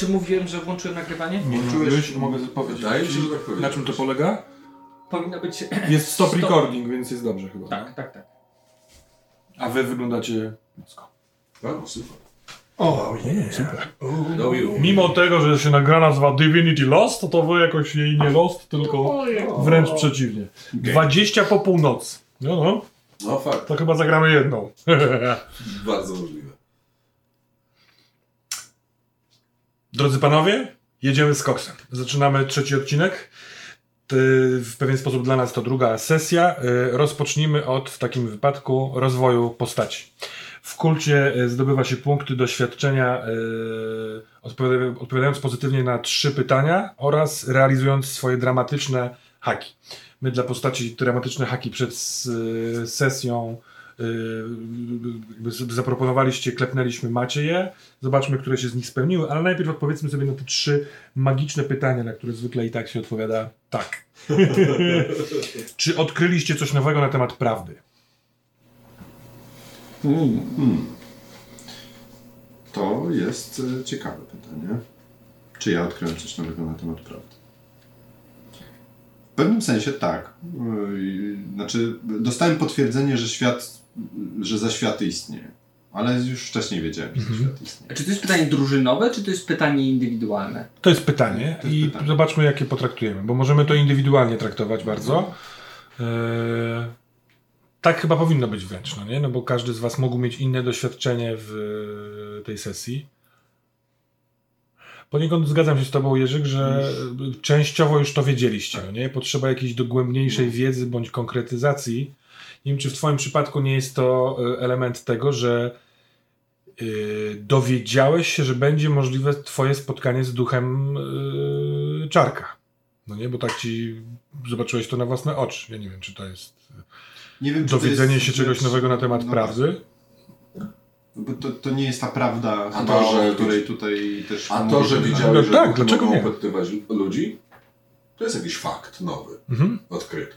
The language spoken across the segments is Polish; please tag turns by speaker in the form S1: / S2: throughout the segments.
S1: czy mówiłem, że włączyłem nagrywanie?
S2: Nie
S3: Włączyłeś-
S2: mogę powiedzieć.
S3: Wydaje mi się, że tak.
S2: Na czym to polega?
S1: Powinno być...
S2: Jest stop
S1: Stop.
S2: recording, więc jest dobrze chyba.
S1: Tak, tak, tak.
S2: A wy wyglądacie nisko.
S3: No, super.
S2: O, nie, super.
S3: No.
S2: Mimo tego, że się nagra nazywa Divinity Lost, to, to wy jakoś jej nie Lost, tylko wręcz przeciwnie. 20 po północy. No, no,
S3: No fakt,
S2: to chyba zagramy jedną.
S3: bardzo możliwe.
S2: Drodzy panowie, jedziemy z koksem. Zaczynamy trzeci odcinek. W pewien sposób dla nas to druga sesja. Y, Rozpocznijmy od w takim wypadku rozwoju postaci. W kulcie y, zdobywa się punkty doświadczenia, y, odpowiada- odpowiadając pozytywnie na trzy pytania oraz realizując swoje dramatyczne haki. My dla postaci dramatyczne haki przed sesją zaproponowaliście, klepnęliśmy, macie je. Zobaczmy, które się z nich spełniły, ale najpierw odpowiedzmy sobie na te trzy magiczne pytania, na które zwykle i tak się odpowiada tak. Czy odkryliście coś nowego na temat prawdy?
S4: To jest e, ciekawe pytanie. Czy ja odkryłem coś nowego na temat prawdy? W pewnym sensie tak. Yy, Znaczy, dostałem potwierdzenie, że świat, że zaświaty istnieje. Ale już wcześniej wiedziałem, że zaświat istnieje.
S1: A Czy to jest pytanie drużynowe, czy to jest pytanie indywidualne?
S2: To jest pytanie
S4: To jest
S2: i
S4: pytanie.
S2: zobaczmy, jakie potraktujemy, bo możemy to indywidualnie traktować bardzo. Eee, tak chyba powinno być wręcz, no nie? No bo każdy z was mógł mieć inne doświadczenie w e, tej sesji. Poniekąd zgadzam się z tobą, Jerzyk, że częściowo już to wiedzieliście, no nie? Potrzeba jakiejś dogłębniejszej wiedzy bądź konkretyzacji. Nie wiem, czy w twoim przypadku nie jest to e, element tego, że Yy, dowiedziałeś się, że będzie możliwe twoje spotkanie z duchem yy, czarka. No nie, bo tak ci zobaczyłeś to na własne oczy. Ja nie wiem, czy to jest
S4: Nie wiem, czy to
S2: dowiedzenie
S4: jest
S2: się czegoś
S4: rzecz-
S2: nowego na temat
S4: no,
S2: prawdy.
S4: Bo to, to nie jest ta prawda,
S3: A to, że-
S4: o której tutaj też
S3: A to, że
S4: tak?
S3: widziałeś,
S2: No
S3: że
S2: tak,
S3: duchy
S2: dlaczego
S3: mogą
S2: nie?
S3: opytywać ludzi, to jest jakiś fakt nowy,
S2: Mhm.
S3: odkryty.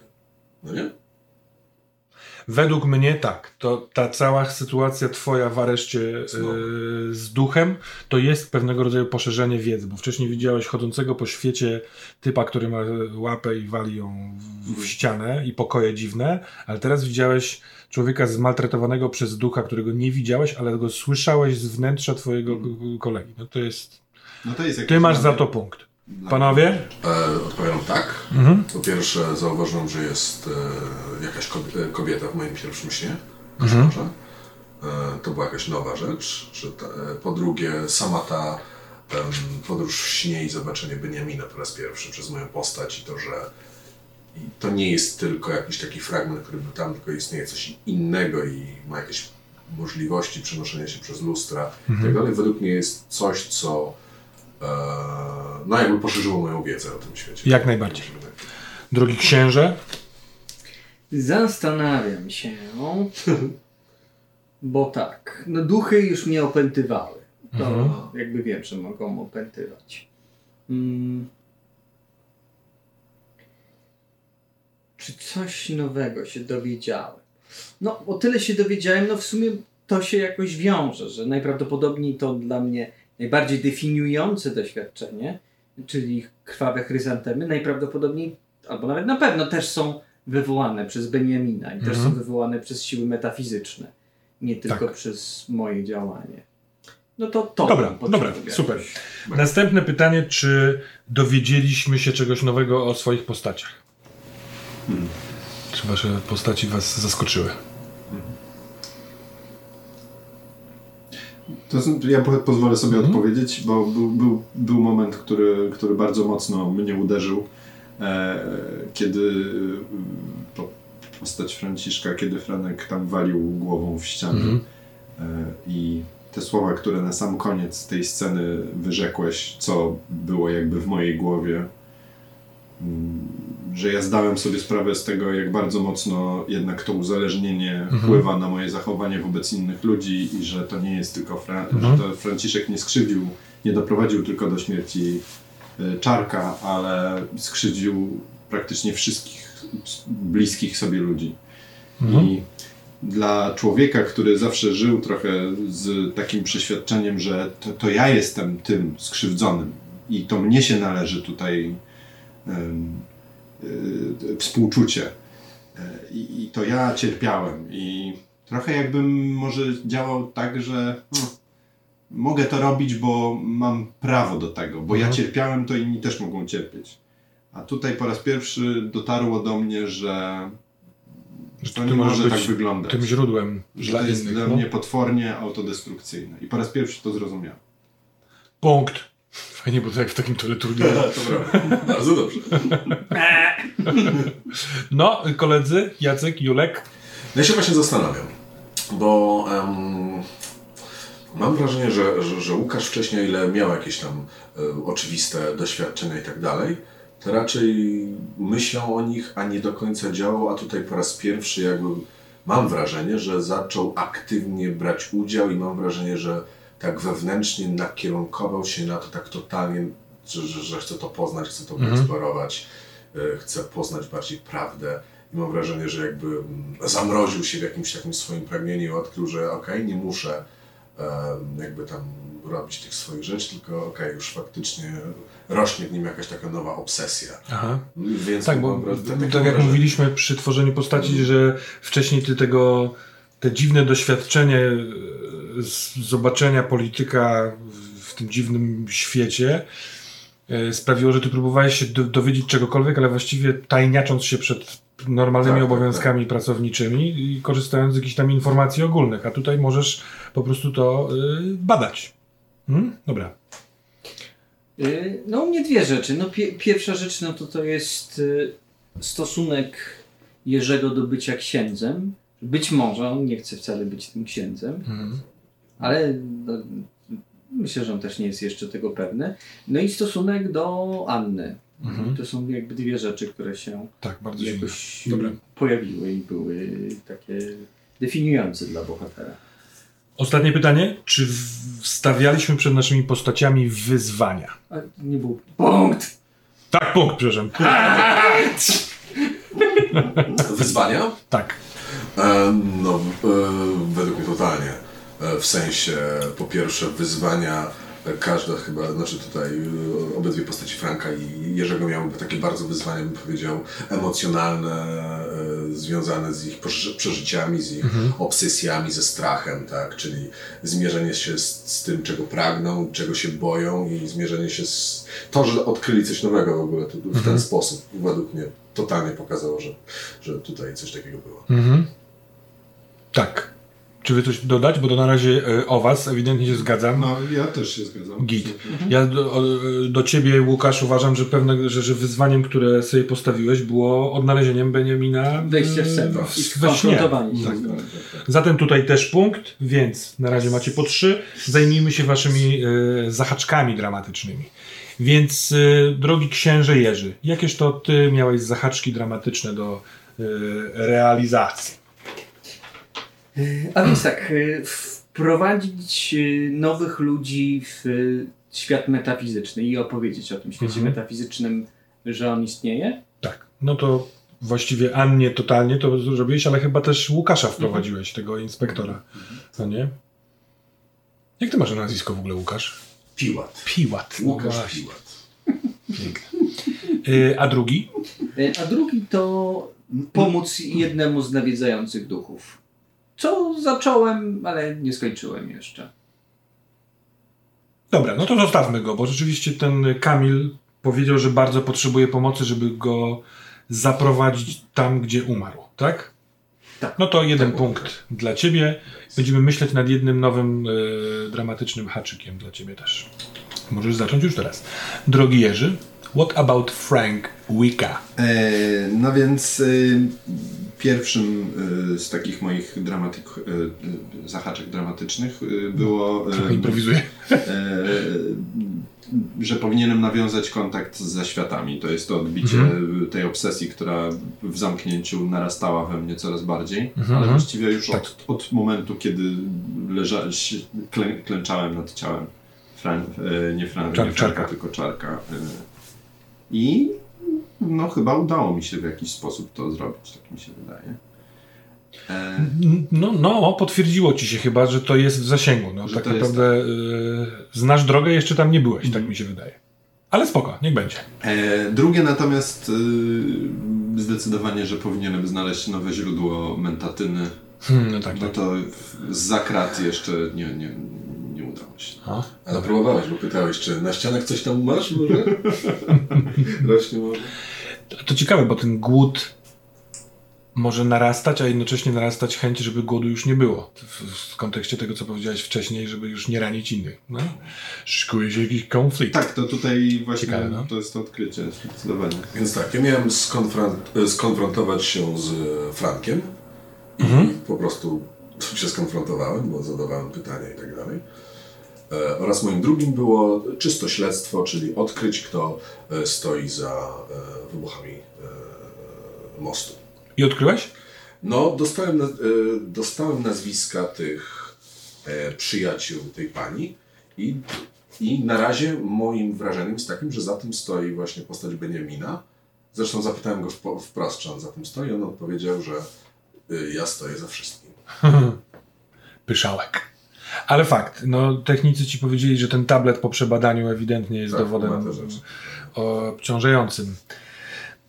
S3: No nie?
S2: Według mnie tak. To ta cała sytuacja twoja w areszcie yy, z duchem to jest pewnego rodzaju poszerzenie wiedzy, bo wcześniej widziałeś chodzącego po świecie typa, który ma łapę i wali ją w, w ścianę i pokoje dziwne, ale teraz widziałeś człowieka zmaltretowanego przez ducha, którego nie widziałeś, ale go słyszałeś z wnętrza twojego k- kolegi. No to jest...
S4: No to jest
S2: Ty masz za to punkt. Panowie?
S3: E, odpowiadam tak.
S2: Mhm.
S3: Po pierwsze zauważyłem, że jest e, jakaś kobie- kobieta w moim pierwszym śnie.
S2: Mhm.
S3: Może. E, to była jakaś nowa rzecz. Że ta, e, po drugie, sama ta podróż w śnie i zobaczenie Beniamina po raz pierwszy przez moją postać i to, że i to nie jest tylko jakiś taki fragment, który był tam, tylko istnieje coś innego i ma jakieś możliwości przenoszenia się przez lustra i tak dalej. Według mnie jest coś, co e, no jakby poszerzyło moją wiedzę o tym świecie.
S2: Jak najbardziej. Drogi księże?
S1: Zastanawiam się, bo tak, no duchy już mnie opętywały. To
S2: Mhm.
S1: jakby wiem, że mogą opętywać. Mm. Czy coś nowego się dowiedziałem? No, o tyle się dowiedziałem, no w sumie to się jakoś wiąże, że najprawdopodobniej to dla mnie najbardziej definiujące doświadczenie, czyli krwawe chryzantemy, najprawdopodobniej, albo nawet na pewno też są wywołane przez Beniamina i też
S2: Mhm.
S1: są wywołane przez siły metafizyczne, nie tylko
S2: Tak.
S1: przez moje działanie. No to to.
S2: Dobra, dobra, super. Następne pytanie, czy dowiedzieliśmy się czegoś nowego o swoich postaciach? Czy wasze postaci was zaskoczyły?
S4: To ja po- pozwolę sobie
S2: Mhm.
S4: odpowiedzieć, bo był, był, był moment, który, który bardzo mocno mnie uderzył, e, kiedy po, postać Franciszka, kiedy Franek tam walił głową w ścianę
S2: Mhm.
S4: e, i te słowa, które na sam koniec tej sceny wyrzekłeś, co było jakby w mojej głowie, że ja zdałem sobie sprawę z tego, jak bardzo mocno jednak to uzależnienie
S2: Mhm.
S4: wpływa na moje zachowanie wobec innych ludzi i że to nie jest tylko, Fra-
S2: Mhm.
S4: że to Franciszek nie skrzywdził, nie doprowadził tylko do śmierci y, Czarka, ale skrzywdził praktycznie wszystkich bliskich sobie ludzi.
S2: Mhm.
S4: I dla człowieka, który zawsze żył trochę z takim przeświadczeniem, że to, to ja jestem tym skrzywdzonym i to mnie się należy tutaj współczucie. E, I, I to ja cierpiałem. I trochę jakbym może działał tak, że hmm, mogę to robić, bo mam prawo do tego, bo ja
S2: Mhm.
S4: cierpiałem, to inni też mogą cierpieć. A tutaj po raz pierwszy dotarło do mnie, że
S2: Że
S4: to nie może tak wyglądać.
S2: tym źródłem
S4: Że
S2: dla
S4: to jest
S2: innych.
S4: dla
S2: no.
S4: mnie potwornie autodestrukcyjne. I po raz pierwszy to zrozumiałem.
S2: Punkt. Fajnie, bo to jak w takim teleturnieju.
S3: Bardzo dobrze.
S2: No, koledzy, Jacek, Julek.
S3: No ja się właśnie zastanawiam, bo em, mam wrażenie, że, że, że Łukasz wcześniej, o ile miał jakieś tam e, oczywiste doświadczenia i tak dalej, to raczej myślał o nich, a nie do końca działał, a tutaj po raz pierwszy jakby mam wrażenie, że zaczął aktywnie brać udział i mam wrażenie, że tak wewnętrznie nakierunkował się na to tak totalnie, że, że, że chce to poznać, chce to
S2: Mhm.
S3: wyeksplorować, e, chce poznać bardziej prawdę. I mam wrażenie, że jakby mm, zamroził się w jakimś takim swoim pragnieniu i odkrył, że okej, nie muszę jakby tam robić tych swoich rzeczy, tylko okej, już faktycznie rośnie w nim jakaś taka nowa obsesja.
S2: Aha.
S3: Więc
S2: Tak, bo tak jak mówiliśmy przy tworzeniu postaci, że wcześniej ty tego, te dziwne doświadczenie z zobaczenia polityka w- tym dziwnym świecie e, sprawiło, że ty próbowałeś się do, dowiedzieć czegokolwiek, ale właściwie tajniacząc się przed normalnymi
S3: Tak, tak,
S2: obowiązkami pracowniczymi i korzystając z jakichś tam informacji ogólnych, a tutaj możesz po prostu to e, badać. Hmm? Dobra.
S1: Y, No mnie dwie rzeczy. No, pie- pierwsza rzecz no to to jest y, stosunek Jerzego do bycia księdzem. Być może on nie chce wcale być tym księdzem,
S2: Mhm.
S1: Ale no, myślę, że on też nie jest jeszcze tego pewny. No i stosunek do Anny.
S2: Mhm.
S1: To są jakby dwie rzeczy, które się
S2: Tak,
S1: jakoś
S2: Dobra.
S1: pojawiły i były takie definiujące dla bohatera.
S2: Ostatnie pytanie. Czy stawialiśmy przed naszymi postaciami wyzwania?
S1: A nie był punkt!
S2: Tak, punkt, przepraszam.
S3: Wyzwania?
S2: Tak.
S3: E, No, e, według mnie totalnie. E, W sensie, po pierwsze, wyzwania każda chyba, znaczy tutaj e, obydwie postaci Franka i Jerzego miałyby takie bardzo wyzwania, bym powiedział, emocjonalne, e, związane z ich przeży- przeżyciami, z ich obsesjami, ze strachem, tak? Czyli zmierzenie się z, z tym, czego pragną, czego się boją i zmierzenie się z... To, że odkryli coś nowego w ogóle to, w ten sposób, według mnie totalnie pokazało, że, że tutaj coś takiego było.
S2: Mhm. Tak. Czy wy coś dodać? Bo to na razie e, o was ewidentnie się zgadzam.
S4: No, ja też się zgadzam.
S2: Git. Ja do, do ciebie, Łukasz, uważam, że pewne, że, że wyzwaniem, które sobie postawiłeś, było odnalezieniem Beniamina
S1: Wejście w sen
S2: e,
S1: i skonfrontowanie się
S2: Tak.
S1: z nim.
S2: Zatem tutaj też punkt, więc na razie macie po trzy. Zajmijmy się waszymi e, zahaczkami dramatycznymi. Więc, e, drogi księże Jerzy, jakież to ty miałeś zahaczki dramatyczne do e, realizacji?
S1: A więc tak, y, wprowadzić y, nowych ludzi w y, świat metafizyczny i opowiedzieć o tym świecie
S2: Mhm.
S1: metafizycznym, że on istnieje.
S2: Tak, no to właściwie Annie totalnie to zrobiłeś, ale chyba też Łukasza wprowadziłeś, tego inspektora. No nie? Jak ty masz na nazwisko w ogóle, Łukasz?
S3: Piłat.
S2: Piłat. No
S3: Łukasz
S2: właśnie,
S3: Piłat.
S2: Pięknie. Y, A drugi?
S1: A drugi to pomóc jednemu z nawiedzających duchów. Co zacząłem, ale nie skończyłem jeszcze.
S2: Dobra, no to zostawmy go, bo rzeczywiście ten Kamil powiedział, że bardzo potrzebuje pomocy, żeby go zaprowadzić tam, gdzie umarł, tak?
S1: Tak.
S2: No to jeden
S3: Tak,
S2: punkt dla ciebie. Będziemy myśleć nad jednym nowym e, dramatycznym haczykiem dla ciebie też. Możesz zacząć już teraz. Drogi Jerzy, what about Frank Wicca?
S4: E, no więc e, pierwszym e, z takich moich dramatyk, e, e, zahaczek dramatycznych było, e,
S2: Trochę improwizuję.
S4: że powinienem nawiązać kontakt z zaświatami. To jest to odbicie
S2: Mhm.
S4: tej obsesji, która w zamknięciu narastała we mnie coraz bardziej,
S2: Mhm.
S4: ale właściwie już
S2: Tak.
S4: od, od momentu, kiedy leża, klę, klęczałem nad ciałem Fran, e, nie, Fran,
S2: Czar-
S4: nie Franka,
S2: czarka.
S4: tylko czarka. e. I no chyba udało mi się w jakiś sposób to zrobić, tak mi się wydaje. E,
S2: No, no, potwierdziło ci się chyba, że to jest w zasięgu. No,
S4: Że
S2: tak
S4: to jest
S2: naprawdę y, znasz drogę, jeszcze tam nie byłeś,
S4: Mhm.
S2: tak mi się wydaje. Ale spoko, niech będzie.
S4: e, drugie natomiast y, zdecydowanie, że powinienem znaleźć nowe źródło mentatyny.
S2: Hmm, no tak,
S4: No
S2: tak.
S4: to za krat jeszcze nie, nie udało się.
S2: A?
S3: Ale próbowałeś, bo pytałeś, czy na ścianach coś tam masz może? Rośnie może?
S2: To, to ciekawe, bo ten głód może narastać, a jednocześnie narastać chęć, żeby głodu już nie było. W, w kontekście tego, co powiedziałeś wcześniej, żeby już nie ranić innych. No? Szykuje się jakiś konflikt.
S4: Tak, to tutaj właśnie
S2: Ciekawe, no.
S4: to jest to odkrycie zdecydowanie.
S3: Więc tak, ja miałem skonfront- skonfrontować się z Frankiem i
S2: Mhm.
S3: po prostu się skonfrontowałem, bo zadawałem pytania i tak dalej. E, oraz moim drugim było czysto śledztwo, czyli odkryć, kto e, stoi za e, wybuchami mostu.
S2: I odkryłeś?
S3: No, dostałem, dostałem nazwiska tych przyjaciół tej pani i, i na razie moim wrażeniem jest takim, że za tym stoi właśnie postać Beniamina. Zresztą zapytałem go wprost, czy on za tym stoi. On odpowiedział, że e, ja stoję za wszystkim.
S2: Pyszałek. Ale fakt, no technicy ci powiedzieli, że ten tablet po przebadaniu ewidentnie jest
S3: Tak,
S2: dowodem obciążającym.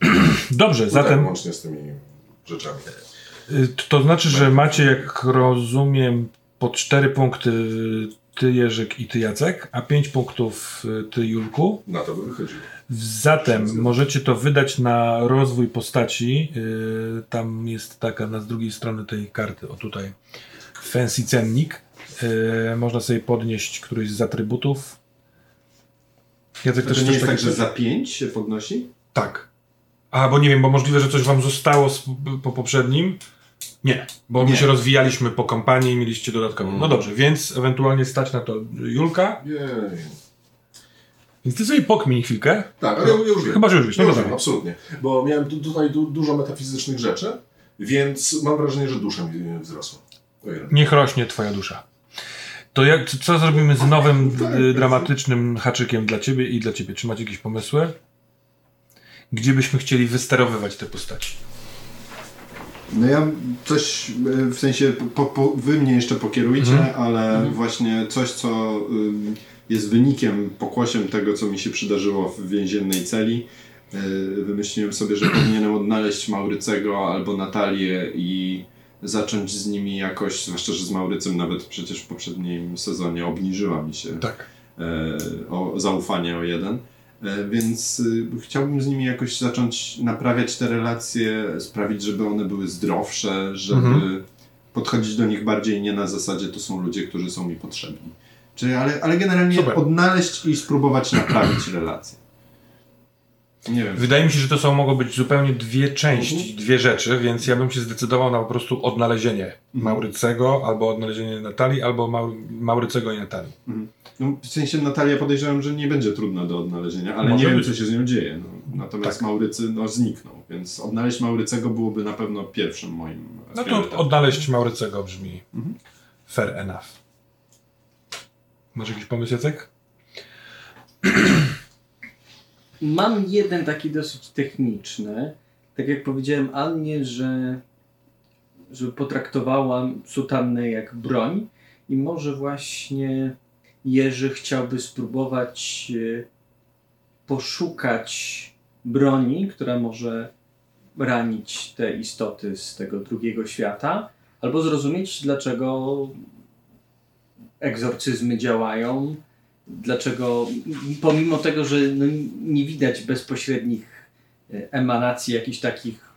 S2: Dobrze,
S3: Zatem...
S2: zatem
S3: Łącznie z tymi rzeczami.
S2: y, to znaczy, że macie, jak rozumiem, po cztery punkty ty Jerzyk i ty Jacek, a pięć punktów y, ty Julku.
S3: Na to by wychodziło.
S2: Zatem możecie to wydać na rozwój postaci. Yy, tam jest taka na z drugiej strony tej karty, o tutaj, fancy cennik. Yy, można sobie podnieść któryś z atrybutów.
S4: To
S2: też
S4: nie jest tak, że za 5 się podnosi?
S2: Tak. A, bo nie wiem, bo możliwe, że coś wam zostało z, po poprzednim. Nie, bo my
S4: Nie.
S2: się rozwijaliśmy po kampanii i mieliście dodatkowo. No
S3: Mm.
S2: dobrze, więc ewentualnie stać na to Julka.
S3: Jej.
S2: Więc ty sobie pokmiń chwilkę.
S3: Tak, ale ja już wiem.
S2: Chyba, że już wiesz. No
S3: Już
S2: dobra.
S3: wiem, absolutnie. Bo miałem tu, tutaj du, dużo metafizycznych rzeczy, więc mam wrażenie, że dusza mi wzrosła.
S2: Niech rośnie twoja dusza. To jak, co- zrobimy z nowym y, dramatycznym haczykiem dla ciebie i dla ciebie? Czy macie jakieś pomysły? Gdzie byśmy chcieli wysterowywać te postaci?
S4: No ja coś, e, w sensie, po, po, wy mnie jeszcze pokierujcie,
S2: Mhm.
S4: ale właśnie coś, co ym, jest wynikiem, pokłosiem tego, co mi się przydarzyło w więziennej celi. Wymyśliłem sobie, że powinienem odnaleźć Maurycego albo Natalię i zacząć z nimi jakoś, zwłaszcza, że z Maurycem nawet przecież w poprzednim sezonie obniżyła mi się
S2: Tak.
S4: e, o zaufanie o jeden. E, Więc y, chciałbym z nimi jakoś zacząć naprawiać te relacje, sprawić, żeby one były zdrowsze, żeby
S2: Mhm.
S4: podchodzić do nich bardziej nie na zasadzie to są ludzie, którzy są mi potrzebni. Czyli, ale, ale generalnie
S2: Super.
S4: odnaleźć i spróbować naprawić relacje. Nie wiem.
S2: Wydaje mi się, że to są mogą być zupełnie dwie części, dwie rzeczy, więc ja bym się zdecydował na po prostu odnalezienie Maurycego, albo odnalezienie Natalii, albo Mau- Maurycego i Natalii.
S4: No, w sensie Natalia podejrzewam, że nie będzie trudna do odnalezienia, ale
S2: Może
S4: nie wiem,
S2: być.
S4: co się z nią dzieje. No, natomiast
S2: Tak.
S4: Maurycy no, zniknął, więc odnaleźć Maurycego byłoby na pewno pierwszym moim
S2: No to odnaleźć Maurycego brzmi
S4: Mhm.
S2: fair enough. Masz jakiś pomysł, Jacek?
S1: Mam jeden taki dosyć techniczny. Tak jak powiedziałem Annie, że, że potraktowałam sutannę jak broń i może właśnie Jerzy chciałby spróbować e, poszukać broni, która może ranić te istoty z tego drugiego świata, albo zrozumieć, dlaczego egzorcyzmy działają, dlaczego pomimo tego, że no, nie widać bezpośrednich e, emanacji jakichś takich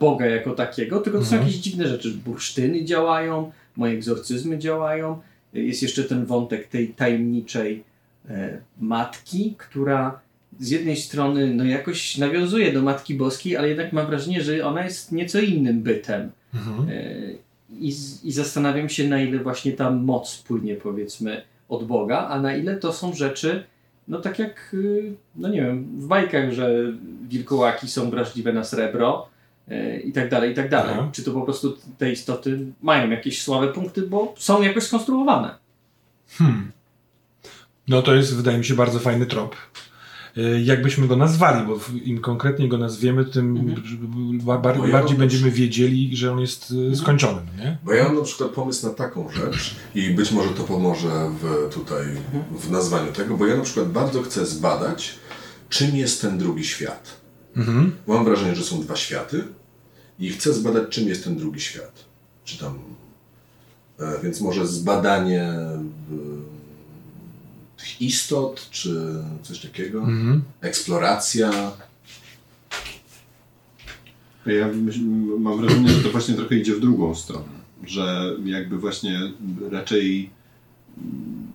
S1: Boga jako takiego, tylko to są
S2: Mhm.
S1: jakieś dziwne rzeczy. Bursztyny działają, moje egzorcyzmy działają. Jest jeszcze ten wątek tej tajemniczej e, matki, która z jednej strony no jakoś nawiązuje do Matki Boskiej, ale jednak mam wrażenie, że ona jest nieco innym bytem.
S2: Mhm.
S1: E, I, I zastanawiam się, na ile właśnie ta moc płynie, powiedzmy, od Boga, a na ile to są rzeczy, no tak jak, y, no nie wiem, w bajkach, że wilkołaki są wrażliwe na srebro e, i tak dalej, i tak dalej.
S2: Aha.
S1: Czy to po prostu te istoty mają jakieś słabe punkty, bo są jakoś skonstruowane.
S2: Hmm. No to jest, wydaje mi się, bardzo fajny trop. Y, jakbyśmy go nazwali, bo im konkretniej go nazwiemy, tym
S1: Mhm.
S3: ja
S2: bardziej
S3: mam
S2: będziemy wiedzieli, że on jest
S1: Mhm.
S2: y, skończony, nie?
S3: Bo ja mam na przykład pomysł na taką rzecz i być może to pomoże w, tutaj w nazwaniu tego, bo ja na przykład bardzo chcę zbadać, czym jest ten drugi świat.
S2: Mhm.
S3: Bo Mam wrażenie, że są dwa światy i chcę zbadać, czym jest ten drugi świat. Czy tam. E, więc może zbadanie e, tych istot, czy coś takiego.
S2: Mhm.
S3: Eksploracja.
S4: Ja myśl, mam wrażenie, że to właśnie trochę idzie w drugą stronę. Że jakby właśnie raczej mm,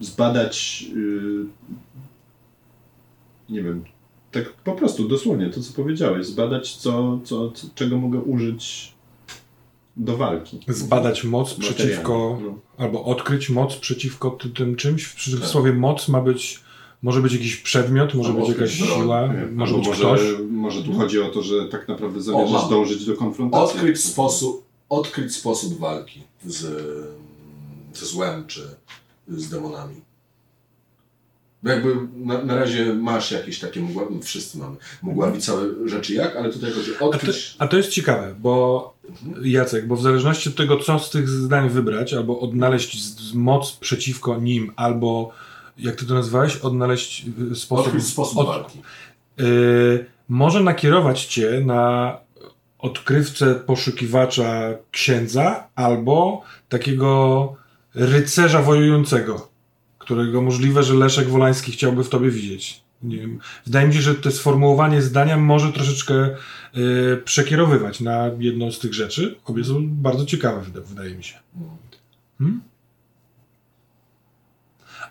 S4: zbadać, yy, nie wiem, tak po prostu, dosłownie to, co powiedziałeś, zbadać, co, co, co, czego mogę użyć do walki.
S2: Zbadać moc przeciwko,
S4: no.
S2: albo odkryć moc przeciwko ty- tym czymś. Tym
S3: Tak.
S2: słowie moc ma być, może być jakiś przedmiot, może
S3: Albo
S2: być jakaś
S3: broń,
S2: siła,
S4: Nie,
S2: może
S4: albo
S2: być
S4: może,
S2: ktoś.
S4: może tu chodzi o to, że tak naprawdę
S3: O,
S4: zamierzasz
S3: mam.
S4: dążyć do konfrontacji.
S3: Odkryć sposób, odkryć sposób walki z, ze złem czy z demonami. Bo jakby na, na razie masz jakieś takie mgła, no wszyscy mamy mgławicowe rzeczy jak, ale tutaj chodzi o
S2: A to,
S3: odkryć.
S2: a to jest ciekawe, bo Jacek, bo w zależności od tego, co z tych zdań wybrać, albo odnaleźć z, moc przeciwko nim, albo jak ty to nazwałeś, odnaleźć y, sposób,
S3: Odkryć sposób
S2: od-
S3: walki.
S2: y, może nakierować cię na odkrywcę poszukiwacza księdza, albo takiego rycerza wojującego, którego możliwe, że Leszek Wolański chciałby w tobie widzieć. Nie wiem. Wydaje mi się, że to sformułowanie zdania może troszeczkę y, przekierowywać na jedną z tych rzeczy. Obie są bardzo ciekawe, wyda- wydaje mi się. Hmm?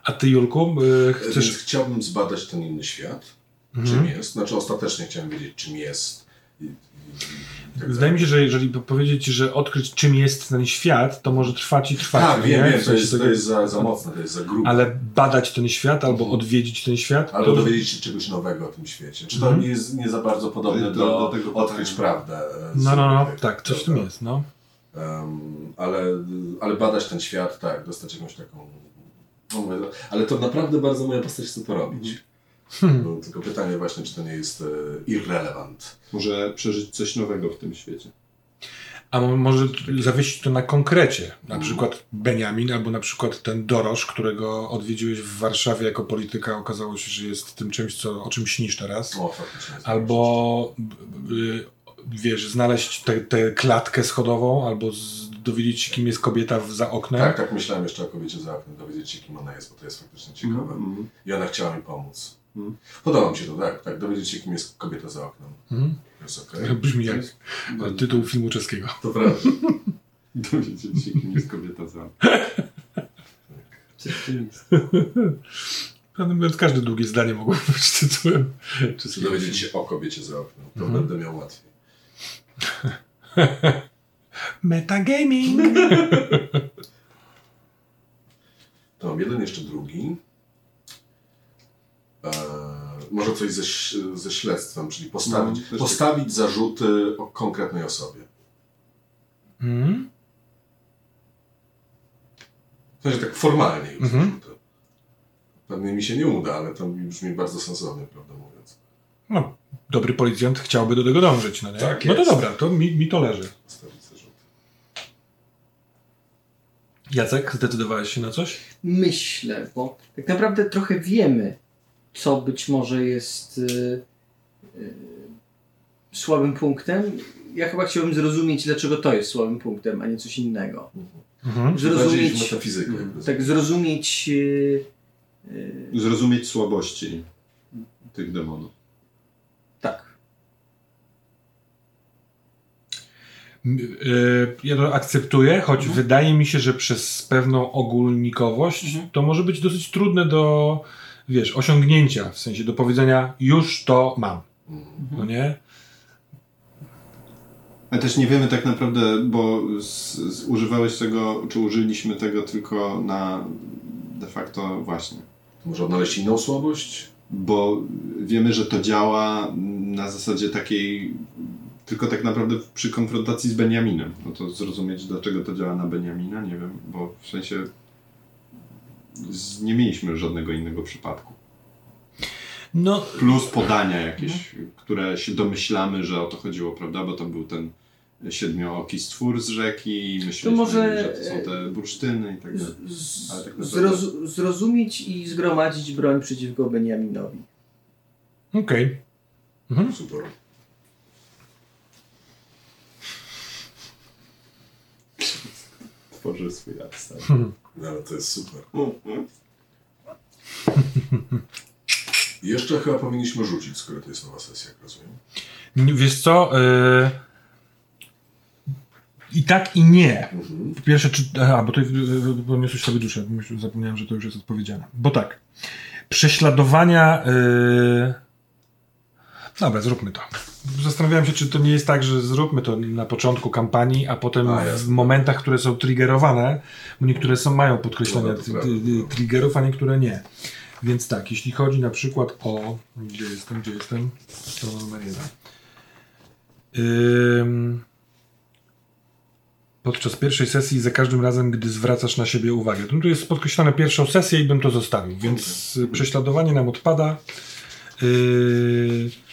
S2: A ty, Julku, y,
S3: Więc
S2: chcesz...
S3: chciałbym zbadać ten inny świat.
S2: Mhm.
S3: Czym jest? Znaczy ostatecznie chciałem wiedzieć, czym jest. Tak
S2: Wydaje mi się, że jeżeli po- powiedzieć, że odkryć czym jest ten świat, to może trwać i trwać.
S3: Tak,
S2: nie?
S3: wiem, to jest,
S2: tego-
S3: to jest za, za mocne, to jest za grube.
S2: Ale badać ten świat albo odwiedzić ten świat,
S3: Albo
S2: to
S3: dowiedzieć się czegoś nowego o tym świecie. Czy to
S2: Mhm.
S3: nie jest nie za bardzo podobne
S4: Do-
S3: do,
S4: tego
S3: odkryć
S4: pytania.
S3: prawdę? e,
S2: No, no, no,
S3: innych,
S2: tak, coś w tym jest, no.
S3: Em, ale, ale badać ten świat, tak, dostać jakąś taką. No mówię, ale to naprawdę bardzo moja postać chce to robić.
S2: Hmm.
S3: No, tylko pytanie właśnie, czy to nie jest e, irrelevant.
S4: Może przeżyć coś nowego w tym świecie.
S2: A mo- może zawiesić to na konkrecie, na przykład Beniamin, albo na przykład ten Dorosz, którego odwiedziłeś w Warszawie jako polityka, okazało się, że jest tym czymś, co, o czym śnisz teraz.
S3: O,
S2: Albo y, y, wiesz, znaleźć tę klatkę schodową, albo z, dowiedzieć się, kim jest kobieta w, za oknem.
S3: Tak, tak myślałem jeszcze o kobiecie za oknem, dowiedzieć się, kim ona jest, bo to jest faktycznie ciekawe.
S4: Mhm.
S3: I ona chciała mi pomóc.
S4: Mhm.
S3: Podoba mi się to, tak, tak, dowiedzieć się, kim jest kobieta za oknem. To jest okej.
S2: Brzmi jak tytuł filmu czeskiego.
S3: To prawda.
S4: Dowiedzieć się, kim jest kobieta za.
S1: Jest.
S2: Prawdę mówiąc, każde długie zdanie mogło być tytułem
S3: Czy dowiedzieć się o kobiecie za oknem, to
S2: Mhm.
S3: będę miał łatwiej.
S2: Metagaming!
S3: To mam jeden, jeszcze drugi. Może coś ze, ze śledztwem, czyli postawić,
S4: No,
S3: postawić zarzuty o konkretnej osobie.
S2: Mhm.
S3: W sensie tak formalnie już
S2: Mhm.
S3: zarzuty. Pewnie mi się nie uda, ale to mi brzmi bardzo sensownie, prawdę mówiąc.
S2: No, dobry policjant chciałby do tego dążyć, no nie?
S3: Tak
S2: no to
S3: jest.
S2: dobra, to mi, mi to leży.
S3: Postawić zarzuty.
S2: Jacek, zdecydowałeś się na coś?
S1: Myślę, bo tak naprawdę trochę wiemy, co być może jest y, y, słabym punktem. Ja chyba chciałbym zrozumieć, dlaczego to jest słabym punktem, a nie coś innego.
S2: Mhm.
S1: Zrozumieć,
S3: metafizykę.
S1: tak, zrozumieć y,
S4: Zrozumieć słabości tych demonów.
S1: tak.
S2: Ja to akceptuję, choć wydaje mi się, że przez pewną ogólnikowość
S1: Mhm.
S2: to może być dosyć trudne do, wiesz, osiągnięcia, w sensie do powiedzenia już to mam,
S3: Mhm.
S2: no nie?
S4: Ale też nie wiemy tak naprawdę, bo z, z, używałeś tego, czy użyliśmy tego tylko na de facto właśnie.
S3: Może odnaleźć inną słabość?
S4: Bo wiemy, że to działa na zasadzie takiej tylko tak naprawdę przy konfrontacji z Beniaminem. No to zrozumieć, dlaczego to działa na Beniamina, nie wiem, bo w sensie nie mieliśmy żadnego innego przypadku.
S2: No,
S4: Plus podania jakieś, które się domyślamy, że o to chodziło, prawda? Bo to był ten siedmiooki stwór z rzeki i myśleliśmy,
S1: może,
S4: że to są te bursztyny i tak dalej. Tak naprawdę-
S1: zrozumieć i zgromadzić broń przeciwko Beniaminowi.
S2: okej. Mhm.
S3: Super.
S4: Tworzy swój arsenał.
S3: No, ale to jest super. I Jeszcze chyba powinniśmy rzucić, skoro to jest nowa sesja, jak rozumiem.
S2: Nie- Wiesz co? y, I tak i nie.
S3: Mhm.
S2: Po pierwsze, czy. Aha, bo to podniosłeś sobie duszę. Zapomniałem, że to już jest odpowiedziane. Bo tak. Prześladowania. y, Dobra, zróbmy to. Zastanawiałem się, czy to nie jest tak, że zróbmy to na początku kampanii, a potem
S3: A,
S2: w momentach, które są triggerowane, bo niektóre są, mają podkreślenia
S3: no.
S2: triggerów, a niektóre nie. Więc tak, jeśli chodzi na przykład o. Gdzie jestem, gdzie jestem? Strona numer jeden. Ym... Podczas pierwszej sesji za każdym razem, gdy zwracasz na siebie uwagę. No tu jest podkreślone pierwszą sesję i bym to zostawił, więc prześladowanie nam odpada. Yy... Yy, ty, ty, ty, ty, ty, ty, ty.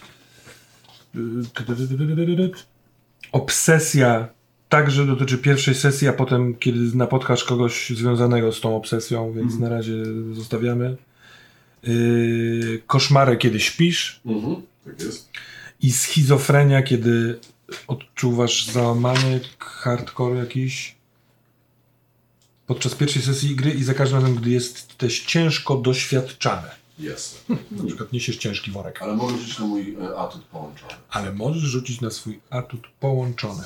S2: Obsesja także dotyczy pierwszej sesji, a potem kiedy napotkasz kogoś związanego z tą obsesją, więc na razie zostawiamy. Yy, koszmary, kiedy śpisz
S3: Mhm. Tak jest.
S2: i schizofrenia, kiedy odczuwasz załamanie, hardcore jakiś podczas pierwszej sesji gry i za każdym razem, gdy jest też ciężko doświadczane.
S3: Jasne.
S2: Na przykład niesiesz ciężki worek.
S3: Ale mogę rzucić na mój e, atut połączony.
S2: Ale możesz rzucić na swój atut połączony.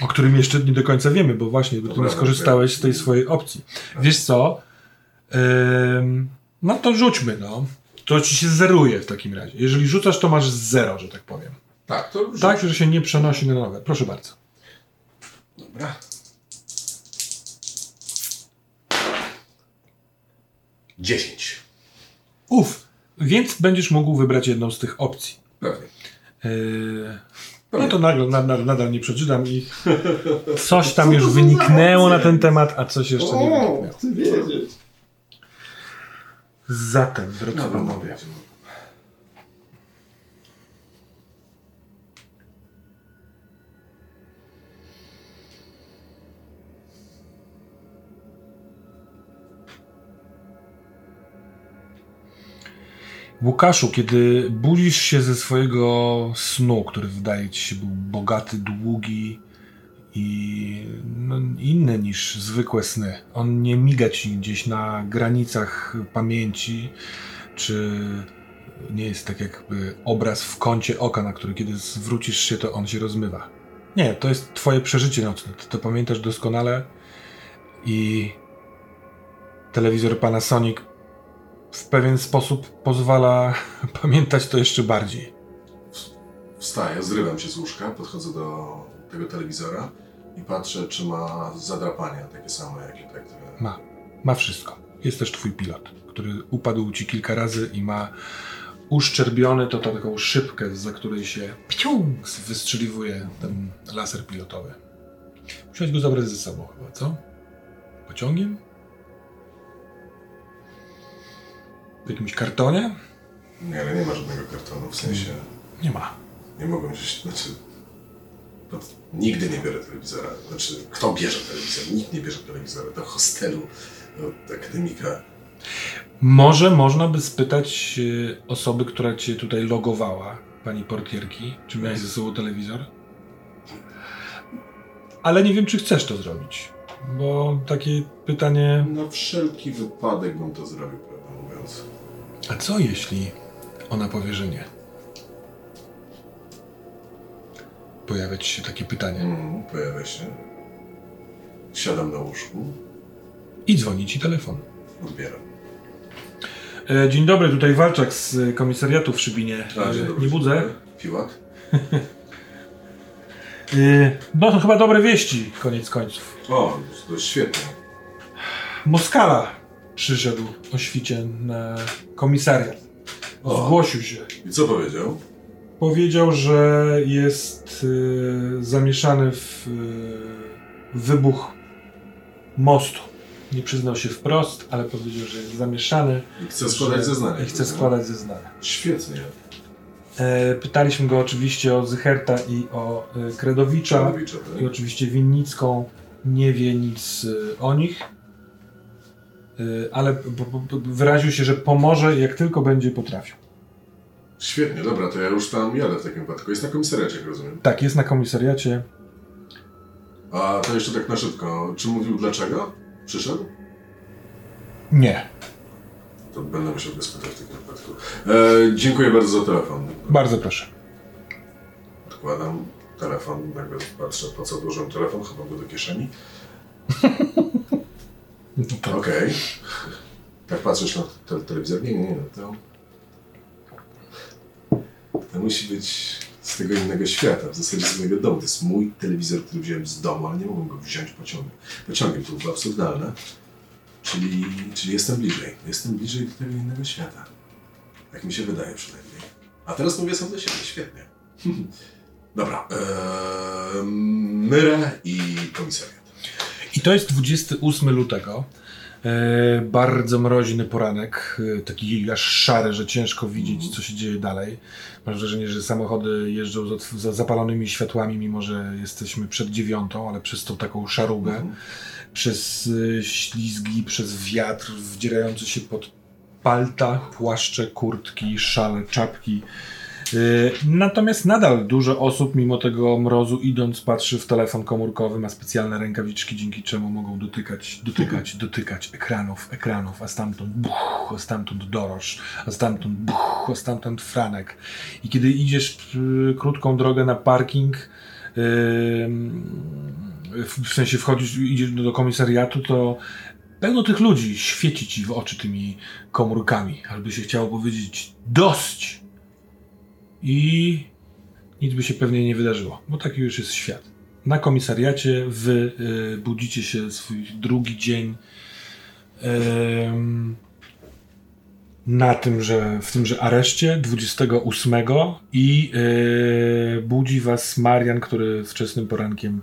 S2: O którym jeszcze nie do końca wiemy, bo właśnie ty
S3: Dobra,
S2: nie skorzystałeś z tej swojej opcji. Wiesz co? Ym, no to rzućmy, no. To ci się zeruje w takim razie. Jeżeli rzucasz, to masz zero, że tak powiem.
S3: Tak, to rzuć.
S2: Tak, że się nie przenosi na nowe. Proszę bardzo.
S3: Dobra. Dziesięć.
S2: Uf, więc będziesz mógł wybrać jedną z tych opcji.
S3: Pewnie.
S2: Yy, no to nagle, nadal, nadal nie przeczytam i coś tam już wyniknęło na ten temat, a coś jeszcze nie wyniknęło.
S4: chcę wiedzieć.
S2: Zatem, drodzy
S3: No, no,
S2: panowie, Łukaszu, kiedy budzisz się ze swojego snu, który wydaje ci się był bogaty, długi i no, inny niż zwykłe sny. On nie miga ci gdzieś na granicach pamięci, czy nie jest tak jakby obraz w kącie oka, na który kiedy zwrócisz się, to on się rozmywa. Nie, to jest twoje przeżycie nocne. Ty to pamiętasz doskonale i telewizor Panasonic w pewien sposób pozwala pamiętać to jeszcze bardziej.
S3: Wstaję, zrywam się z łóżka, podchodzę do tego telewizora i patrzę, czy ma zadrapania takie same, jakie tak.
S2: Ma. Ma wszystko. Jest też twój pilot, który upadł ci kilka razy i ma uszczerbiony to taką szybkę, za której się piung, wystrzeliwuje ten laser pilotowy. Musiałeś go zabrać ze sobą chyba, co? Pociągiem? W jakimś kartonie?
S3: Nie, ale nie ma żadnego kartonu, w sensie
S2: Nie ma.
S3: nie mogłem się, znaczy no, nigdy nie biorę telewizora. Znaczy, kto bierze telewizor? Nikt nie bierze telewizora do hostelu, do akademika.
S2: Może można by spytać e, osoby, która cię tutaj logowała, pani portierki, czy miałeś ze sobą telewizor? Ale nie wiem, czy chcesz to zrobić. Bo takie pytanie.
S3: Na wszelki wypadek bym to zrobił.
S2: A co jeśli ona powie, że nie? Pojawia ci się takie pytanie.
S3: Mm, pojawia się. Siadam na łóżku,
S2: I dzwoni ci telefon.
S3: odbieram.
S2: E, dzień dobry, tutaj Walczak z e, komisariatu w Szybinie.
S3: A, dzień
S2: E,
S3: dobry,
S2: nie
S3: dzień
S2: budzę.
S3: dobry. Piłat?
S2: E, no to chyba dobre wieści, koniec końców.
S3: O, to świetnie.
S2: Moskala przyszedł o świcie na komisariat.
S3: O.
S2: Zgłosił się.
S3: I co powiedział?
S2: Powiedział, że jest y, zamieszany w y, wybuch mostu Nie przyznał się wprost, ale powiedział, że jest zamieszany
S3: I chcę składać zeznania.
S2: i chce składać zeznania.
S3: Świetnie.
S2: E, pytaliśmy go oczywiście o Zycherta i o e, Kredowicza
S3: Czarnowicza, tak?
S2: i oczywiście Winnicką. Nie wie nic e, o nich, ale b- b- wyraził się, że pomoże jak tylko będzie potrafił.
S3: Świetnie, dobra, to ja już tam jadę w takim wypadku. Jest na komisariacie, jak rozumiem.
S2: Tak, jest na komisariacie.
S3: A to jeszcze tak na szybko. Czy mówił dlaczego? Przyszedł?
S2: Nie.
S3: To będę musiał go spytać w takim wypadku. E, dziękuję bardzo za telefon.
S2: Bardzo proszę.
S3: Odkładam telefon, nagle patrzę, po co odłożyłem telefon, chyba go do kieszeni. Okej. Tak patrzysz na te, telewizor? Nie, nie, nie. To, to musi być z tego innego świata, w zasadzie z mojego domu. To jest mój telewizor, który wziąłem z domu, ale nie mogłem go wziąć pociągiem. Pociągiem to było absurdalne. Czyli, czyli jestem bliżej. Jestem bliżej do tego innego świata. Jak mi się wydaje przynajmniej. A teraz mówię sam do siebie. Świetnie. Dobra. Eee, Myrę i komisariat.
S2: I to jest 28 lutego. E, bardzo mroźny poranek, e, taki aż szary, że ciężko widzieć, co się dzieje dalej. Mam wrażenie, że samochody jeżdżą za zapalonymi światłami, mimo że jesteśmy przed dziewiątą, ale przez tą taką szarugę,
S3: Mhm.
S2: przez e, ślizgi, przez wiatr wdzierający się pod palta, płaszcze, kurtki, szale, czapki. Yy, Natomiast nadal dużo osób, mimo tego mrozu, idąc, patrzy w telefon komórkowy, ma specjalne rękawiczki, dzięki czemu mogą dotykać, dotykać, dotykać ekranów, ekranów, a stamtąd buch, a stamtąd doroż, a stamtąd buch, a stamtąd franek. I kiedy idziesz yy, krótką drogę na parking, w sensie wchodzisz, idziesz do, do komisariatu, to pełno tych ludzi świeci ci w oczy tymi komórkami, albo się chciało powiedzieć dość. I nic by się pewnie nie wydarzyło, bo taki już jest świat. Na komisariacie wy y, budzicie się swój drugi dzień na tym, że w tymże areszcie 28 i y, budzi was Marian, który wczesnym porankiem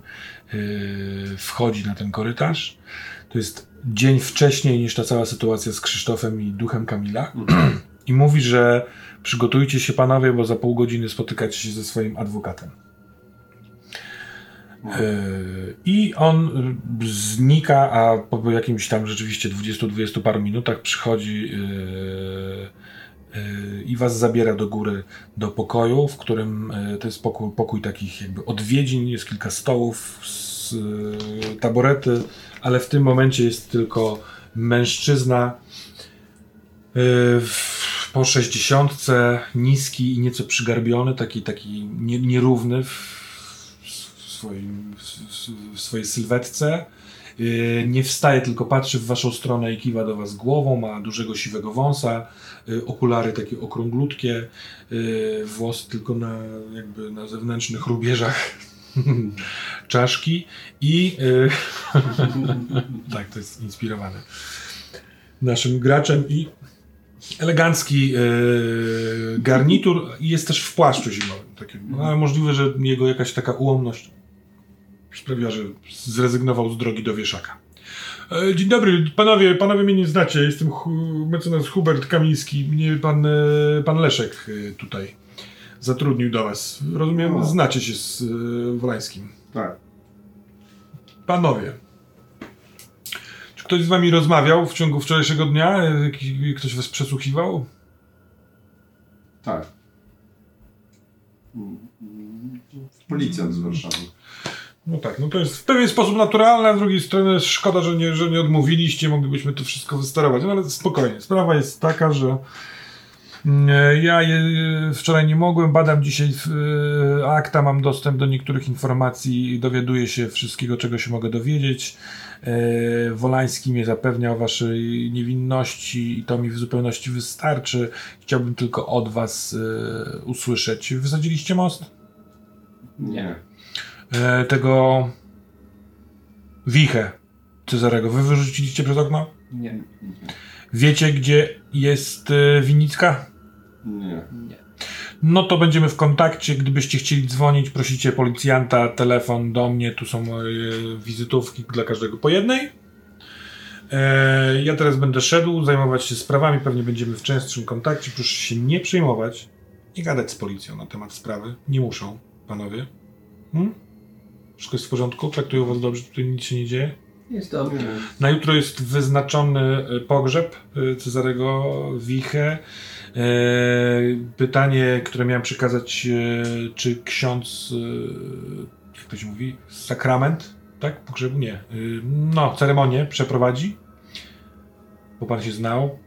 S2: y, wchodzi na ten korytarz. To jest dzień wcześniej niż ta cała sytuacja z Krzysztofem i duchem Kamila. I mówi, że przygotujcie się panowie, bo za pół godziny spotykacie się ze swoim adwokatem. Yy, I on y, znika, a po jakimś tam rzeczywiście 20-20 paru minutach przychodzi yy, i was zabiera do góry do pokoju, w którym to jest pokój, pokój takich jakby odwiedzin, jest kilka stołów, taborety, ale w tym momencie jest tylko mężczyzna. W, po 60, niski i nieco przygarbiony, taki, taki nie, nierówny w, swoim, w, swojej sylwetce. Yy, Nie wstaje, tylko patrzy w waszą stronę i kiwa do was głową, ma dużego siwego wąsa, yy, okulary takie okrąglutkie, yy, włosy tylko na, jakby na zewnętrznych rubieżach czaszki i tak, to jest inspirowane naszym graczem i elegancki e, garnitur i jest też w płaszczu zimowym. Takim. No, ale możliwe, że jego jakaś taka ułomność sprawiła, że zrezygnował z drogi do wieszaka. E, Dzień dobry, panowie, panowie mnie nie znacie. Jestem hu, mecenas Hubert Kamiński. Mnie pan, e, pan Leszek e, tutaj zatrudnił do was. Rozumiem,
S4: O.
S2: znacie się z e, Wolańskim.
S4: Tak.
S2: Panowie, ktoś z wami rozmawiał w ciągu wczorajszego dnia? E, Ktoś was przesłuchiwał?
S4: Tak. Policjant z Warszawy.
S2: No tak, no to jest w pewien sposób naturalne, a z drugiej strony szkoda, że nie, że nie odmówiliście, moglibyśmy to wszystko wysterować. No ale spokojnie, sprawa jest taka, że mm, ja je, wczoraj nie mogłem, badam dzisiaj e, akta, mam dostęp do niektórych informacji, dowiaduję się wszystkiego, czego się mogę dowiedzieć. E, Wolański mnie zapewnia o waszej niewinności i to mi w zupełności wystarczy. Chciałbym tylko od was e, usłyszeć. Wysadziliście most?
S4: Nie.
S2: e, tego wichę Cezarego. Wy wyrzuciliście przez okno?
S1: Nie,
S2: Wiecie, gdzie jest Winicka?
S4: Nie.
S1: nie.
S2: No to będziemy w kontakcie. Gdybyście chcieli dzwonić, prosicie policjanta, telefon do mnie. Tu są moje wizytówki dla każdego po jednej. E, ja teraz będę szedł, zajmować się sprawami, pewnie będziemy w częstszym kontakcie. Proszę się nie przejmować i gadać z policją na temat sprawy. Nie muszą, panowie. Hmm? Wszystko jest w porządku? Traktują was dobrze, tutaj nic się nie dzieje?
S1: Jest dobrze.
S2: Na jutro jest wyznaczony pogrzeb Cezarego Wiche. E, Pytanie, które miałem przekazać, e, czy ksiądz, e, jak to się mówi, sakrament, tak? Pogrzebu? Nie. No, ceremonię przeprowadzi. Bo pan się znał.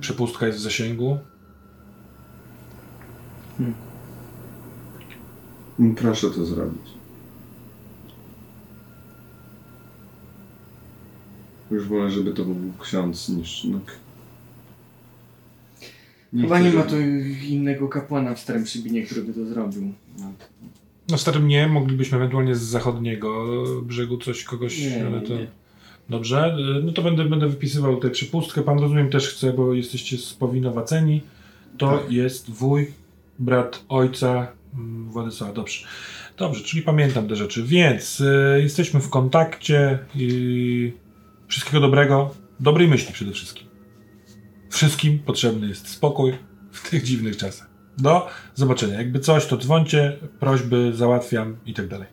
S2: Przepustka jest w zasięgu.
S4: Proszę to zrobić. Już wolę, żeby to był ksiądz niż... No,
S1: Chyba nie ma tu innego kapłana w Starym Przybinie, który by to zrobił.
S2: No, starym nie, moglibyśmy ewentualnie z zachodniego brzegu coś, kogoś,
S1: Nie,
S2: ale to...
S1: nie.
S2: Dobrze, y, no to będę, będę wypisywał tę przypustkę. Pan rozumiem też chce, bo jesteście spowinowaceni. To
S4: Tak.
S2: jest wuj, brat ojca mm, Władysława. Dobrze. Dobrze, czyli pamiętam te rzeczy. Więc y, jesteśmy w kontakcie i wszystkiego dobrego. Dobrej myśli przede wszystkim. Wszystkim potrzebny jest spokój w tych dziwnych czasach. Do zobaczenia. Jakby coś, to dzwońcie, prośby załatwiam i tak dalej.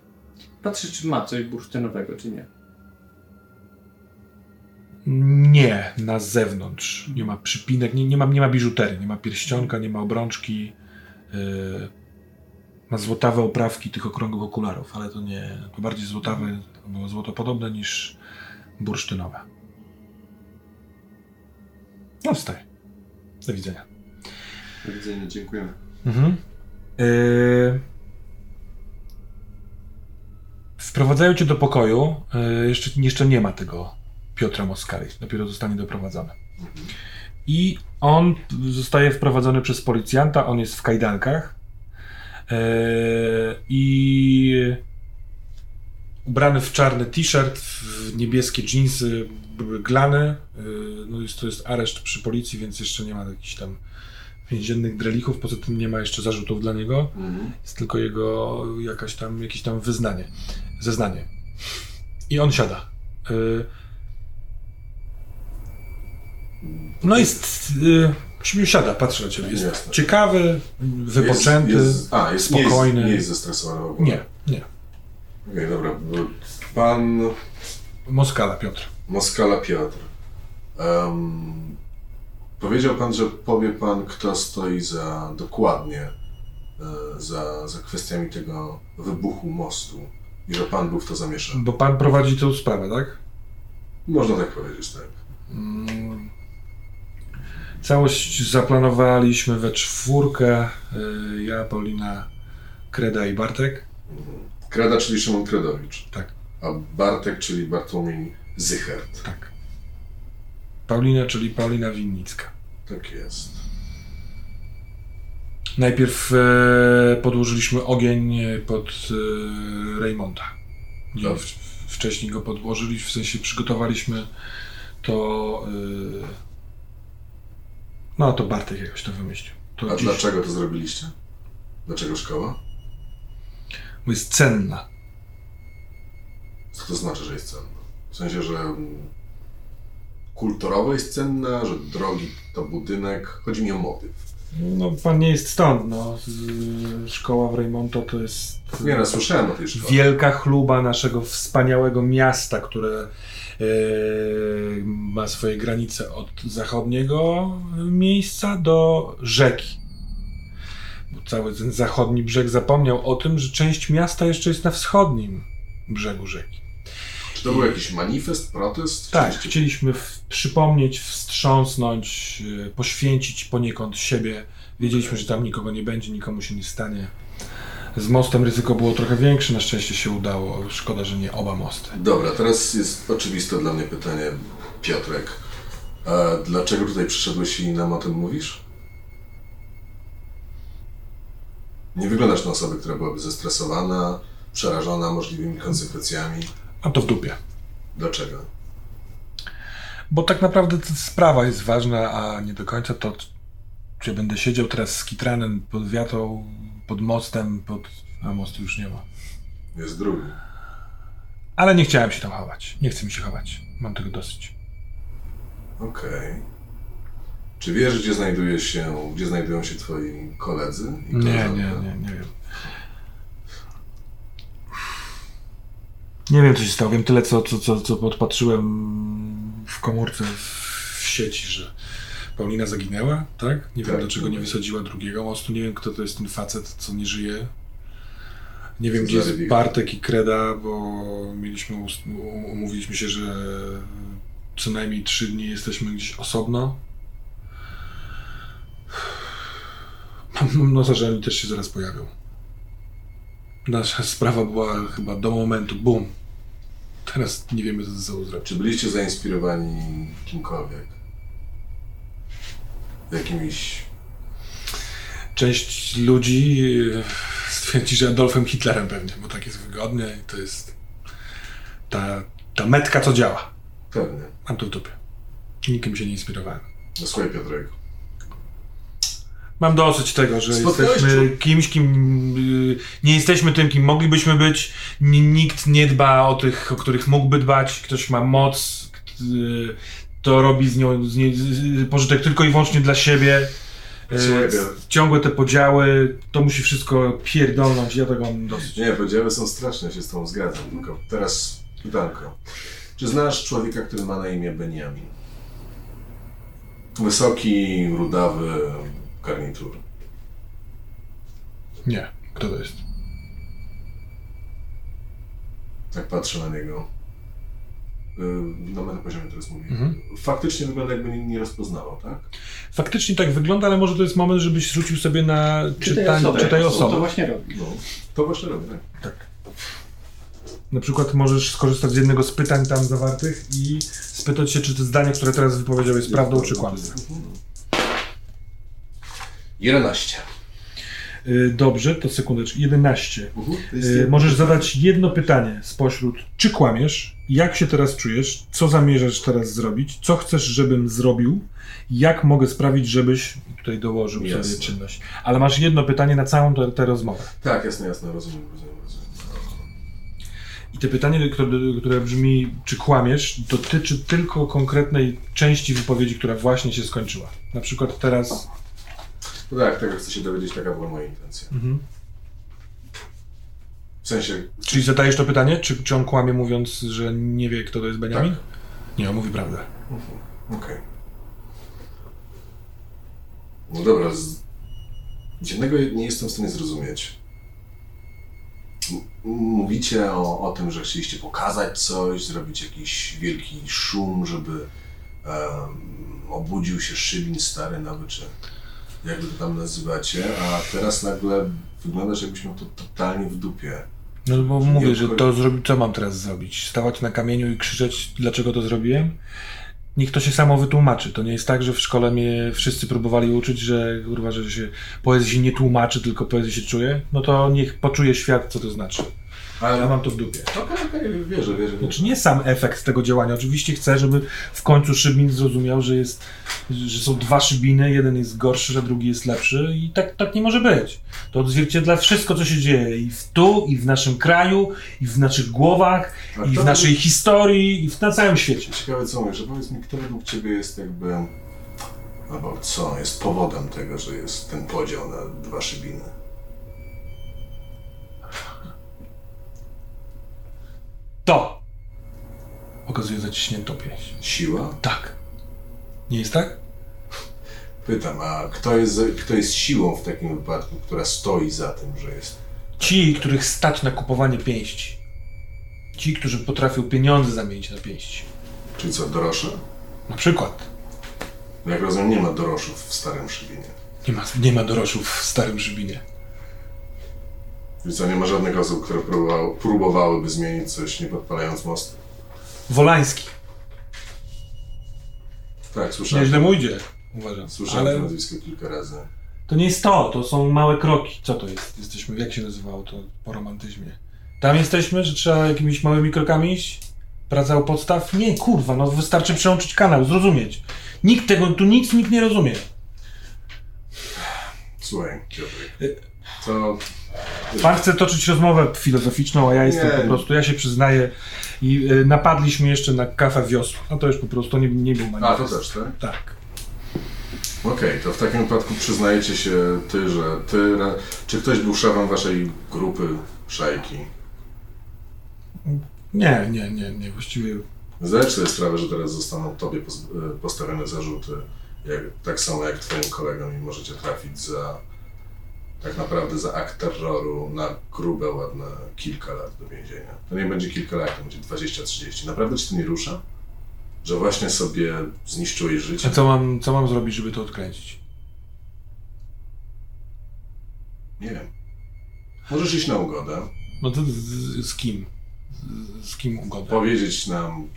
S1: Patrzę, czy ma coś bursztynowego, czy nie.
S2: Nie, na zewnątrz. Nie ma przypinek, nie, nie, ma, nie ma biżuterii, nie ma pierścionka, nie ma obrączki. Yy, ma złotawe oprawki tych okrągłych okularów, ale to nie, to bardziej złotawe, no, złotopodobne niż bursztynowe. No wstań. Do widzenia.
S4: Do widzenia, dziękujemy.
S2: Mhm. Yy... Wprowadzają cię do pokoju. Yy, jeszcze, jeszcze nie ma tego Piotra Moskali. Dopiero zostanie doprowadzony. I on zostaje wprowadzony przez policjanta. On jest w kajdankach. Yy, I ubrany w czarny t-shirt, w niebieskie dżinsy, były glany. No jest, to jest areszt przy policji, więc jeszcze nie ma jakichś tam więziennych drelichów, poza tym nie ma jeszcze zarzutów dla niego,
S3: Mhm.
S2: jest tylko jego jakaś tam, jakieś tam wyznanie, zeznanie. I on siada. Y... No jest, y... Siada, patrzy na ciebie, jest
S3: Jasne.
S2: ciekawy, wypoczęty,
S3: Jest, jest, a, jest,
S2: spokojny.
S3: Nie jest, nie jest zestresowany w ogóle.
S2: nie, nie,
S3: Okej, dobra. Pan
S2: Moskala Piotr.
S3: Moskala Piotr. Em, powiedział pan, że powie pan, kto stoi za dokładnie e, za, za kwestiami tego wybuchu mostu i że pan był w to zamieszany.
S2: Bo pan prowadzi tę sprawę, tak?
S3: Można tak powiedzieć, tak.
S2: Mm. Całość zaplanowaliśmy we czwórkę. y, Ja, Paulina, Kreda i Bartek.
S3: Kreda, czyli Szymon Kredowicz,
S2: Tak,
S3: a Bartek, czyli Bartłomiej Zychert.
S2: tak. Paulina, czyli Paulina Winnicka.
S3: Tak jest.
S2: Najpierw e, podłożyliśmy ogień pod e. Nie,
S3: Dobrze.
S2: w, wcześniej go podłożyliśmy, w sensie przygotowaliśmy to. E, no to Bartek jakoś to wymyślił. To
S3: A
S2: dziś-
S3: dlaczego to zrobiliście? Dlaczego szkoła?
S2: Bo jest cenna.
S3: Co to znaczy, że jest cenna? W sensie, że mm, kulturowo jest cenna, że drogi to budynek. Chodzi mi o motyw.
S2: No, pan nie jest stąd. No. Szkoła w Raymonto to jest
S3: Nie, no, słyszałem o tej szkole.
S2: wielka chluba naszego wspaniałego miasta, które e, ma swoje granice od zachodniego miejsca do rzeki. Cały ten zachodni brzeg zapomniał o tym, że część miasta jeszcze jest na wschodnim brzegu rzeki.
S3: Czy to był jakiś manifest, protest?
S2: Tak, chcieliśmy w, przypomnieć, wstrząsnąć, e, poświęcić poniekąd siebie. Wiedzieliśmy, że tam nikogo nie będzie, nikomu się nie stanie. Z mostem ryzyko było trochę większe, na szczęście się udało. Szkoda, że nie oba mosty.
S3: Dobra, teraz jest oczywiste dla mnie pytanie, Piotrek. A dlaczego tutaj przyszedłeś i nam o tym mówisz? Nie wyglądasz na osobę, która byłaby zestresowana, przerażona możliwymi konsekwencjami.
S2: A to w dupie.
S3: Dlaczego?
S2: Bo tak naprawdę sprawa jest ważna, a nie do końca to, czy będę siedział teraz z kitranem pod wiatą, pod mostem, pod... a mostu już nie ma.
S3: Jest drugi.
S2: Ale nie chciałem się tam chować. Nie chcę mi się chować. Mam tego dosyć.
S3: Okej. Czy wiesz, gdzie znajduje się, gdzie znajdują się twoi koledzy?
S2: Nie, nie, nie, nie wiem. Nie wiem, co się stało. Wiem tyle, co, co, co, co podpatrzyłem w komórce w sieci, że Paulina zaginęła, tak? Nie wiem,
S3: Tak.
S2: dlaczego nie wysadziła drugiego mostu. Nie wiem, kto to jest ten facet, co nie żyje. Nie wiem, gdzie jest. Bartek i Kreda, bo mieliśmy, umówiliśmy się, że co najmniej trzy dni jesteśmy gdzieś osobno. Mam nadzieję, że oni też się zaraz pojawią. Nasza sprawa była chyba do momentu, bum. Teraz nie wiemy, co ze sobą zrobić.
S3: Czy byliście zainspirowani kimkolwiek? Jakimiś...
S2: Część ludzi e, stwierdzi, że Adolfem Hitlerem pewnie, bo tak jest wygodnie i to jest ta, ta metka, co działa.
S3: Pewnie.
S2: Mam to w dupie. Nikim się nie inspirowałem.
S3: No słuchaj Piotrek,
S2: Mam dosyć tego, że
S3: Spotkałeś
S2: jesteśmy
S3: czł-
S2: kimś, kim y, nie jesteśmy tym, kim moglibyśmy być. Nikt nie dba o tych, o których mógłby dbać. Ktoś ma moc, y, to robi z nią z niej, pożytek tylko i wyłącznie dla siebie. Y,
S3: Słuchaj,
S2: Ciągłe te podziały, to musi wszystko pierdolnąć. Ja tego mam dosyć.
S3: Nie, podziały są straszne, ja się z tobą zgadzam. Tylko teraz pytanko. Czy znasz człowieka, który ma na imię Benjamin? Wysoki, rudawy, garnitur.
S2: Nie. Kto to jest?
S3: Tak patrzę na niego. Yy, Na metapoziomie teraz mówię.
S2: Mhm.
S3: Faktycznie wygląda jakby nie, nie rozpoznawał, tak?
S2: Faktycznie tak wygląda, ale może to jest moment, żebyś rzucił sobie na czytań, czytaj
S1: To
S2: osobę.
S1: właśnie robi.
S3: No. To właśnie robię, tak.
S2: Na przykład możesz skorzystać z jednego z pytań tam zawartych i spytać się, czy to zdanie, które teraz wypowiedział, jest prawdą czy kłamstwem.
S3: Mhm. 11.
S2: Y, Dobrze, to sekundeczkę. 11.
S3: Mhm.
S2: Y, Możesz zadać jedno pytanie spośród, czy kłamiesz, jak się teraz czujesz, co zamierzasz teraz zrobić, co chcesz, żebym zrobił, jak mogę sprawić, żebyś, tutaj dołożył
S3: Jasne.
S2: sobie czynność, ale masz jedno pytanie na całą tę tę rozmowę.
S3: Tak, jasne, jasne, rozumiem, rozumiem, rozumiem.
S2: I te pytanie, które, które brzmi, czy kłamiesz, dotyczy tylko konkretnej części wypowiedzi, która właśnie się skończyła. Na przykład teraz.
S3: No tak, tego chcę się dowiedzieć, taka była moja intencja.
S2: Mhm.
S3: W sensie,
S2: Czyli zadajesz to pytanie, czy, czy on kłamie mówiąc, że nie wie, kto to jest Benjamin?
S3: Tak.
S2: Nie, on mówi prawdę.
S3: okej. No dobra, z... jednego nie jestem w stanie zrozumieć. M- Mówicie o, o tym, że chcieliście pokazać coś, zrobić jakiś wielki szum, żeby em, obudził się szybin stary nowy, czy jak wy to tam nazywacie, a teraz nagle wygląda, że jakbyś miał to totalnie w dupie.
S2: No bo
S3: Nie
S2: mówię, że to zrobi, co mam teraz zrobić? Stawać na kamieniu i krzyczeć, dlaczego to zrobiłem? Niech to się samo wytłumaczy. To nie jest tak, że w szkole mnie wszyscy próbowali uczyć, że kurwa, że się poezji nie tłumaczy, tylko poezji się czuje. No to niech poczuje świat, co to znaczy.
S3: Ale
S2: Ja mam to w dupie.
S3: Okej, okej, wierzę, wierzę.
S2: Znaczy nie sam efekt tego działania. Oczywiście chcę, żeby w końcu Szybin zrozumiał, że, jest, że są dwa Szybiny, jeden jest gorszy, a drugi jest lepszy i tak, tak nie może być. To odzwierciedla wszystko, co się dzieje i w tu, i w naszym kraju, i w naszych głowach,
S3: A
S2: i w naszej historii, i w, na całym świecie.
S3: Ciekawe co mówisz, że powiedz mi, kto według Ciebie jest jakby, albo co jest powodem tego, że jest ten podział na dwa szybiny?
S2: To okazuje zaciśniętą pięść.
S3: Siła?
S2: Tak. Nie jest tak?
S3: Pytam, a kto jest, kto jest siłą w takim wypadku, która stoi za tym, że jest...
S2: Ci, których stać na kupowanie pięści. Ci, którzy potrafią pieniądze zamienić na pięści.
S3: Czyli co, dorosze?
S2: Na przykład.
S3: Jak rozumiem, nie ma doroszów w starym szybinie.
S2: Nie ma, nie ma doroszów w starym Żybinie.
S3: Co, nie ma żadnych osób, które próbowały, próbowałyby zmienić coś, nie podpalając mostu?
S2: Wolański.
S3: Tak, słyszałem.
S2: Nieźle mu idzie, uważam.
S3: Słyszałem to
S2: Ale
S3: nazwisko kilka razy.
S2: to nie jest to, to są małe kroki. Co to jest? Jesteśmy, jak się nazywało to po romantyzmie? Tam jesteśmy, że trzeba jakimiś małymi krokami iść? Praca u podstaw? Nie, kurwa, no wystarczy przełączyć kanał, zrozumieć. Nikt tego, tu nic nikt nie rozumie.
S3: Słuchaj, Piotrek,
S2: Y-
S3: to
S2: Pan chce toczyć rozmowę filozoficzną, a ja jestem
S3: Nie.
S2: po prostu, ja się przyznaję i y, napadliśmy jeszcze na kafę wiosło. A to już po prostu nie, nie był
S3: A, to
S2: manifest.
S3: też, tak?
S2: Tak.
S3: Okej, to w takim wypadku przyznajecie się ty, że ty... Czy ktoś był szefem waszej grupy szajki?
S2: Nie, nie, nie, nie, właściwie
S3: Zdajesz sobie sprawę, że teraz zostaną tobie e, postawione zarzuty, jak, tak samo jak twoim kolegom i możecie trafić za tak naprawdę za akt terroru na grube, ładne kilka lat do więzienia. To nie będzie kilka lat, to będzie 20-30. Naprawdę cię to nie rusza? Że właśnie sobie zniszczyłeś życie?
S2: A co mam, co mam zrobić, żeby to odkręcić?
S3: Nie wiem. Możesz iść na ugodę,
S2: No to z, z kim? Z, z kim ugodę?
S3: powiedzieć nam...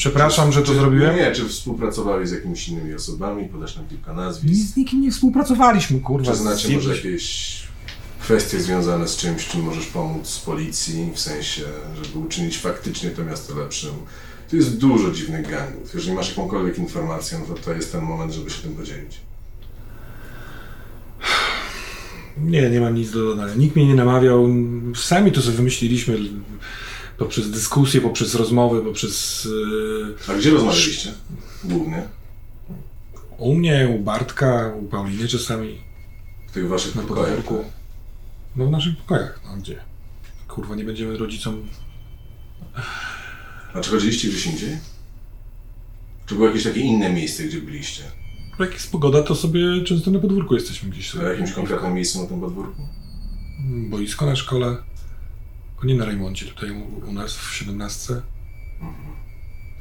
S2: Przepraszam, że to
S3: czy,
S2: zrobiłem.
S3: Nie, czy współpracowałeś z jakimiś innymi osobami, podać nam kilka nazwisk.
S2: z nikim nie współpracowaliśmy, kurwa.
S3: Czy znacie
S2: z-
S3: może jakieś kwestie związane z czymś, czym możesz pomóc policji, w sensie, żeby uczynić faktycznie to miasto lepszym? Tu jest dużo dziwnych gangów. Jeżeli masz jakąkolwiek informację, no to to jest ten moment, żeby się tym podzielić.
S2: Nie, nie mam nic do dodania. Nikt mnie nie namawiał. Sami to sobie wymyśliliśmy poprzez dyskusje, poprzez rozmowy, poprzez... Yy,
S3: A gdzie rozmawialiście? Głównie?
S2: u mnie, u Bartka, u Pauliny czasami.
S3: W tych waszych
S2: Na
S3: pokojach?
S2: podwórku. No w naszych pokojach, no gdzie? Kurwa, nie będziemy rodzicom...
S3: A czy chodziliście gdzieś indziej? Czy było jakieś takie inne miejsce, gdzie byliście?
S2: Jak jest pogoda, to sobie często na podwórku jesteśmy gdzieś sobie.
S3: jakimś konkretnym miejscu na tym podwórku?
S2: Boisko na szkole. Nie na Rejmoncie, tutaj u, u nas w 17.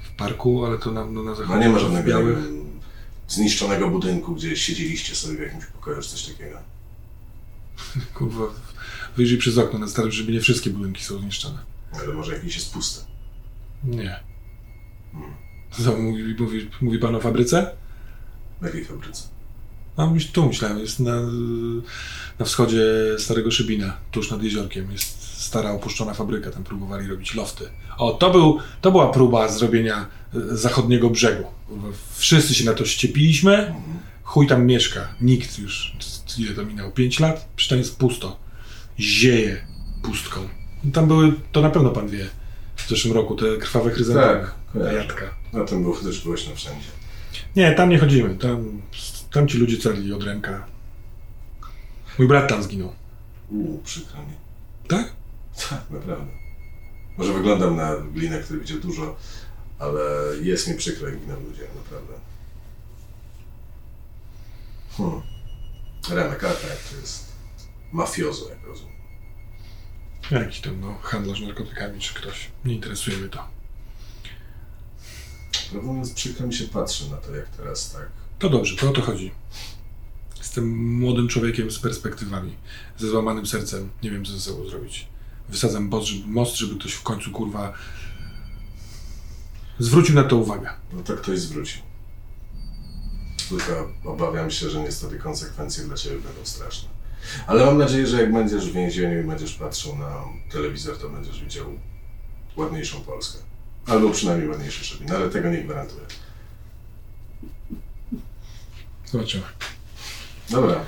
S2: W parku, ale to na, no, na zachodzie.
S3: No nie ma żadnego
S2: białych.
S3: zniszczonego budynku, gdzie siedzieliście sobie w jakimś pokoju, czy coś takiego.
S2: Kurwa, wyjrzyj przez okno na starym żeby nie wszystkie budynki są zniszczone.
S3: Ale może jakiś jest pusty.
S2: Nie.
S3: Hmm.
S2: Co, mówi, mówi, mówi pan o fabryce?
S3: W jakiej fabryce?
S2: A myśl- tu myślałem, jest na, na wschodzie Starego Szybina, tuż nad jeziorkiem. Jest stara opuszczona fabryka, tam próbowali robić lofty. O, to, był, to była próba zrobienia e, zachodniego brzegu. Wszyscy się na to ściepiliśmy, chuj tam mieszka, nikt już, ile to minęło, 5 lat? Przecież tam jest pusto. Zieje pustką. Tam były, to na pewno pan wie, w zeszłym roku te krwawe chryzantemy.
S3: Tak,
S2: jadka.
S3: Na tym było, też na wszędzie.
S2: Nie, tam nie chodzimy. Tam, tam ci ludzie cali od ręka. Mój brat tam zginął.
S3: Uuu, przykro mi.
S2: Tak?
S3: Tak, naprawdę. Może wyglądam na glinę, który widział dużo, ale jest mi przykro, jak giną ludzie, naprawdę. Hmm. Remek, ale tak, to jest mafiozo, jak rozumiem.
S2: Jakiś tam no, handlarz narkotykami czy ktoś. Nie interesuje mnie to.
S3: Prawdę mówiąc, przykro mi się patrzy na to, jak teraz tak.
S2: To dobrze, to o to chodzi. Jestem młodym człowiekiem z perspektywami, ze złamanym sercem. Nie wiem, co ze sobą zrobić. Wysadzam most żeby, ktoś w końcu, kurwa, zwrócił na to uwagę.
S3: No to ktoś zwrócił. Tylko obawiam się, że niestety konsekwencje dla Ciebie będą straszne. Ale mam nadzieję, że jak będziesz w więzieniu i będziesz patrzył na telewizor, to będziesz widział ładniejszą Polskę. Albo przynajmniej ładniejszy Szybin, ale tego nie gwarantuję.
S2: Zobaczymy.
S3: Dobra.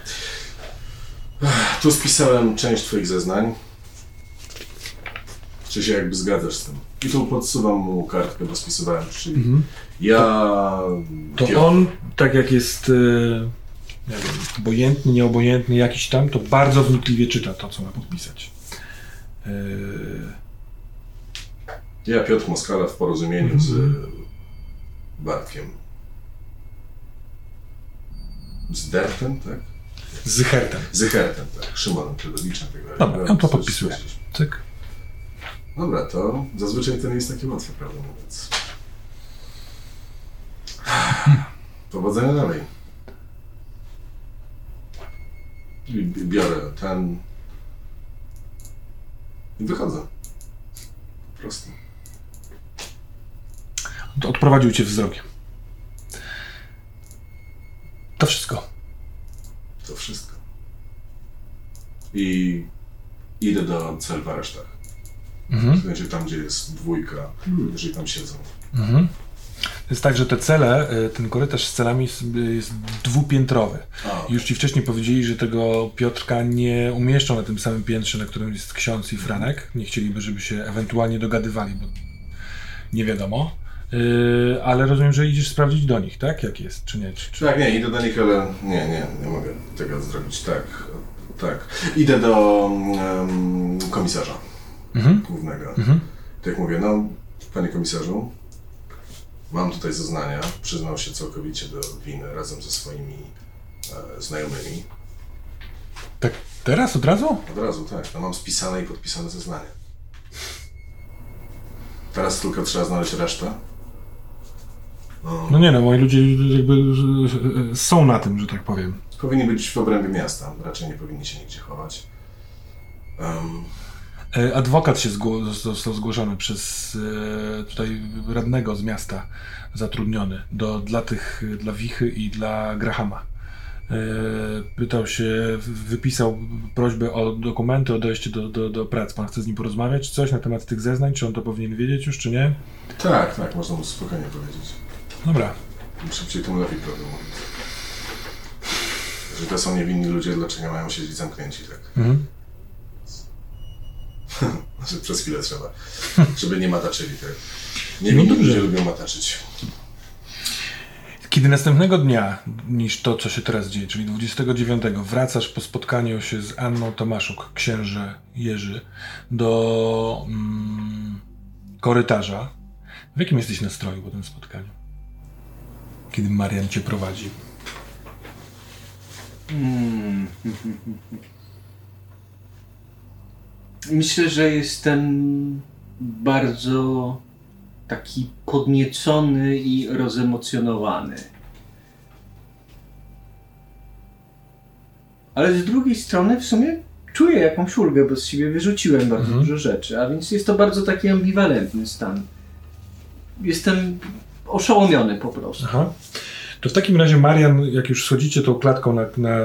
S3: Tu spisałem część Twoich zeznań. Czy się jakby zgadzasz z tym? I tu podsuwam mu kartkę, bo spisywałem, czyli
S2: Mhm.
S3: ja...
S2: To
S3: Piotr-
S2: on, tak jak jest e, nie wiem, obojętny, nieobojętny, jakiś tam, to bardzo wnikliwie czyta to, co ma podpisać. E,
S3: Ja, Piotr Moskala, w porozumieniu z Bartkiem. Z Dertem, tak?
S2: z Hertem.
S3: Z Hertem, tak. Szymonem Kledowiczem, tak.
S2: Dobra, on to podpisuje. Cyk.
S3: Dobra, to zazwyczaj to nie jest takie łatwe, prawdę mówiąc. Powodzenia dalej. I biorę ten i wychodzę. Po prostu.
S2: Odprowadził cię wzrokiem. To wszystko.
S3: To wszystko. I idę do cel w aresztach.
S2: Mhm.
S3: Sensie tam, gdzie jest dwójka, jeżeli tam siedzą.
S2: Mhm. Jest tak, że te cele, y, ten korytarz z celami jest, jest dwupiętrowy.
S3: A,
S2: Już ci wcześniej powiedzieli, że tego Piotrka nie umieszczą na tym samym piętrze, na którym jest ksiądz i Franek. Nie chcieliby, żeby się ewentualnie dogadywali, bo nie wiadomo. Yy, ale rozumiem, że idziesz sprawdzić do nich, tak? Jak jest, czy nie? Czy, czy...
S3: Tak, nie, idę do nich, ale nie, nie, nie mogę tego zrobić. Tak, tak. Idę do em, komisarza
S2: Mhm.
S3: głównego.
S2: Mhm.
S3: Tak jak mówię, no, panie komisarzu, mam tutaj zeznania. Przyznał się całkowicie do winy razem ze swoimi e, znajomymi.
S2: Tak teraz, od razu?
S3: Od razu, tak. No, mam spisane i podpisane zeznania. Teraz tylko trzeba znaleźć resztę. No,
S2: No nie no, moi ludzie jakby są na tym, że tak powiem.
S3: Powinni być w obrębie miasta. Raczej nie powinni się nigdzie chować.
S2: Adwokat się zgło- został zgłoszony przez e, tutaj radnego z miasta, zatrudniony do, dla tych, dla Wichy i dla Grahama. E, Pytał się, wypisał prośbę o dokumenty, o dojście do, do, do prac. Pan chce z nim porozmawiać? Coś na temat tych zeznań? Czy on to powinien wiedzieć już, czy nie?
S3: tak, tak, można mu spokojnie powiedzieć.
S2: Dobra.
S3: Im szybciej, tym lepiej, prawdę mówiąc. Że to są niewinni ludzie, dlaczego mają siedzieć zamknięci, tak?
S2: Mhm.
S3: Znaczy przez chwilę trzeba, żeby nie mataczyli, tak? Niewinni
S2: No
S3: ludzie lubią mataczyć.
S2: Kiedy następnego dnia niż to, co się teraz dzieje, czyli 29, wracasz po spotkaniu się z Anną Tomaszuk, księże Jerzy, do mm, korytarza. W jakim jesteś nastroju po tym spotkaniu? Kiedy Marian cię prowadzi.
S1: Mm. Myślę, że jestem bardzo taki podniecony i rozemocjonowany. Ale z drugiej strony w sumie czuję jakąś ulgę, bo z siebie wyrzuciłem bardzo
S2: Mhm.
S1: dużo rzeczy, a więc jest to bardzo taki ambiwalentny stan. Jestem oszołomiony po prostu.
S2: Aha. To w takim razie Marian, jak już schodzicie tą klatką na, na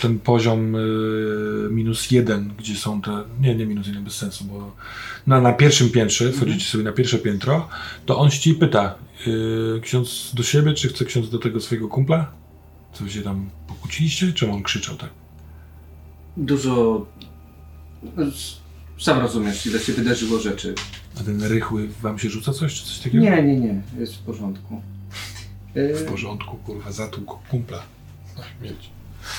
S2: ten poziom y, minus jeden, gdzie są te, nie, nie minus jeden, bez sensu, bo na, na pierwszym piętrze, wchodzicie sobie na pierwsze piętro, to on cię pyta, y, ksiądz do siebie, czy chce ksiądz do tego swojego kumpla? Co wy się tam pokłóciliście? Czemu on krzyczał tak?
S1: Dużo. Sam rozumiesz, ile się wydarzyło rzeczy.
S2: A ten rychły wam się rzuca coś, czy coś takiego?
S1: Nie, nie, nie, jest w porządku.
S2: W porządku, kurwa, zatłukł kumpla. No, mieć.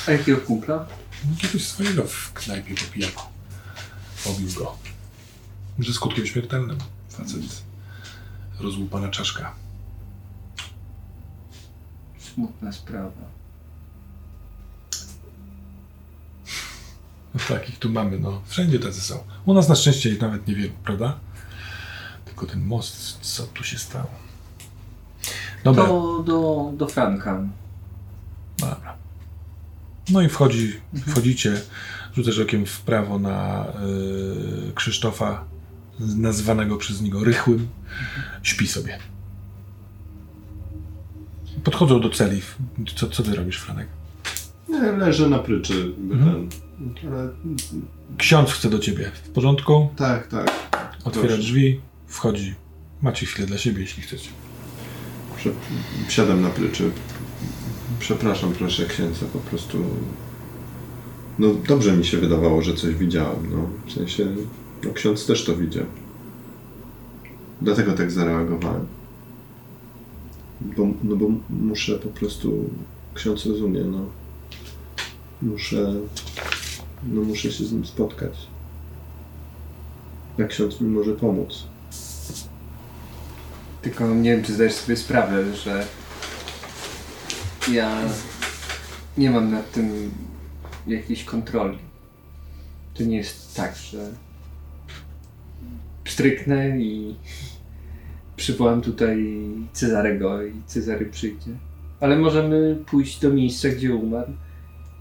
S1: A jakiego kumpla?
S2: Jakiegoś swojego w knajpie po pijaku. Pobił go. Ze skutkiem śmiertelnym. Facet. Rozłupana czaszka.
S1: Smutna sprawa.
S2: No, takich tu mamy, no. Wszędzie tacy są. U nas na szczęście ich nawet niewielu, prawda? Tylko ten most, co tu się stało? Dobra,
S1: To do, do Franka.
S2: dobra. No i wchodzi, wchodzicie, rzucasz okiem w prawo na y, Krzysztofa, nazwanego przez niego Rychłym. Śpi sobie. Podchodzą do celi. Co, co ty robisz, Franek?
S4: Nie, leżę na pryczy.
S2: Mhm.
S4: Ten, ale
S2: Ksiądz chce do ciebie. W porządku?
S4: tak, tak.
S2: Otwiera
S4: Proszę.
S2: drzwi, wchodzi. Macie chwilę dla siebie, jeśli chcecie.
S4: Prze, siadam na pryczy. Przepraszam, proszę księdza, po prostu. No dobrze mi się wydawało, że coś widziałem. No, w sensie, no ksiądz też to widział. Dlatego tak zareagowałem. Bo, no bo muszę po prostu, ksiądz rozumie, no. Muszę, no muszę się z nim spotkać. Jak ksiądz mi może pomóc?
S1: Tylko nie wiem, czy zdajesz sobie sprawę, że ja nie mam nad tym jakiejś kontroli. To nie jest tak, że pstryknę i przywołam tutaj Cezarego i Cezary przyjdzie. Ale możemy pójść do miejsca, gdzie umarł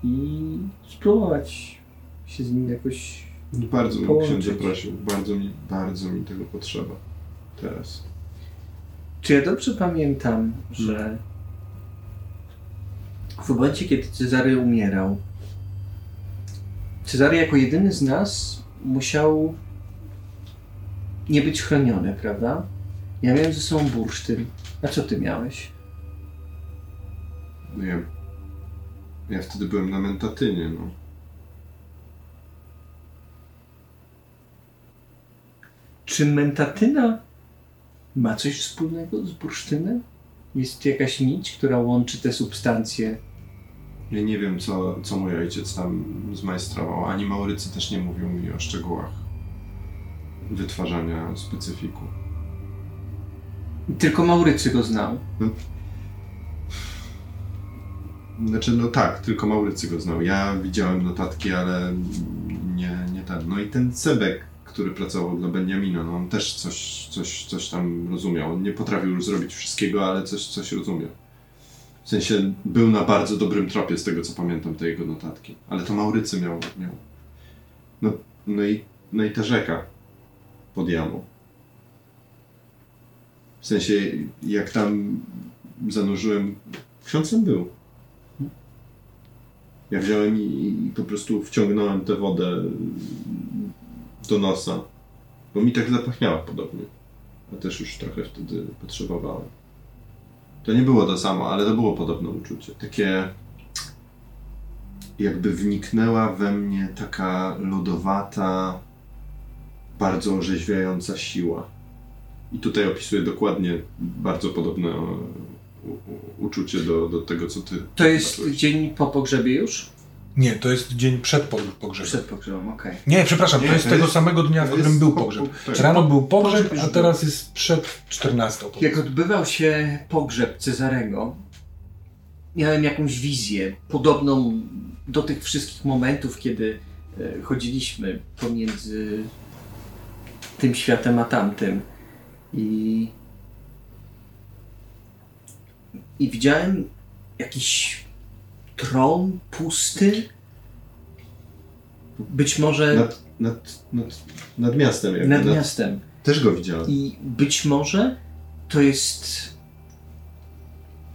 S1: i spróbować się z nim jakoś
S4: Bardzo bym
S1: Połączyć.
S4: księdza prosił. Bardzo mi, bardzo mi tego potrzeba. Teraz.
S1: Czy ja dobrze pamiętam, że w momencie, kiedy Cezary umierał, Cezary jako jedyny z nas musiał nie być chroniony, prawda? Ja miałem ze sobą bursztyn. A co ty miałeś?
S4: No ja, ja wtedy byłem na mentatynie, no.
S1: Czy mentatyna ma coś wspólnego z bursztynem? Jest jakaś nić, która łączy te substancje?
S4: Ja nie wiem, co, co mój ojciec tam zmajstrował, ani Maurycy też nie mówił mi o szczegółach wytwarzania specyfiku.
S1: Tylko Maurycy go znał.
S4: Znaczy, no tak, tylko Maurycy go znał. Ja widziałem notatki, ale nie, nie ten. No i ten Sebek, który pracował dla Benjamina, no on też coś, coś, coś tam rozumiał. On nie potrafił już zrobić wszystkiego, ale coś, coś rozumiał. W sensie był na bardzo dobrym tropie z tego, co pamiętam, te jego notatki. Ale to Maurycy miał. miał. No, no, i, no i ta rzeka pod jamą. W sensie, jak tam zanurzyłem, ksiądz tam był. Ja wziąłem i, i po prostu wciągnąłem tę wodę do nosa, bo mi tak zapachniała podobnie. A też już trochę wtedy potrzebowałem. To nie było to samo, ale to było podobne uczucie. Takie jakby wniknęła we mnie taka lodowata, bardzo orzeźwiająca siła. I tutaj opisuję dokładnie bardzo podobne e, uczucie do, do tego, co ty.
S1: To jest dzień po pogrzebie już?
S2: Nie, to jest dzień przed po- pogrzebem.
S1: Przed pogrzebem, okej.
S2: Nie, przepraszam,
S4: Nie,
S2: to jest
S4: to
S2: tego
S4: jest-
S2: samego dnia, w którym był
S4: po-
S2: pogrzeb.
S4: po- tak.
S2: Rano był
S1: Pogrzeb
S2: a teraz jest przed 14.
S1: Jak odbywał się pogrzeb Cezarego, miałem jakąś wizję podobną do tych wszystkich momentów, kiedy e, chodziliśmy pomiędzy tym światem a tamtym. I, i widziałem jakiś tron pusty. Być może
S4: Nad, nad, nad, nad miastem. Jakby,
S1: nad miastem.
S4: Też go widziałem.
S1: I być może to jest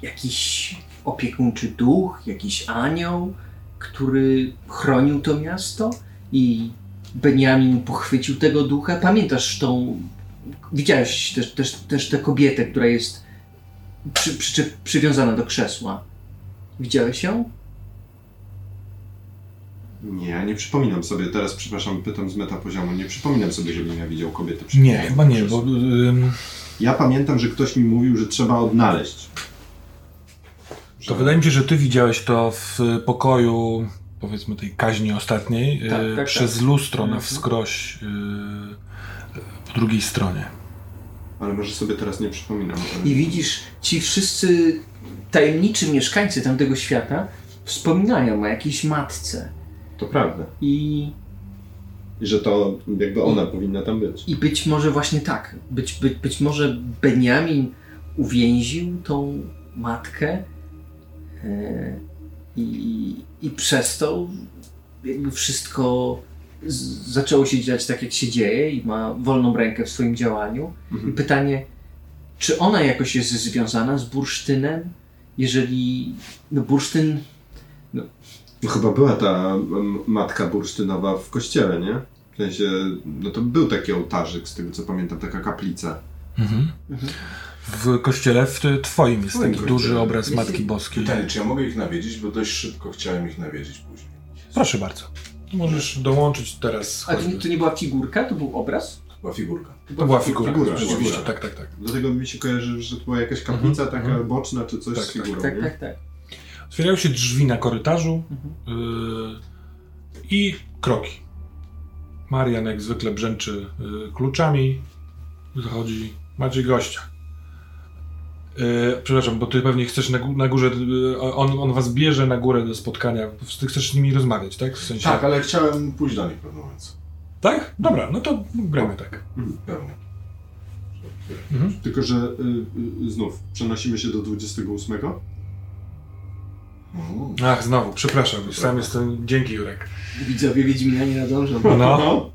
S1: jakiś opiekuńczy duch, jakiś anioł, który chronił to miasto i Beniamin pochwycił tego ducha. Pamiętasz tą. Widziałeś też, też, też tę kobietę, która jest przy, przy, przywiązana do krzesła. Widziałeś ją?
S4: Nie, ja nie przypominam sobie, teraz przepraszam, pytam z metapoziomu, nie przypominam sobie, żebym ja widział kobietę. przy-
S2: Nie, chyba nie, bo ym,
S4: Ja pamiętam, że ktoś mi mówił, że trzeba odnaleźć.
S2: to wydaje mi się, że ty widziałeś to w pokoju, powiedzmy tej kaźni ostatniej,
S1: Tak,
S2: y,
S1: tak,
S2: przez
S1: tak.
S2: lustro na
S1: Mhm.
S2: wskroś y, po drugiej stronie.
S4: Ale może sobie teraz nie przypominam.
S1: I widzisz, ci wszyscy tajemniczy mieszkańcy tamtego świata wspominają o jakiejś matce.
S4: To prawda.
S1: I
S4: I że to jakby ona powinna tam być.
S1: I być może właśnie tak. Być, być, być może Beniamin uwięził tą matkę e, i, i przez to jakby wszystko zaczęło się dziać tak, jak się dzieje i ma wolną rękę w swoim działaniu. I
S4: Mhm.
S1: pytanie, czy ona jakoś jest związana z bursztynem? Jeżeli no bursztyn
S4: No chyba była ta matka bursztynowa w kościele, nie? W sensie, no to był taki ołtarzyk, z tego co pamiętam, taka kaplica.
S2: Mhm. W kościele w twoim jest taki
S4: kościele.
S2: duży obraz
S1: Jest-
S2: Matki Boskiej.
S3: Pytanie, czy ja mogę ich nawiedzić, bo dość szybko chciałem ich nawiedzić później.
S2: Proszę bardzo. Możesz dołączyć teraz.
S1: A to nie, to nie była figurka, to był obraz?
S3: Była figurka.
S2: To była figura,
S4: Figura,
S2: rzeczywiście,
S4: figura.
S2: tak, tak, tak.
S4: Dlatego mi się kojarzy, że to była jakaś kaplica
S2: Mhm,
S4: taka
S2: mhm.
S4: boczna, czy coś
S2: Tak,
S4: z figurą,
S1: Tak,
S4: nie?
S1: tak, tak.
S2: Otwierają się drzwi na korytarzu
S1: Mhm.
S2: yy, i kroki. Marian jak zwykle brzęczy yy, kluczami. Zachodzi. Macie gościa. Yy, przepraszam, bo ty pewnie chcesz na, gó- na górze, yy, on, on was bierze na górę do spotkania. Ty chcesz z nimi rozmawiać, tak? W sensie...
S3: Tak, ale chciałem pójść do nich w pewnym momencie.
S2: Tak? Dobra, no to gramy tak.
S3: Pewnie.
S2: Mhm.
S4: Tylko, że y, y, znów przenosimy się do 28.
S3: Mm.
S2: Ach, znowu, przepraszam, już sam jestem. Dzięki, Jurek.
S1: Widzowie Wiedźmina nie nadążą.
S2: No.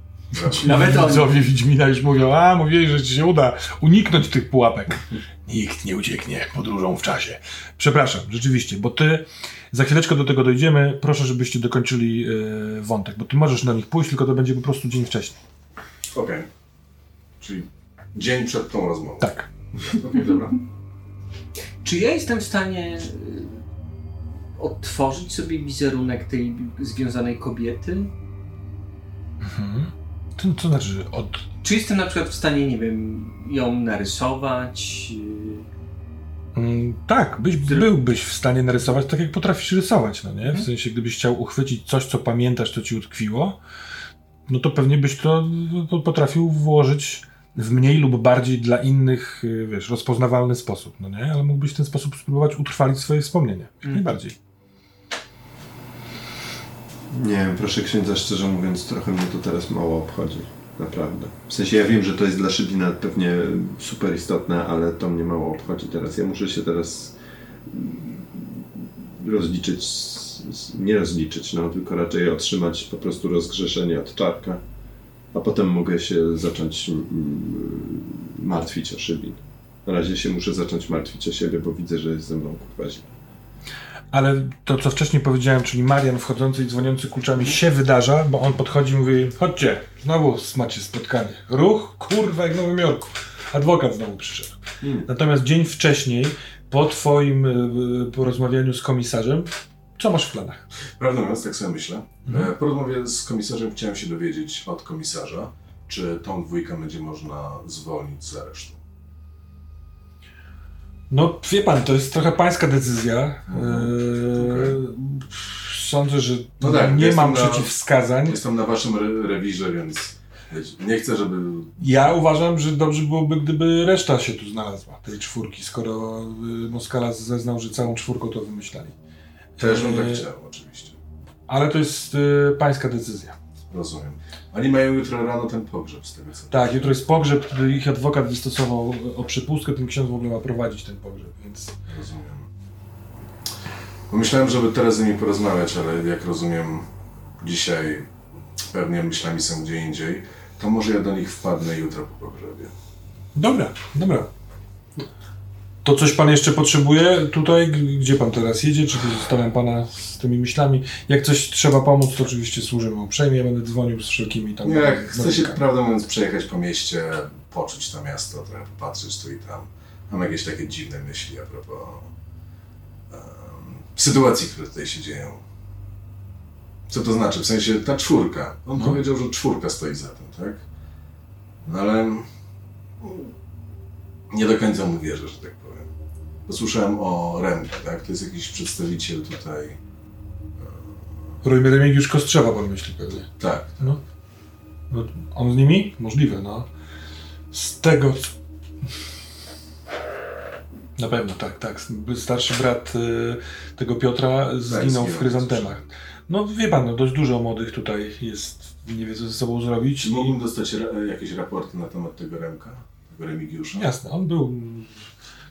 S1: Nawet.
S2: Widzowie Wiedźmina już mówią, a mówili, że ci się uda uniknąć tych pułapek. Nikt nie ucieknie podróżą w czasie. Przepraszam, rzeczywiście, bo ty, za chwileczkę do tego dojdziemy, proszę, żebyście dokończyli e, wątek, bo ty możesz na nich pójść, tylko to będzie po prostu dzień wcześniej.
S3: Okej. Czyli dzień przed tą rozmową.
S2: Tak.
S3: Okej, dobra.
S1: Czy ja jestem w stanie y, odtworzyć sobie wizerunek tej związanej kobiety?
S2: Mhm. To, to znaczy od...
S1: Czy jestem na przykład w stanie, nie wiem, ją narysować?
S2: Mm, tak, byś, byłbyś w stanie narysować tak, jak potrafisz rysować, no nie? W sensie, gdybyś chciał uchwycić coś, co pamiętasz, co ci utkwiło, no to pewnie byś to po- potrafił włożyć w mniej lub bardziej dla innych, y, wiesz, rozpoznawalny sposób, no nie? Ale mógłbyś w ten sposób spróbować utrwalić swoje wspomnienie. Jak
S1: Mhm.
S2: najbardziej.
S4: Nie wiem, proszę księdza, szczerze mówiąc, trochę mnie to teraz mało obchodzi. Naprawdę. W sensie ja wiem, że to jest dla Szybina pewnie super istotne, ale to mnie mało obchodzi teraz. Ja muszę się teraz rozliczyć, nie rozliczyć, no, tylko raczej otrzymać po prostu rozgrzeszenie od czarka, a potem mogę się zacząć mm, martwić o Szybin. Na razie się muszę zacząć martwić o siebie, bo widzę, że jest ze mną kurwa źle.
S2: Ale to, co wcześniej powiedziałem, czyli Marian wchodzący i dzwoniący kluczami się wydarza, bo on podchodzi i mówi, chodźcie, znowu macie spotkanie. Ruch, kurwa, jak w Nowym Jorku. Adwokat znowu przyszedł.
S4: Hmm.
S2: Natomiast dzień wcześniej, po twoim y, y, porozmawianiu z komisarzem, co masz w planach?
S3: Prawdę mówiąc, tak sobie myślę. E, Po rozmowie z komisarzem chciałem się dowiedzieć od komisarza, czy tą dwójkę będzie można zwolnić z aresztu.
S2: No, wie pan, to jest trochę pańska decyzja.
S3: Mhm.
S2: Yy, Sądzę, że
S3: No tak,
S2: nie mam
S3: na-
S2: przeciwwskazań.
S3: Jestem na waszym re rewirze, więc nie chcę, żeby...
S2: Ja uważam, że dobrze byłoby, gdyby reszta się tu znalazła, tej czwórki, skoro y, Moskala zeznał, że całą czwórką to wymyślali.
S3: Też bym tak
S2: Yy,
S3: chciał, oczywiście.
S2: Ale to jest y, pańska decyzja.
S3: Rozumiem. Oni mają jutro rano ten pogrzeb z tego co...
S2: Tak, jutro jest pogrzeb, ich adwokat wystosował o przepustkę, ten ksiądz w ogóle ma prowadzić ten pogrzeb, więc...
S3: Rozumiem. Pomyślałem, żeby teraz z nimi porozmawiać, ale jak rozumiem, dzisiaj pewnie myślami są gdzie indziej, to może ja do nich wpadnę jutro po pogrzebie.
S2: Dobra, dobra. To coś pan jeszcze potrzebuje tutaj? Gdzie pan teraz jedzie? Czy zostawiam pana z tymi myślami? Jak coś trzeba pomóc, to oczywiście służymy uprzejmie. Ja będę dzwonił z wszelkimi tam...
S3: Nie, chcę się
S2: nowinkami.
S3: prawdę mówiąc przejechać po mieście, poczuć to miasto, trochę popatrzeć tu i tam. Mam jakieś takie dziwne myśli a propos em, sytuacji, które tutaj się dzieją. Co to znaczy? W sensie ta czwórka. On
S2: No.
S3: powiedział, że czwórka stoi za tym, tak? No ale nie do końca mu wierzę, że tak powiem. Posłyszałem o Remie, tak? To jest jakiś przedstawiciel tutaj.
S2: Rojmy Remigiusz Kostrzewa, pan myśli pewnie.
S3: Tak,
S2: No. no. On z nimi? Możliwe, no. Z tego... Na pewno, tak, tak. Starszy brat y, tego Piotra zginął w chryzantemach. No wie pan, no, dość dużo młodych tutaj jest, nie wie co ze sobą zrobić.
S3: Czy mógłbym dostać ra- jakieś raporty na temat tego Remka? Tego Remigiusza?
S2: Jasne, on był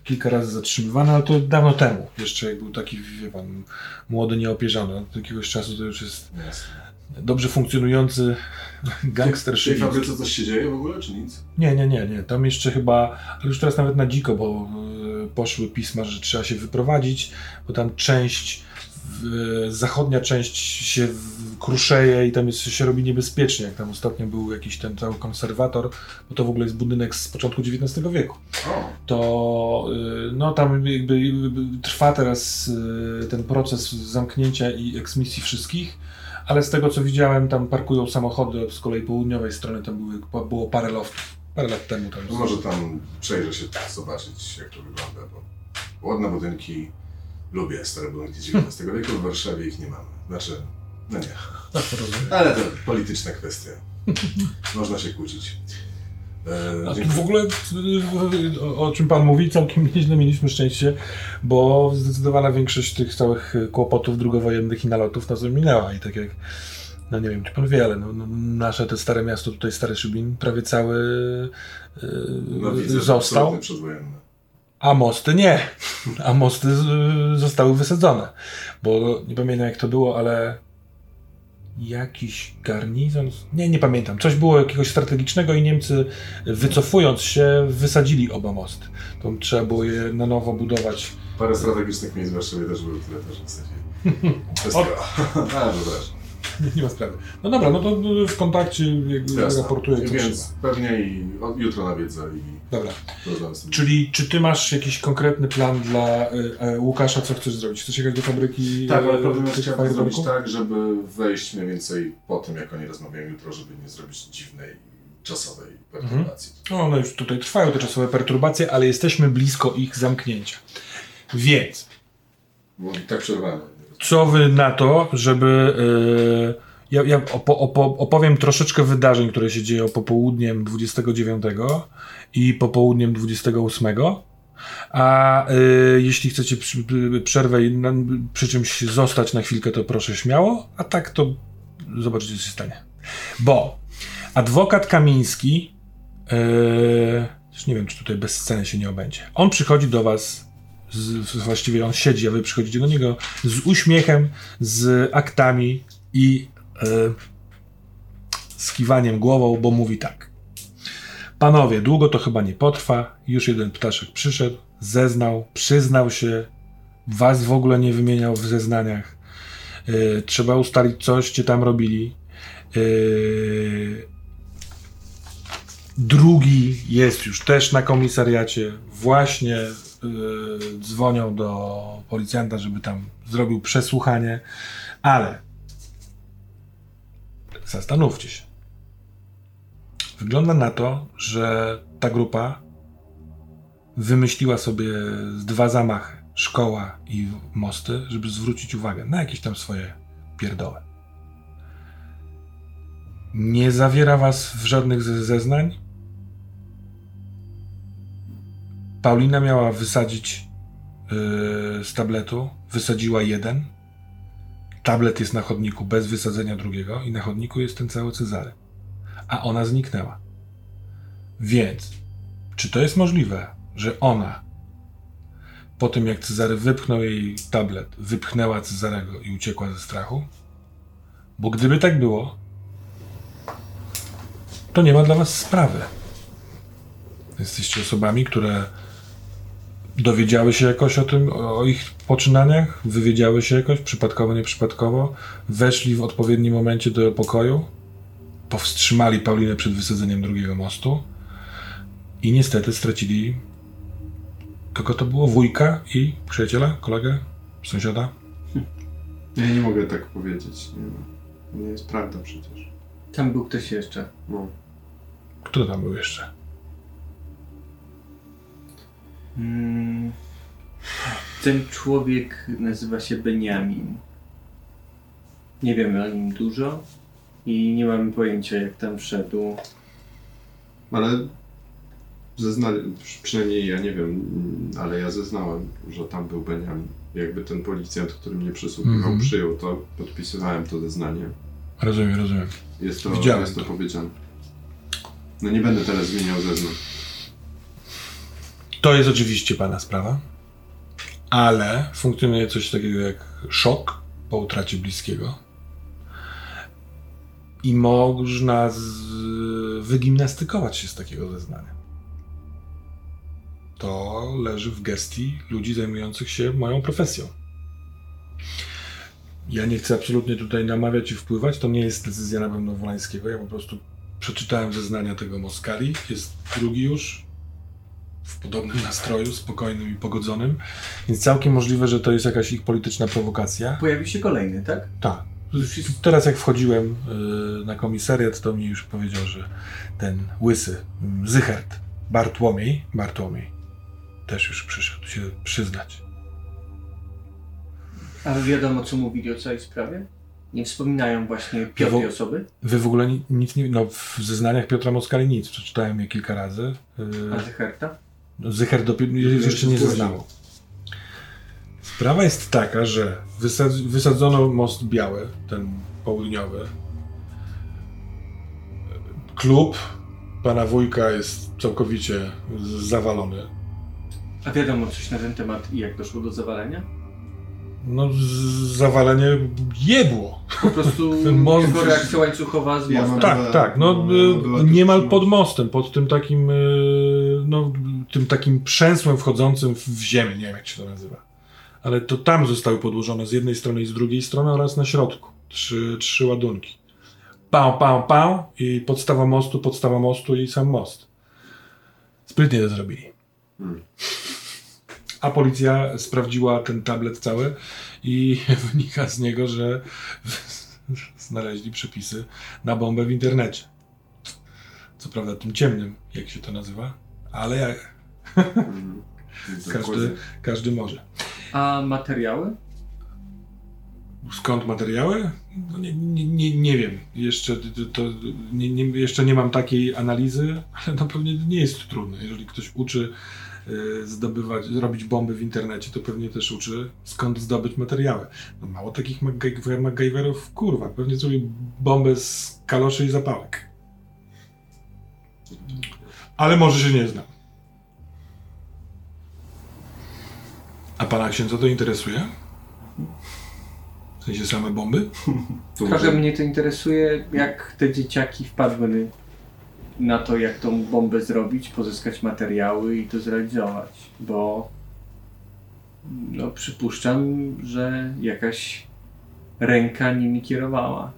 S2: kilka razy zatrzymywany, ale to dawno temu. Jeszcze jak był taki, wie pan, młody, nieopierzony. Od jakiegoś czasu to już jest dobrze funkcjonujący gangster
S3: W tej fabryce coś się dzieje w ogóle, czy nic?
S2: Nie, nie, nie, nie. Tam jeszcze chyba, ale już teraz nawet na dziko, bo y, poszły pisma, że trzeba się wyprowadzić, bo tam część, zachodnia część się kruszeje i tam jest, się robi niebezpiecznie. Jak tam ostatnio był jakiś ten cały konserwator, bo to w ogóle jest budynek z początku XIX wieku. To y, no tam jakby trwa teraz y, ten proces zamknięcia i eksmisji wszystkich. Ale z tego co widziałem, tam parkują samochody od z kolei południowej strony, tam były, było parę loftów. Parę lat temu tam.
S3: może tam przejrzę się, zobaczyć jak to wygląda, bo ładne budynki lubię, stare budynki XIX wieku, w Warszawie ich nie mamy. Znaczy, no nie.
S2: Tak.
S3: Ale to polityczna kwestia. Można się kłócić. E,
S2: w ogóle y, o, czym Pan mówi, całkiem nieźle mieliśmy szczęście, bo zdecydowana większość tych całych kłopotów drugowojennych i nalotów nas minęła i tak jak, no nie wiem czy Pan wie, ale no, no, nasze te stare miasto, tutaj Stary Szybin, prawie cały y,
S3: No widzę,
S2: został. A mosty nie, a mosty zostały wysadzone, bo nie pamiętam jak to było, ale jakiś garnizon, nie, nie pamiętam, coś było jakiegoś strategicznego i Niemcy wycofując się wysadzili oba mosty. To trzeba było je na nowo budować.
S3: Parę strategicznych miejsc w Warszawie też były, które też wysadzili. Wszystko. A, przepraszam.
S2: Nie, ma sprawy. No dobra, no to y, w kontakcie
S3: Jasne.
S2: raportuję, co
S3: Więc
S2: trzeba.
S3: pewnie i jutro nawiedzę i
S2: Dobra. Czyli czy ty masz jakiś konkretny plan dla y, e, Łukasza, co chcesz zrobić? Chcesz jechać do fabryki
S3: Tak, ale
S2: e,
S3: problem jest, chciałbym zrobić tak, żeby wejść mniej więcej po tym, jak oni rozmawiają jutro, żeby nie zrobić dziwnej, czasowej perturbacji.
S2: No, one już tutaj trwają te czasowe perturbacje, ale jesteśmy blisko ich zamknięcia. Więc
S3: Bo tak przerwałem.
S2: Co wy na to, żeby. e, ja ja opo, opo, opowiem troszeczkę wydarzeń, które się dzieją popołudniem 29 i popołudniem 28. A e, jeśli chcecie przy, przerwę i na, przy czymś zostać na chwilkę, to proszę śmiało. A tak to zobaczycie, co się stanie. Bo adwokat Kamiński. już nie wiem, czy tutaj bez sceny się nie obędzie. On przychodzi do was właściwie on siedzi, a wy przychodzicie do niego z uśmiechem, z aktami i e, głową, bo mówi tak. Panowie, długo to chyba nie potrwa. Już jeden ptaszek przyszedł, zeznał, przyznał się, was w ogóle nie wymieniał w zeznaniach. E, trzeba ustalić coś, gdzie tam robili. E, Drugi jest już też na komisariacie. Właśnie dzwonią do policjanta, żeby tam zrobił przesłuchanie, ale zastanówcie się. Wygląda na to, że ta grupa wymyśliła sobie dwa zamachy. Szkoła i mosty, żeby zwrócić uwagę na jakieś tam swoje pierdoły. Nie zawiera was w żadnych ze zeznań. Paulina miała wysadzić yy, z tabletu. Wysadziła jeden. Tablet jest na chodniku bez wysadzenia drugiego i na chodniku jest ten cały Cezary. A ona zniknęła. Więc, czy to jest możliwe, że ona po tym jak Cezary wypchnął jej tablet, wypchnęła Cezarego i uciekła ze strachu? Bo gdyby tak było, to nie ma dla was sprawy. Jesteście osobami, które dowiedziały się jakoś o tym, o ich poczynaniach, wywiedziały się jakoś, przypadkowo, nieprzypadkowo, weszli w odpowiednim momencie do pokoju, powstrzymali Paulinę przed wysadzeniem drugiego mostu i niestety stracili kogo to było? Wujka i przyjaciela, kolegę, sąsiada?
S4: Ja nie mogę tak powiedzieć. Nie, to nie jest prawda przecież.
S1: Tam był ktoś jeszcze.
S4: No.
S2: Kto tam był jeszcze?
S1: Mm. Ten człowiek nazywa się Beniamin. Nie wiemy o nim dużo i nie mamy pojęcia jak tam wszedł.
S4: Ale zeznali, przynajmniej ja nie wiem, mm, ale ja zeznałem, że tam był Beniamin. Jakby ten policjant, który mnie przesłuchiwał,
S2: Mhm.
S4: przyjął to, podpisywałem to zeznanie.
S2: Rozumiem, rozumiem.
S4: Jest to,
S2: Widziałem
S4: jest to,
S2: to.
S4: powiedziane. No nie będę teraz zmieniał zeznań.
S2: To jest oczywiście pana sprawa, ale funkcjonuje coś takiego jak szok po utracie bliskiego. I można z... wygimnastykować się z takiego zeznania. To leży w gestii ludzi zajmujących się moją profesją. Ja nie chcę absolutnie tutaj namawiać i wpływać, to nie jest decyzja na pewno Wolańskiego. Ja po prostu przeczytałem zeznania tego Moskali. Jest drugi już, w podobnym nastroju, spokojnym i pogodzonym. Więc całkiem możliwe, że to jest jakaś ich polityczna prowokacja.
S1: Pojawi się kolejny, tak?
S2: Tak. Teraz jak wchodziłem y, na komisariat, to mi już powiedział, że ten łysy mm, Zychert, Bartłomiej, Bartłomiej, też już przyszedł się przyznać.
S1: Ale wiadomo co mówili o całej sprawie? Nie wspominają właśnie piątej osoby?
S2: Wy w ogóle ni- nic nie... No w zeznaniach Piotra Moskali nic. Przeczytałem je kilka razy. Y,
S1: A Zycherta?
S2: Zychert dopiero jeszcze nie zeznało. Sprawa jest taka, że wysadz, wysadzono most biały, ten południowy. Klub pana wujka jest całkowicie zawalony.
S1: A wiadomo coś na ten temat i jak doszło do zawalenia?
S2: No, zawalenie jebło.
S1: Po prostu jako reakcja łańcuchowa z mostem.
S2: Tak, tak. No,
S4: była
S2: niemal pod
S4: most.
S2: mostem, pod tym takim, y, no, tym takim przęsłem wchodzącym w w ziemię. Nie wiem, jak się to nazywa. Ale to tam zostały podłożone z jednej strony i z drugiej strony oraz na środku. Trzy, trzy ładunki. Pał, pał, pał i podstawa mostu, podstawa mostu i sam most. Sprytnie to zrobili.
S4: Hmm.
S2: A policja sprawdziła ten tablet cały i wynika z niego, że znaleźli przepisy na bombę w internecie. Co prawda tym ciemnym, jak się to nazywa, ale jak każdy, każdy może.
S1: A materiały?
S2: Skąd materiały? No nie, nie, nie, nie wiem. Jeszcze, to, to, nie, nie, jeszcze nie mam takiej analizy, ale na pewno nie jest to trudne. Jeżeli ktoś uczy zdobywać, robić bomby w internecie, to pewnie też uczy skąd zdobyć materiały. No mało takich MacGy- MacGyverów, kurwa, pewnie zrobi bombę z kaloszy i zapałek. Ale może się nie znam. A pana księdza to interesuje? W sensie same bomby?
S1: Trochę mnie to interesuje, jak te dzieciaki wpadły na to, jak tą bombę zrobić, pozyskać materiały i to zrealizować, bo no przypuszczam, że jakaś ręka nimi kierowała.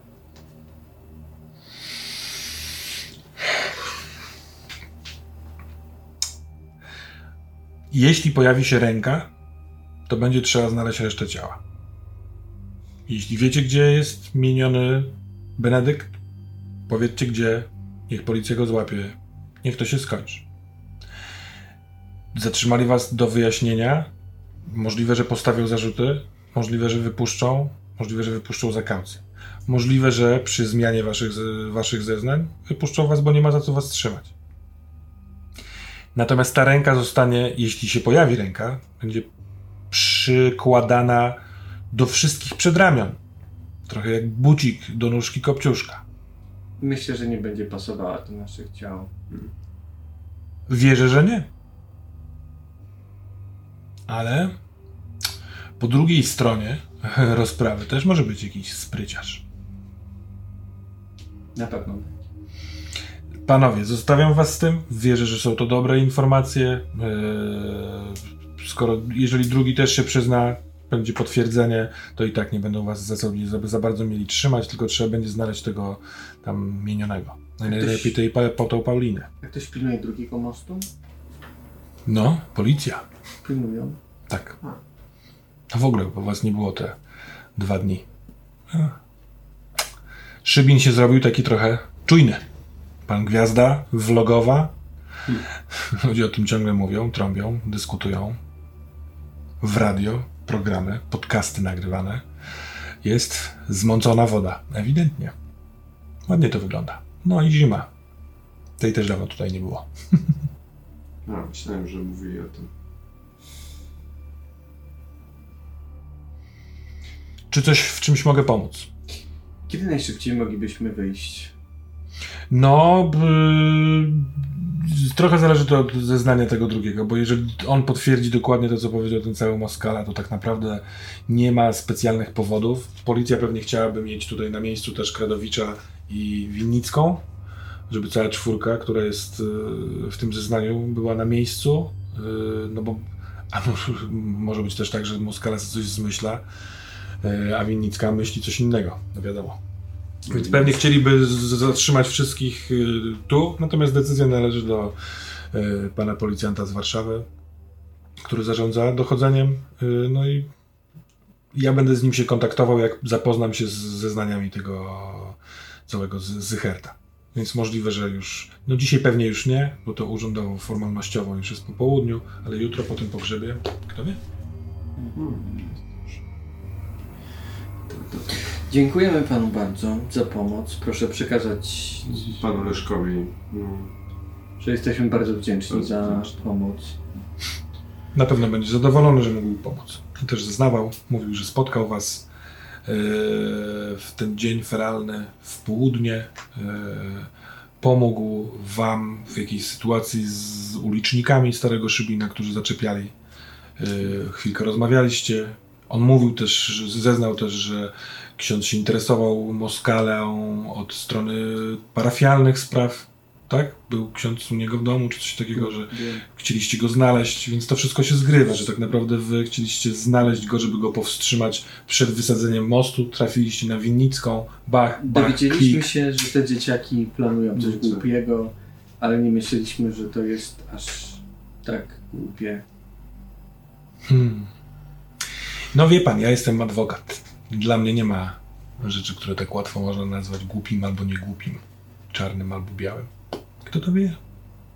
S2: Jeśli pojawi się ręka, to będzie trzeba znaleźć resztę ciała. Jeśli wiecie, gdzie jest miniony Benedykt, powiedzcie gdzie, niech policja go złapie, niech to się skończy. Zatrzymali was do wyjaśnienia. Możliwe, że postawią zarzuty, możliwe, że wypuszczą, możliwe, że wypuszczą za kaucję. Możliwe, że przy zmianie waszych, waszych zeznań wypuszczą was, bo nie ma za co was trzymać. Natomiast ta ręka zostanie, jeśli się pojawi ręka, będzie przykładana do wszystkich przedramion. Trochę jak bucik do nóżki kopciuszka.
S1: Myślę, że nie będzie pasowała do naszych ciał.
S2: Wierzę, że nie. Ale po drugiej stronie rozprawy też może być jakiś spryciarz.
S1: Na pewno.
S2: Panowie, zostawiam was z tym. Wierzę, że są to dobre informacje. Eee, skoro, jeżeli drugi też się przyzna, będzie potwierdzenie, to i tak nie będą was za, za bardzo mieli trzymać, tylko trzeba będzie znaleźć tego tam mienionego. Najlepiej tej po tą Paulinę.
S1: Jak ktoś pilnuje drugiego mostu?
S2: No, policja.
S1: Pilnują.
S2: Tak. A w ogóle, bo was nie było te dwa dni. A. Szybin się zrobił taki trochę czujny. Pan Gwiazda, vlogowa. Ludzie o tym ciągle mówią, trąbią, dyskutują. W radio, programy, podcasty nagrywane. Jest zmącona woda. Ewidentnie. Ładnie to wygląda. No i zima. Tej też dawno tutaj nie było.
S4: A, myślałem, że mówili o tym.
S2: Czy coś w czymś mogę pomóc?
S1: Kiedy najszybciej moglibyśmy wyjść?
S2: No, trochę zależy to od zeznania tego drugiego, bo jeżeli on potwierdzi dokładnie to, co powiedział ten cały Moskala, to tak naprawdę nie ma specjalnych powodów. Policja pewnie chciałaby mieć tutaj na miejscu też Kradowicza i Winnicką, żeby cała czwórka, która jest y, w tym zeznaniu, była na miejscu, y, no bo a może, może być też tak, że Moskala sobie coś zmyśla, y, a Winnicka myśli coś innego, no wiadomo. Więc pewnie chcieliby zatrzymać wszystkich tu, natomiast decyzja należy do pana policjanta z Warszawy, który zarządza dochodzeniem. No i ja będę z nim się kontaktował, jak zapoznam się z zeznaniami tego całego z- Zycherta. Więc możliwe, że już, no dzisiaj pewnie już nie, bo to urzędowo, formalnościowo już jest po południu, ale jutro po tym pogrzebie, kto wie?
S1: Dziękujemy panu bardzo za pomoc. Proszę przekazać,
S4: Panu Leszkowi. mm,
S1: że jesteśmy bardzo wdzięczni
S4: Bardzo
S1: za
S4: wdzięczni.
S1: pomoc.
S2: Na pewno będzie zadowolony, że mógł pomóc. On też zeznawał, mówił, że spotkał was w ten dzień feralny w południe. e, pomógł wam w jakiejś sytuacji z ulicznikami Starego Szybina, którzy zaczepiali. E, chwilkę rozmawialiście. On mówił też, zeznał też, że ksiądz się interesował Moskalę od strony parafialnych spraw. Tak? Był ksiądz u niego w domu, czy coś takiego, że chcieliście go znaleźć, więc to wszystko się zgrywa, że tak naprawdę wy chcieliście znaleźć go, żeby go powstrzymać przed wysadzeniem mostu, trafiliście na Winnicką, bach, bach,
S1: Dowiedzieliśmy
S2: klik.
S1: się, że te dzieciaki planują coś
S4: co?
S1: głupiego, ale nie myśleliśmy, że to jest aż tak głupie.
S2: Hmm. No wie pan, ja jestem adwokat. Dla mnie nie ma rzeczy, które tak łatwo można nazwać głupim albo niegłupim, czarnym albo białym. Kto to wie?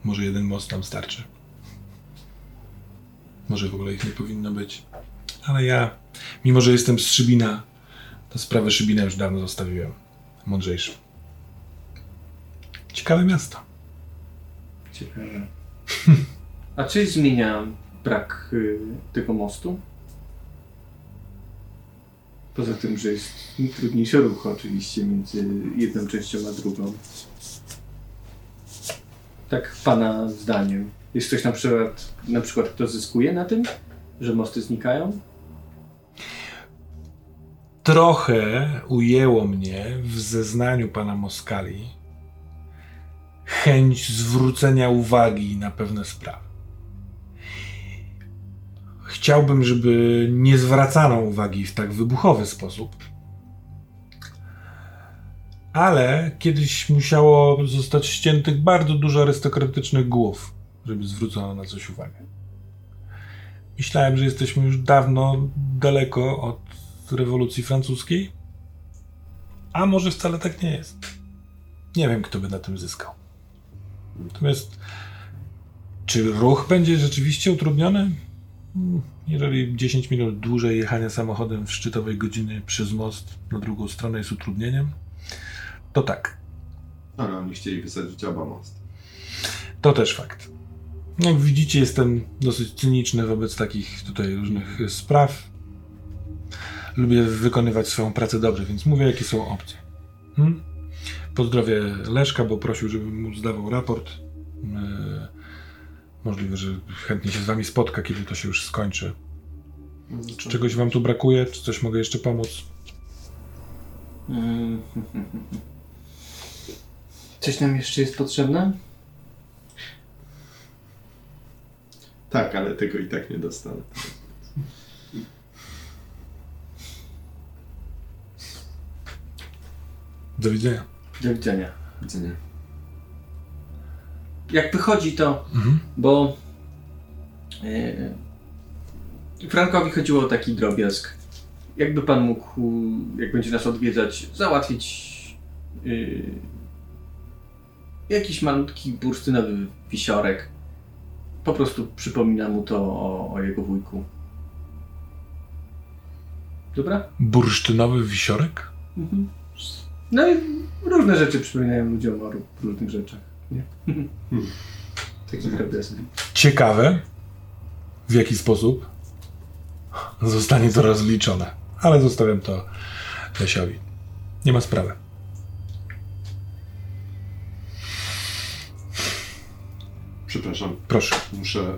S2: Może jeden most nam starczy. Może w ogóle ich nie powinno być. Ale ja, mimo że jestem z Szybina, to sprawę Szybina już dawno zostawiłem. Mądrzejszy. Ciekawe miasto.
S1: Ciekawe. A czy zmienia brak y, tego mostu? Poza tym, że jest trudniejszy ruch oczywiście między jedną częścią a drugą. Tak pana zdaniem. Jest ktoś na przykład, na przykład kto zyskuje na tym, że mosty znikają?
S2: Trochę ujęło mnie w zeznaniu pana Moskali chęć zwrócenia uwagi na pewne sprawy. Chciałbym, żeby nie zwracano uwagi w tak wybuchowy sposób. Ale kiedyś musiało zostać ściętych bardzo dużo arystokratycznych głów, żeby zwrócono na coś uwagę. Myślałem, że jesteśmy już dawno daleko od rewolucji francuskiej. A może wcale tak nie jest. Nie wiem, kto by na tym zyskał. Natomiast, czy ruch będzie rzeczywiście utrudniony? Jeżeli 10 minut dłużej jechania samochodem w szczytowej godziny przez most na drugą stronę jest utrudnieniem, to tak.
S4: Ale oni chcieli wysadzić oba mosty.
S2: To też fakt. Jak widzicie, jestem dosyć cyniczny wobec takich tutaj różnych spraw. Lubię wykonywać swoją pracę dobrze, więc mówię, jakie są opcje. Hmm? Pozdrowię Leszka, bo prosił, żebym mu zdawał raport. Yy, możliwe, że chętnie się z wami spotka, kiedy to się już skończy. Czy czegoś wam tu brakuje? Czy coś mogę jeszcze pomóc?
S1: Coś nam jeszcze jest potrzebne?
S4: Tak, ale tego i tak nie dostanę.
S2: Do widzenia.
S1: Do widzenia.
S4: Widzenia.
S1: Jak wychodzi to,
S2: Mhm.
S1: bo e, Frankowi chodziło o taki drobiazg. Jakby pan mógł, jak będzie nas odwiedzać, załatwić e, jakiś malutki bursztynowy wisiorek. Po prostu przypomina mu to o, o jego wujku. Dobra?
S2: Bursztynowy wisiorek?
S1: Mhm. No i różne rzeczy przypominają ludziom o ró- różnych rzeczach. Nie? Taki drobiazg.
S2: Ciekawe, w jaki sposób zostanie to rozliczone. Ale zostawiam to Lesiowi. Nie ma sprawy.
S4: Przepraszam,
S2: Proszę.
S4: muszę e,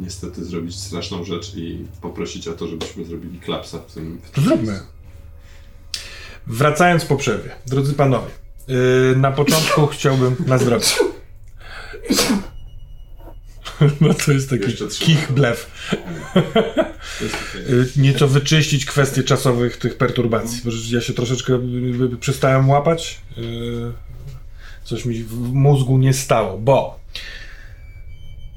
S4: niestety zrobić straszną rzecz i poprosić o to, żebyśmy zrobili klapsa w tym. W
S2: To zróbmy. Wracając po przerwie. Drodzy panowie, yy, na początku chciałbym na zdrowie. No to jest taki kich blef. Y, nieco wyczyścić kwestie czasowych tych perturbacji, bo ja się troszeczkę przestałem łapać. Coś mi w mózgu nie stało, bo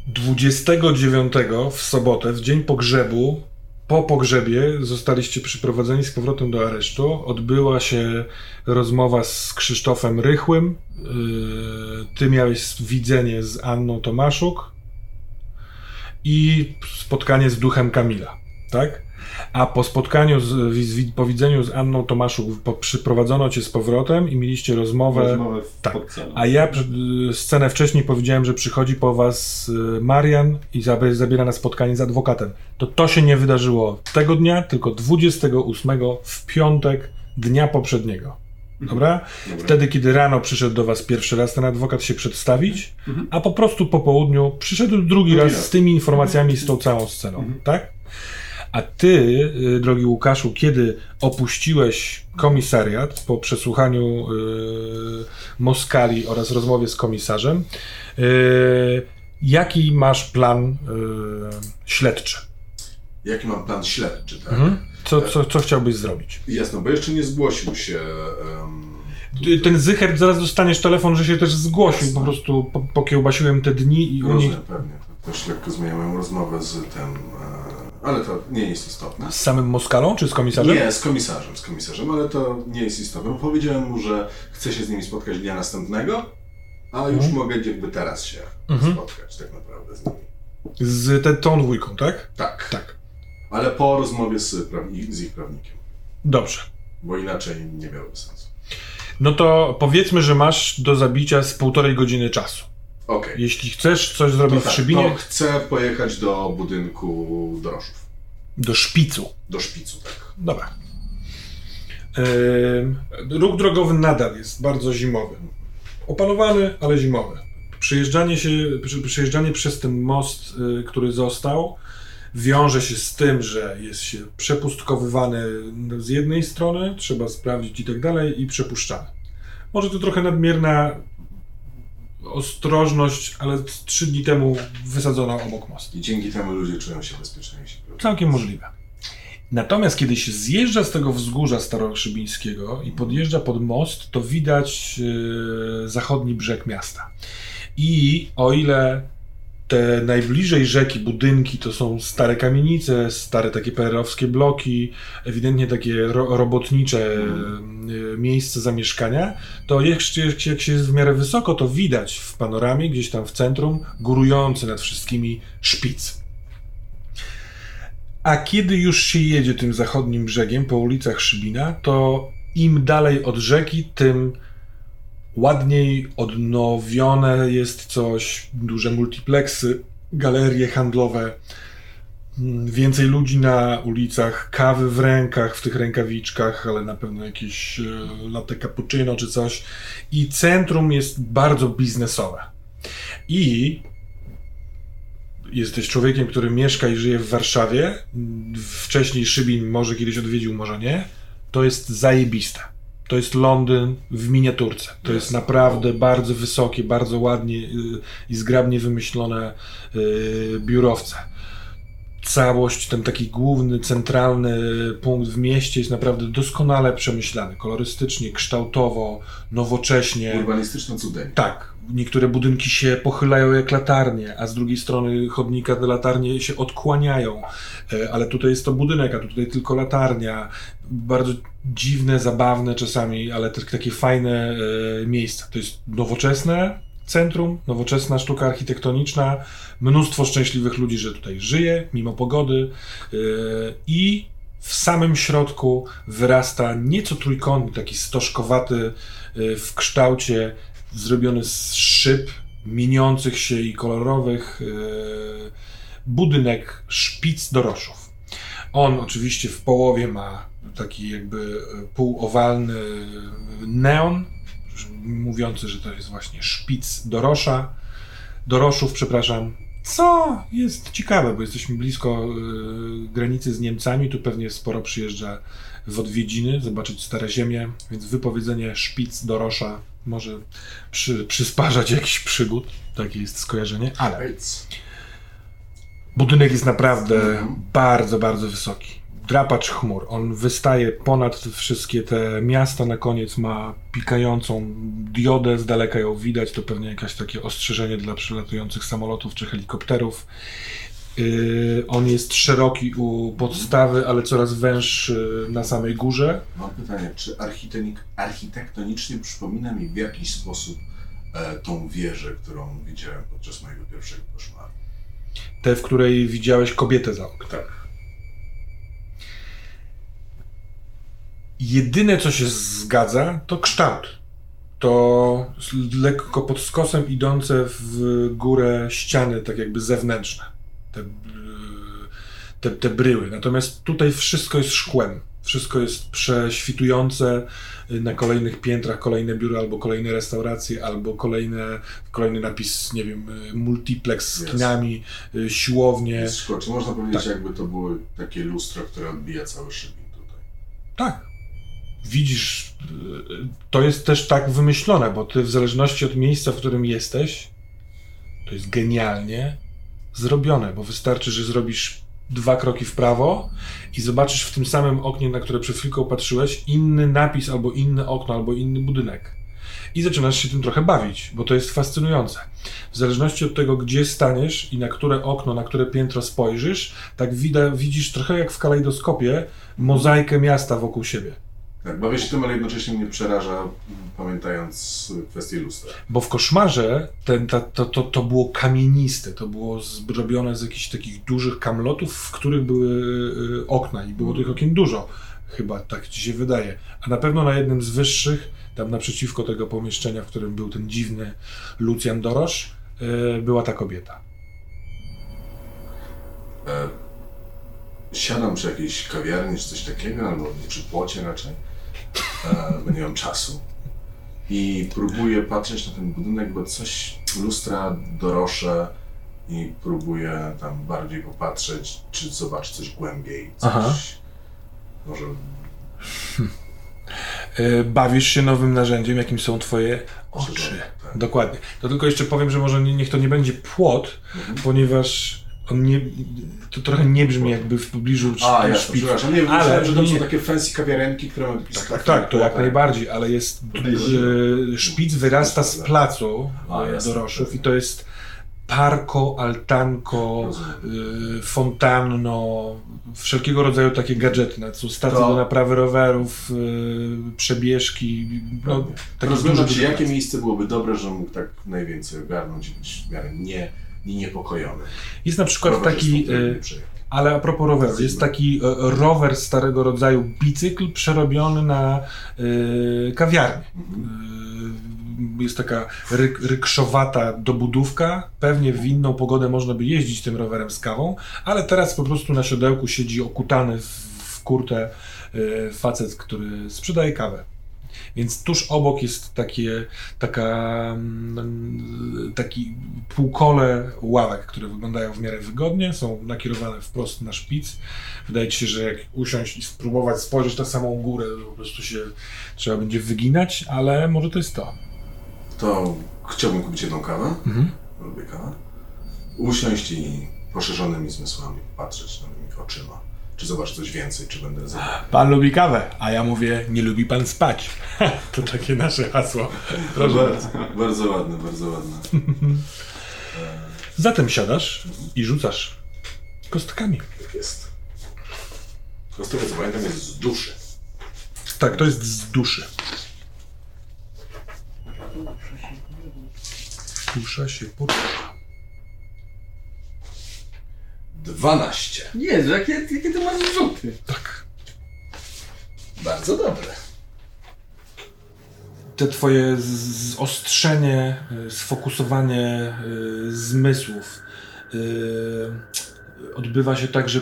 S2: 29 w sobotę, w dzień pogrzebu, po pogrzebie zostaliście przyprowadzeni z powrotem do aresztu. Odbyła się rozmowa z Krzysztofem Rychłym. Y, Ty miałeś widzenie z Anną Tomaszuk i spotkanie z duchem Kamila, tak? A po spotkaniu, z, z, po widzeniu z Anną Tomaszuk po, przyprowadzono cię z powrotem i mieliście rozmowę.
S4: Rozmowę w
S2: tak. A ja y, scenę wcześniej powiedziałem, że przychodzi po was y, Marian i zabiera, na spotkanie z adwokatem. To to się nie wydarzyło tego dnia, tylko 28 w piątek dnia poprzedniego. Dobra?
S4: Dobra.
S2: Wtedy, kiedy rano przyszedł do was pierwszy raz ten adwokat się przedstawić,
S4: Mhm.
S2: a po prostu po południu przyszedł drugi raz
S4: raz.
S2: z tymi informacjami, z tą całą sceną,
S4: Mhm.
S2: tak? A ty, y, drogi Łukaszu, kiedy opuściłeś komisariat po przesłuchaniu y, Moskali oraz rozmowie z komisarzem, y, jaki masz plan y, śledczy?
S3: Jaki mam plan śledczy, tak?
S2: Mhm. Co, co, co chciałbyś zrobić?
S3: Jasno, bo jeszcze nie zgłosił się.
S2: Ten Zycher, zaraz dostaniesz telefon, że się też zgłosił. Po prostu po, pokiełbasiłem te dni i u nich
S3: Rozumiem, pewnie. Też lekko zmieniałem rozmowę z tym, e, ale to nie jest istotne.
S2: z samym Moskalą czy z komisarzem?
S3: Nie, z komisarzem, z komisarzem, ale to nie jest istotne. Bo powiedziałem mu, że chcę się z nimi spotkać dnia następnego, a już
S2: Mhm.
S3: mogę jakby teraz się
S2: Mhm.
S3: spotkać tak naprawdę z nimi.
S2: Z te, tą dwójką, tak?
S3: Tak,
S2: Tak.
S3: ale po rozmowie z, prawni- z ich prawnikiem,
S2: Dobrze.
S3: bo inaczej nie miałoby sensu.
S2: No to powiedzmy, że masz do zabicia z półtorej godziny czasu.
S3: Okej.
S2: Jeśli chcesz coś
S3: To
S2: zrobić w
S3: tak,
S2: Szybinie,
S3: to chcę pojechać do budynku Droszów.
S2: do szpicu.
S3: Do szpicu, tak.
S2: Dobra. Ym, ruch drogowy nadal jest bardzo zimowy. Opanowany, ale zimowy. Przejeżdżanie, się, przy- przejeżdżanie przez ten most, y, który został, wiąże się z tym, że jest się przepustkowywany z jednej strony, trzeba sprawdzić i tak dalej, i przepuszczany. Może to trochę nadmierna ostrożność, ale trzy dni temu wysadzona obok mostu.
S3: I dzięki temu ludzie czują się bezpieczniejsi.
S2: Całkiem możliwe. Natomiast kiedy się zjeżdża z tego wzgórza staroszybińskiego i podjeżdża pod most, to widać e, zachodni brzeg miasta. I o ile te najbliżej rzeki budynki to są stare kamienice, stare takie pererowskie bloki, ewidentnie takie ro robotnicze e, miejsce zamieszkania, to jak się, jak się jest w miarę wysoko, to widać w panoramie, gdzieś tam w centrum, górujący nad wszystkimi szpic. A kiedy już się jedzie tym zachodnim brzegiem po ulicach Szybina, to im dalej od rzeki, tym ładniej odnowione jest coś, duże multiplexy, galerie handlowe, mm, więcej ludzi na ulicach, kawy w rękach, w tych rękawiczkach, ale na pewno jakieś e, latte cappuccino czy coś. I centrum jest bardzo biznesowe. I jesteś człowiekiem, który mieszka i żyje w Warszawie, wcześniej Szybin może kiedyś odwiedził, może nie, to jest zajebiste. To jest Londyn w miniaturce. To jest naprawdę bardzo wysokie, bardzo ładnie y, i zgrabnie wymyślone y, biurowce. Całość, ten taki główny, centralny punkt w mieście jest naprawdę doskonale przemyślany. Kolorystycznie, kształtowo, nowocześnie.
S3: Urbanistyczne cudeńkie.
S2: Tak, niektóre budynki się pochylają jak latarnie, a z drugiej strony chodnika te latarnie się odkłaniają. E, Ale tutaj jest to budynek, a tutaj tylko latarnia. Bardzo dziwne, zabawne czasami, ale też takie fajne e, miejsca. To jest nowoczesne centrum, nowoczesna sztuka architektoniczna, mnóstwo szczęśliwych ludzi, że tutaj żyje, mimo pogody e, i w samym środku wyrasta nieco trójkątny, taki stożkowaty e, w kształcie zrobiony z szyb mieniących się i kolorowych e, budynek szpic doroszów. On oczywiście w połowie ma taki jakby półowalny neon, mówiący, że to jest właśnie szpic dorosza, doroszów, przepraszam. Co jest ciekawe, bo jesteśmy blisko e, granicy z Niemcami, tu pewnie sporo przyjeżdża w odwiedziny, zobaczyć stare ziemie, więc wypowiedzenie szpic dorosza może przy, przysparzać jakiś przygód, takie jest skojarzenie, ale budynek jest naprawdę
S3: Mhm.
S2: bardzo, bardzo wysoki. Drapacz chmur. On wystaje ponad wszystkie te miasta. Na koniec ma pikającą diodę, z daleka ją widać. To pewnie jakieś takie ostrzeżenie dla przylatujących samolotów czy helikopterów. Yy, on jest szeroki u podstawy, ale coraz węższy na samej górze.
S3: Mam pytanie, czy architektonicznie przypomina mi w jakiś sposób e, tą wieżę, którą widziałem podczas mojego pierwszego koszmaru?
S2: Te, w której widziałeś kobietę za oknem.
S3: Tak.
S2: Jedyne, co się zgadza, to kształt. To lekko pod skosem idące w górę ściany, tak jakby zewnętrzne. Te, y, te, te bryły. Natomiast tutaj wszystko jest szkłem. Wszystko jest prześwitujące. y, Na kolejnych piętrach kolejne biura, albo kolejne restauracje, albo kolejne, kolejny napis, nie wiem, y, multiplex z kinami, siłownie.
S3: Jest szkoła. Czy można powiedzieć,
S2: Tak.
S3: jakby to było takie lustro, które odbija cały szybin tutaj?
S2: Tak. Widzisz, to jest też tak wymyślone, bo ty w zależności od miejsca, w którym jesteś, to jest genialnie zrobione, bo wystarczy, że zrobisz dwa kroki w prawo i zobaczysz w tym samym oknie, na które przed chwilką patrzyłeś, inny napis, albo inne okno, albo inny budynek. I zaczynasz się tym trochę bawić, bo to jest fascynujące. W zależności od tego, gdzie staniesz i na które okno, na które piętro spojrzysz, tak widzisz trochę jak w kalejdoskopie mozaikę miasta wokół siebie.
S3: Tak, bawię się tym, ale jednocześnie mnie przeraża, pamiętając kwestię lustra.
S2: Bo w koszmarze ten, ta, to, to, to było kamieniste, to było zrobione z jakichś takich dużych kamlotów, w których były y, okna i było tych okien dużo. Chyba tak ci się wydaje. A na pewno na jednym z wyższych, tam naprzeciwko tego pomieszczenia, w którym był ten dziwny Lucjan Dorosz, y, była ta kobieta.
S3: E, siadam przy jakiejś kawiarni czy coś takiego, albo przy płocie raczej, bo nie mam czasu. I próbuję patrzeć na ten budynek, bo coś lustra doroszę i próbuję tam bardziej popatrzeć, czy zobaczyć coś głębiej, coś
S2: Aha.
S3: może
S2: Y, bawisz się nowym narzędziem, jakim są twoje oczy.
S3: Oczy, tak.
S2: Dokładnie. To tylko jeszcze powiem, że może nie, niech to nie będzie płot,
S3: Mhm.
S2: ponieważ on nie, to trochę nie brzmi jakby w pobliżu
S3: A, ja przepraszam, nie,
S2: Ale
S3: myślałem, że
S2: nie-
S3: są takie fancy kawiarenki, które mają takie
S2: Tak, tak, to jak najbardziej, ale jest e, szpic wyrasta z placu
S3: A,
S2: e. Doroszów i to jest parko, altanko, e, fontanno, wszelkiego rodzaju takie gadżety, na co stacje
S3: To-
S2: do naprawy rowerów, e, przebieżki, no,
S3: Rozglądam się, jakie miejsce byłoby dobre, żebym mógł tak najwięcej ogarnąć w miarę nie, nie niepokojony.
S2: Jest na przykład
S3: Rowerzystą,
S2: taki,
S3: przejechał.
S2: ale a propos roweru, jest taki e, rower starego rodzaju bicykl przerobiony na e, kawiarnię. E, Jest taka ryk, rykszowata dobudówka. Pewnie w inną pogodę można by jeździć tym rowerem z kawą, ale teraz po prostu na siodełku siedzi okutany w, w kurtę e, facet, który sprzedaje kawę. Więc tuż obok jest takie, taka, mm, taki półkole ławek, które wyglądają w miarę wygodnie, są nakierowane wprost na szpic. Wydaje ci się, że jak usiąść i spróbować spojrzeć na samą górę, to po prostu się trzeba będzie wyginać, ale może to jest to.
S3: To chciałbym kupić jedną kawę,
S2: Mhm.
S3: lubię kawę, usiąść i poszerzonymi zmysłami patrzeć na nimi oczyma. Czy zobaczę coś więcej, czy będę.
S2: Pan lubi kawę, a ja mówię, nie lubi pan spać. to takie nasze hasło. Proszę bardzo.
S3: Bardzo, ładne, bardzo ładne.
S2: Zatem siadasz i rzucasz kostkami.
S3: Tak jest. Tego co pamiętam jest z duszy.
S2: Tak, to jest z duszy. Dusza się porusza.
S3: 12.
S1: Jezu, jakie, jakie ty masz rzuty?
S2: Tak.
S3: Bardzo dobre.
S2: Te twoje zostrzenie, y, sfokusowanie y, zmysłów y, odbywa się tak, że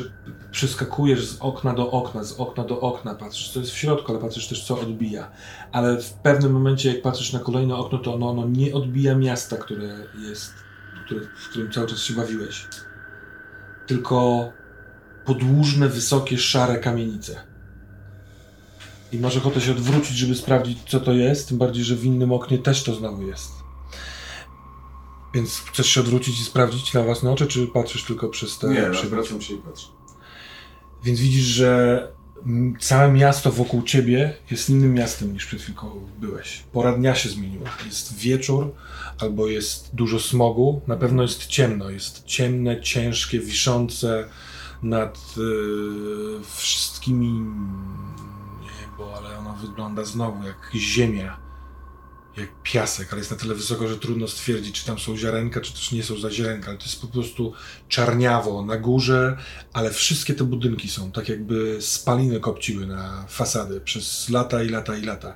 S2: przeskakujesz z okna do okna, z okna do okna, patrzysz co jest w środku, ale patrzysz też co odbija. Ale w pewnym momencie jak patrzysz na kolejne okno, to ono, ono nie odbija miasta, które jest, które, w którym cały czas się bawiłeś. Tylko podłużne, wysokie, szare kamienice. I masz ochotę się odwrócić, żeby sprawdzić, co to jest, tym bardziej, że w innym oknie też to znowu jest. Więc chcesz się odwrócić i sprawdzić na własne oczy, czy patrzysz tylko przez te
S3: Nie, zwracam się i patrzę.
S2: Więc widzisz, że całe miasto wokół ciebie jest innym miastem niż przed chwilką byłeś. Pora dnia się zmieniła. Jest wieczór, albo jest dużo smogu. Na pewno jest ciemno. Jest ciemne, ciężkie, wiszące nad y, wszystkimi niebo, ale ono wygląda znowu jak ziemia. Jak piasek, ale jest na tyle wysoko, że trudno stwierdzić, czy tam są ziarenka, czy też nie są za ziarenka, ale to jest po prostu czarniawo na górze, ale wszystkie te budynki są tak jakby spaliny kopciły na fasady przez lata i lata i lata.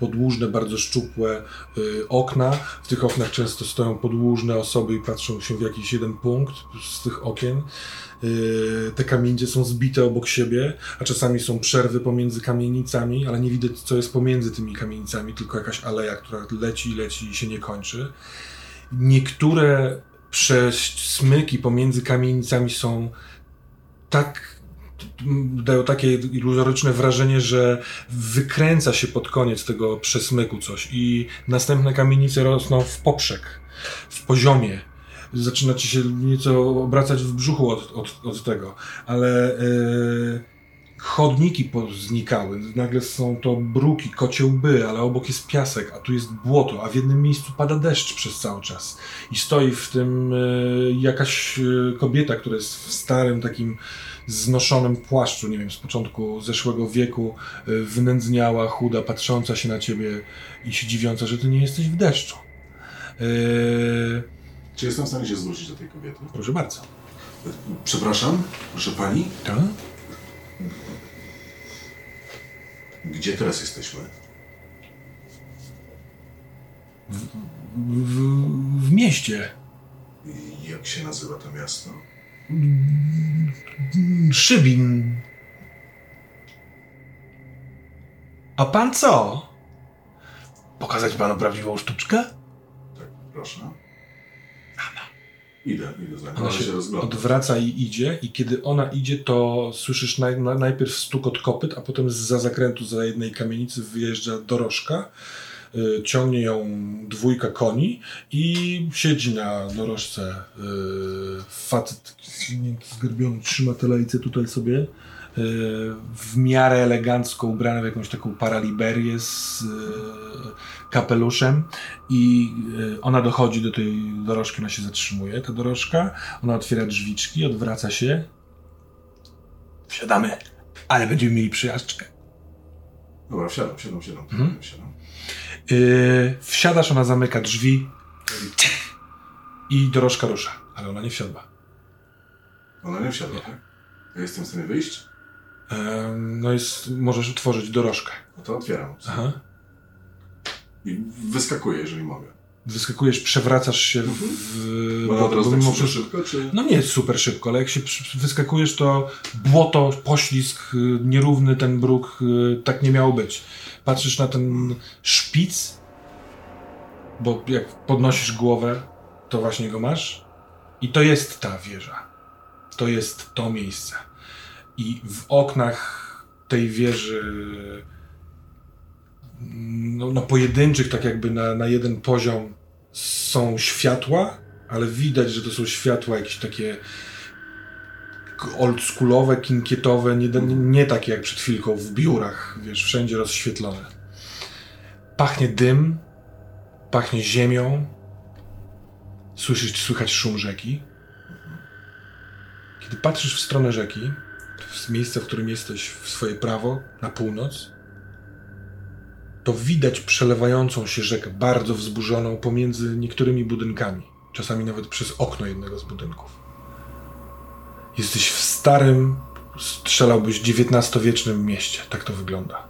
S2: Podłużne, bardzo szczupłe y, okna, w tych oknach często stoją podłużne osoby i patrzą się w jakiś jeden punkt z tych okien. Y, Te kamienie są zbite obok siebie, a czasami są przerwy pomiędzy kamienicami, ale nie widać, co jest pomiędzy tymi kamienicami, tylko jakaś aleja, która leci, leci i się nie kończy. Niektóre przesmyki pomiędzy kamienicami są tak dają takie iluzoryczne wrażenie, że wykręca się pod koniec tego przesmyku coś i następne kamienice rosną w poprzek, w poziomie. Zaczyna ci się nieco obracać w brzuchu od, od, od tego, ale e, chodniki poznikały. Nagle są to bruki, kocie łby, ale obok jest piasek, a tu jest błoto, a w jednym miejscu pada deszcz przez cały czas. I stoi w tym e, jakaś e, kobieta, która jest w starym takim znoszonym płaszczu, nie wiem, z początku zeszłego wieku, wynędzniała, chuda, patrząca się na ciebie i się dziwiąca, że ty nie jesteś w deszczu. E,
S3: Czy jestem w stanie się zwrócić do tej kobiety?
S2: proszę bardzo.
S3: Przepraszam, proszę pani,
S2: Tak?
S3: gdzie teraz jesteśmy?
S2: W, w mieście.
S3: I Jak się nazywa to miasto?
S2: Szybin. A pan co? Pokazać panu prawdziwą sztuczkę?
S3: Tak, proszę. Idę, idę za nią.
S2: Ona się
S3: rozglądam.
S2: odwraca i idzie, i kiedy ona idzie, to słyszysz naj, na, najpierw stukot kopyt, a potem za zakrętu, za jednej kamienicy wyjeżdża dorożka. Y, ciągnie ją dwójka koni i siedzi na dorożce y, facet taki zgarbiony, trzyma tę lejce tutaj sobie w miarę elegancko ubrany w jakąś taką paraliberię z y, kapeluszem i y, ona dochodzi do tej dorożki, ona się zatrzymuje, ta dorożka, ona otwiera drzwiczki, odwraca się. Wsiadamy, ale będziemy mieli przyjażdżkę.
S3: Dobra, wsiadam, wsiadam, wsiadam.
S2: Mhm.
S3: wsiadam.
S2: Yy, wsiadasz, ona zamyka drzwi i dorożka rusza, ale ona nie wsiadła.
S3: Ona nie wsiadła, tak? Ja jestem w stanie wyjść?
S2: No jest, możesz otworzyć dorożkę.
S3: No to otwieram.
S2: Aha.
S3: I wyskakuję, jeżeli mogę.
S2: Wyskakujesz, przewracasz się w... w
S3: Bo
S2: bo
S3: tak super szybko, czy...
S2: No nie jest super szybko, ale jak się wyskakujesz, to błoto, poślizg, y, nierówny ten bruk, y, tak nie miało być. Patrzysz na ten szpic, bo jak podnosisz głowę, to właśnie go masz. I to jest ta wieża. To jest to miejsce. I w oknach tej wieży, no, no pojedynczych, tak jakby na, na jeden poziom, są światła, ale widać, że to są światła jakieś takie oldschoolowe, kinkietowe, nie, nie, nie takie jak przed chwilką w biurach, wiesz, wszędzie rozświetlone. Pachnie dym, pachnie ziemią, słyszysz, słychać szum rzeki. Kiedy patrzysz w stronę rzeki, w miejsce, w którym jesteś, w swoje prawo, na północ, to widać przelewającą się rzekę, bardzo wzburzoną pomiędzy niektórymi budynkami, czasami nawet przez okno jednego z budynków. Jesteś w starym, strzelałbyś XIX-wiecznym mieście. Tak to wygląda.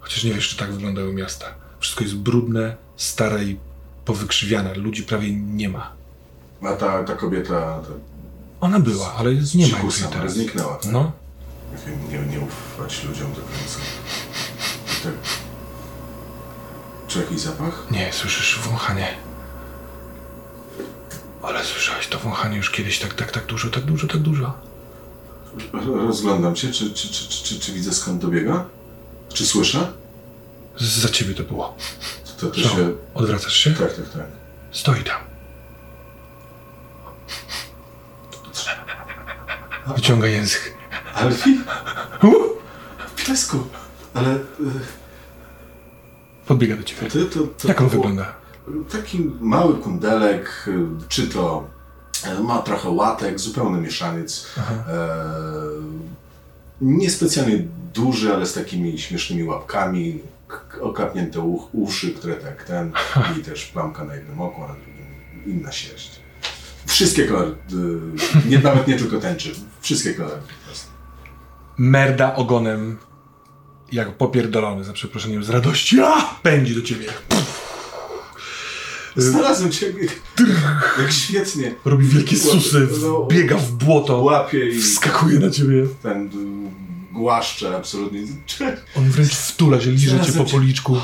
S2: Chociaż nie wiesz, czy tak wyglądają miasta. Wszystko jest brudne, stare i powykrzywiane. Ludzi prawie nie ma.
S3: A ta, ta kobieta... Ta...
S2: Ona była, ale jest- nie ma już jej teraz.
S3: zniknęła, tak?
S2: No,
S3: Nie, nie ufać ludziom do końca. Tak. Czy jakiś zapach?
S2: nie, słyszysz wąchanie. Ale słyszałeś to wąchanie już kiedyś tak, tak, tak dużo, tak dużo, tak dużo.
S3: Rozglądam się, czy, czy, czy, czy, czy, czy widzę skąd dobiega? Czy słyszę?
S2: Za ciebie to było.
S3: To, to
S2: Co?
S3: się...
S2: Odwracasz się?
S3: Tak, tak, tak.
S2: Stoi tam. Wyciąga język.
S3: Alfie?
S2: Uh!
S3: Piesku! Ale y,
S2: Podbiega do ciebie.
S3: ty to... to
S2: Jak on
S3: to
S2: wygląda?
S3: Taki mały kundelek, y, czy to e, ma trochę łatek, zupełny mieszaniec. E, niespecjalnie duży, ale z takimi śmiesznymi łapkami. okapnięte uch, uszy, które tak ten, i też plamka na jednym oku, a inna sierść. Wszystkie kolory, y, nie, nawet nie tylko tęczy, wszystkie prostu.
S2: Merda ogonem, jak popierdolony, za przeproszeniem, z radości, a, pędzi do ciebie.
S3: Znalazłem ciebie, jak świetnie.
S2: Robi wielkie susy,
S3: No,
S2: biega w błotto,
S3: Łapie i
S2: wskakuje na ciebie.
S3: ten y, głaszcze absolutnie.
S2: On wręcz wtula się, liże cię po policzku,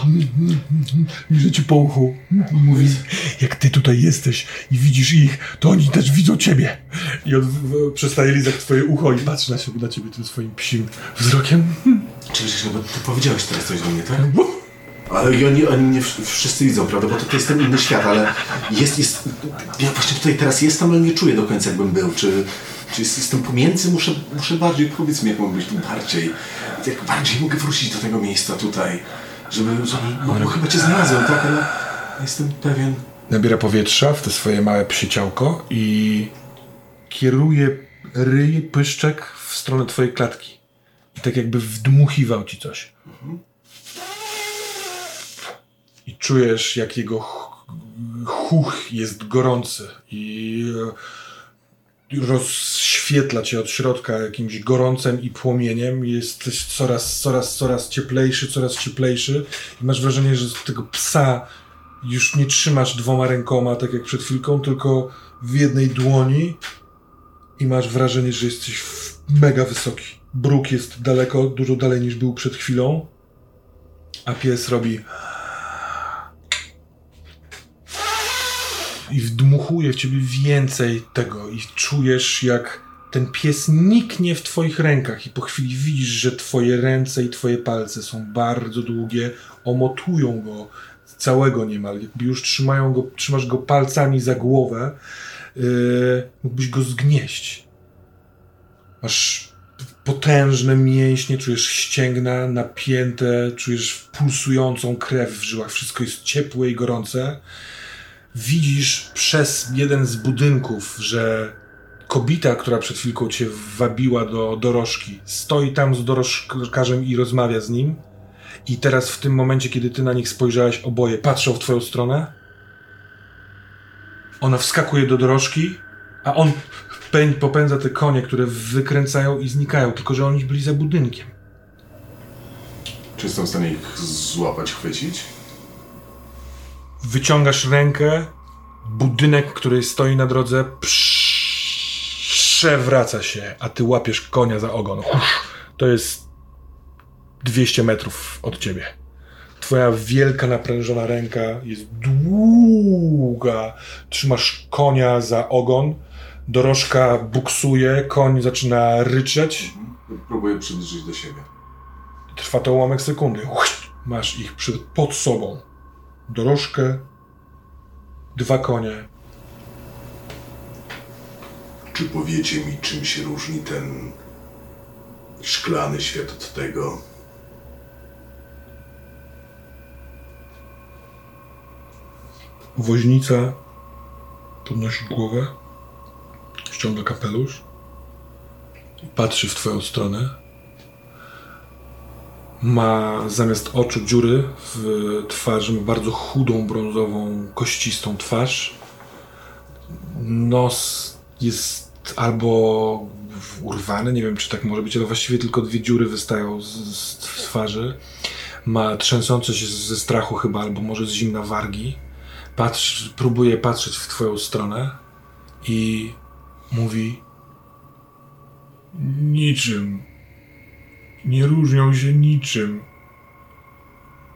S2: liże cię po uchu. Mówi, jak ty tutaj jesteś i widzisz ich, to oni też widzą ciebie. I on przestaje lizać twoje ucho i patrzy na siebie, na ciebie tym swoim psim wzrokiem.
S3: Czyli, że bo ty powiedziałeś teraz coś do mnie, tak? Ale i oni, oni wsz- wszyscy widzą, prawda? Bo to, to jest ten inny świat, ale jest, jest... Ja właśnie tutaj teraz jestem, ale nie czuję do końca jakbym był. Czy, czy jest, jestem pomiędzy? Muszę, muszę bardziej, powiedz mi jak mogę być tu bardziej. Jak bardziej mogę wrócić do tego miejsca tutaj. Żeby, żeby no, bo chyba cię znalazłem, tak? Ale jestem pewien...
S2: Nabiera powietrza w te swoje małe psie ciałko i kieruje ryj, pyszczek w stronę twojej klatki. I tak jakby wdmuchiwał ci coś. I czujesz, jak jego ch- chuch jest gorący i rozświetla cię od środka jakimś gorącem i płomieniem. Jesteś coraz, coraz, coraz cieplejszy, coraz cieplejszy. I masz wrażenie, że tego psa już nie trzymasz dwoma rękoma, tak jak przed chwilką, tylko w jednej dłoni i masz wrażenie, że jesteś mega wysoki. Bruk jest daleko, dużo dalej niż był przed chwilą, a pies robi i wdmuchuje w ciebie więcej tego i czujesz jak ten pies niknie w twoich rękach i po chwili widzisz, że twoje ręce i twoje palce są bardzo długie, omotują go całego niemal, jakby już trzymają go, trzymasz go palcami za głowę, yy, mógłbyś go zgnieść. Masz potężne mięśnie, czujesz ścięgna napięte, czujesz pulsującą krew w żyłach, wszystko jest ciepłe i gorące. Widzisz przez jeden z budynków, że kobieta, która przed chwilką cię wabiła do dorożki, stoi tam z dorożkarzem i rozmawia z nim. I teraz w tym momencie, kiedy ty na nich spojrzałeś, oboje patrzą w twoją stronę. Ona wskakuje do dorożki, a on pęd, popędza te konie, które wykręcają i znikają, tylko że oni byli za budynkiem.
S3: Czy jestem w stanie ich złapać, chwycić?
S2: Wyciągasz rękę, budynek, który stoi na drodze, przewraca się, a ty łapiesz konia za ogon. To jest 200 metrów od ciebie. Twoja wielka, naprężona ręka jest długa. Trzymasz konia za ogon, dorożka buksuje, koń zaczyna ryczeć.
S3: Próbuję przybliżyć do siebie.
S2: Trwa to ułamek sekundy. Masz ich pod sobą. Dorożkę, dwa konie.
S3: Czy powiecie mi, czym się różni ten szklany świat od tego?
S2: Woźnica podnosi głowę, ściąga kapelusz i patrzy w twoją stronę. Ma zamiast oczu dziury w twarzy, ma bardzo chudą, brązową, kościstą twarz. Nos jest albo urwany, nie wiem czy tak może być, ale właściwie tylko dwie dziury wystają z, z twarzy. Ma trzęsące się ze strachu chyba, albo może z zimna wargi patrz, próbuje patrzeć w twoją stronę i mówi niczym. Nie różnią się niczym.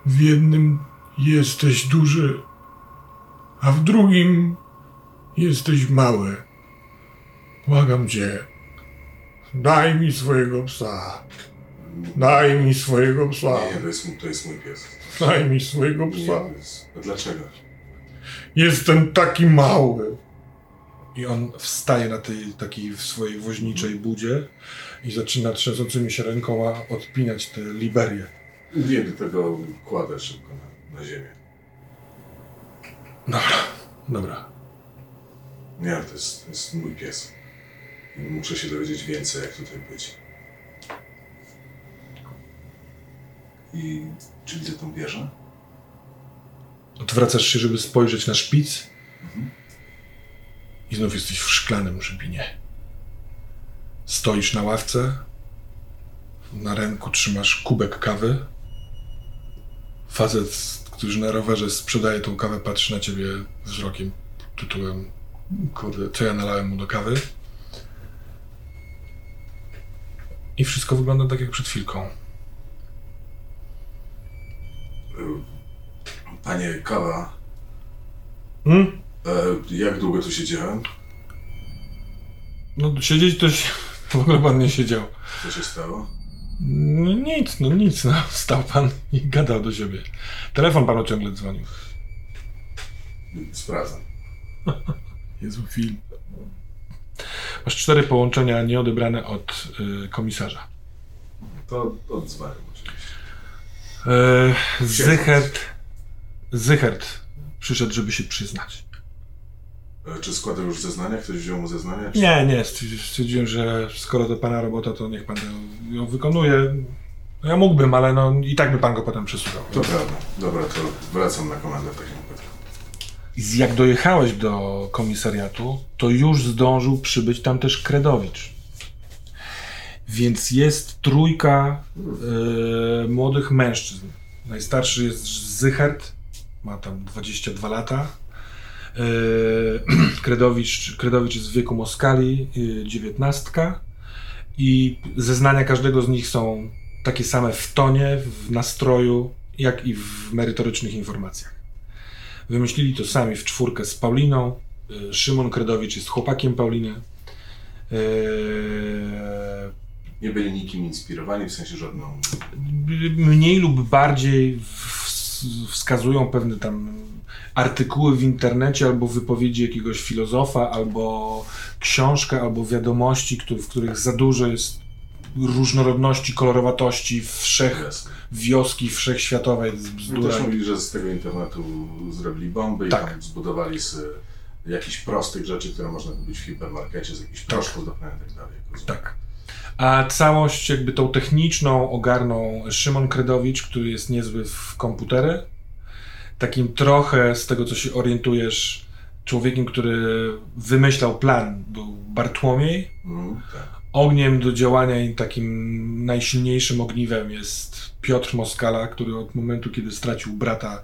S2: W jednym jesteś duży, a w drugim jesteś mały. Błagam cię, daj mi swojego psa. Daj mi swojego psa.
S3: Nie, to jest, to jest mój pies.
S2: Daj mi swojego
S3: Nie,
S2: psa.
S3: to jest... A dlaczego?
S2: Jestem taki mały. I on wstaje na tej takiej w swojej woźniczej budzie i zaczyna trzęsącymi się rękoma odpinać te liberie.
S3: Nie, do tego kładę szybko na, na ziemię.
S2: Dobra, dobra.
S3: Nie, to jest, to jest mój pies. I Muszę się dowiedzieć więcej, jak tutaj być. I czy widzę tą wieżę?
S2: Odwracasz się, żeby spojrzeć na szpic. I znów jesteś w szklanym żebinie. Stoisz na ławce. Na ręku trzymasz kubek kawy. Facet, który na rowerze sprzedaje tą kawę, patrzy na ciebie wzrokiem tytułem kurde, co ja nalałem mu do kawy. I wszystko wygląda tak jak przed chwilką.
S3: Panie Kawa,
S2: Hmm?
S3: E, jak długo tu siedziałem?
S2: No siedzieć to się w ogóle pan nie siedział.
S3: Co się stało?
S2: No nic, no nic, no. Stał pan i gadał do siebie. Telefon panu ciągle dzwonił.
S3: Sprawdzam.
S2: Jezu, film. Masz cztery połączenia nieodebrane od y, komisarza.
S3: To odzwonię oczywiście.
S2: E, Zychert. Zychert przyszedł, żeby się przyznać.
S3: E, Czy składał już zeznania? Ktoś wziął mu zeznania? Czy...
S2: Nie, nie, stwierdzi- stwierdziłem, że skoro to pana robota, to niech pan ją- wykonuje. No ja mógłbym, ale no i tak by pan go potem przesłuchał.
S3: To prawda. Dobra, to wracam na komendę w takim.
S2: I z- jak dojechałeś do komisariatu, to już zdążył przybyć tam też Kredowicz. Więc jest trójka e, młodych mężczyzn. Najstarszy jest Zychert, ma tam 22 lata. E, Kredowicz, Kredowicz jest w wieku Moskali, e, 19. I zeznania każdego z nich są takie same w tonie, w nastroju, jak i w merytorycznych informacjach. Wymyślili to sami w czwórkę z Pauliną. Y, Szymon Kredowicz jest chłopakiem Pauliny. Eee,
S3: Nie byli nikim inspirowani, w sensie żadną...
S2: Mniej lub bardziej wskazują pewne tam artykuły w internecie, albo wypowiedzi jakiegoś filozofa, albo książkę, albo wiadomości, w których za dużo jest różnorodności, kolorowatości, wszech wioski wszechświatowej,
S3: No
S2: bzdura.
S3: też mówili, że z tego internetu zrobili bomby
S2: Tak.
S3: i tam zbudowali z jakichś prostych rzeczy, które można kupić w hipermarkecie, z jakichś proszków do i tak dalej.
S2: Tak. A całość jakby tą techniczną ogarnął Szymon Kredowicz, który jest niezły w komputery. Takim trochę, z tego co się orientujesz, człowiekiem, który wymyślał plan, był Bartłomiej.
S3: Mm, tak.
S2: Ogniem do działania i takim najsilniejszym ogniwem jest Piotr Moskala, który od momentu, kiedy stracił brata,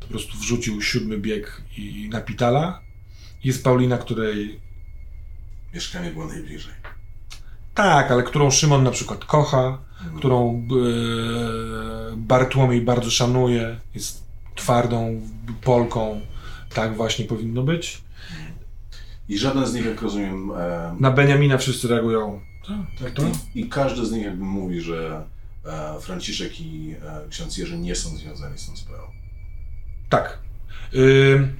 S2: po prostu wrzucił siódmy bieg i napitala. Jest Paulina, której
S3: Mieszkanie było najbliżej.
S2: Tak, ale którą Szymon na przykład kocha,
S3: Mm.
S2: którą e, Bartłomiej bardzo szanuje, jest twardą Polką. Tak właśnie powinno być.
S3: I żaden z nich, jak rozumiem, e,
S2: Na Beniamina wszyscy reagują. Tak, to?
S3: i, i każdy z nich jakby mówi, że e, Franciszek i e, ksiądz Jerzy nie są związani z tą sprawą.
S2: Tak. Ym,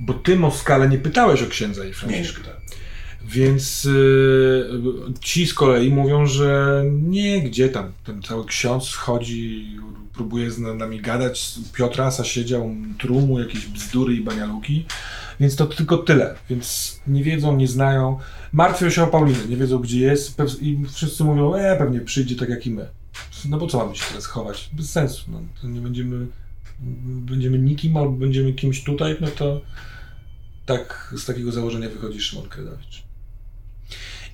S2: bo ty, Moskale, nie pytałeś o księdza i
S3: Nie, nie
S2: Franciszka.
S3: pytałem.
S2: Więc y, ci z kolei mówią, że nie, gdzie tam. Ten cały ksiądz chodzi, próbuje z nami gadać. Piotrasa siedział, truł mu jakieś bzdury i banialuki. Więc to tylko tyle. Więc nie wiedzą, nie znają. Martwią się o Paulinę, nie wiedzą gdzie jest. I wszyscy mówią, e, pewnie przyjdzie tak jak i my. No bo co mamy się teraz chować? Bez sensu. No, to nie będziemy, będziemy nikim albo będziemy kimś tutaj, no to tak z takiego założenia wychodzi Szymon Kredowicz.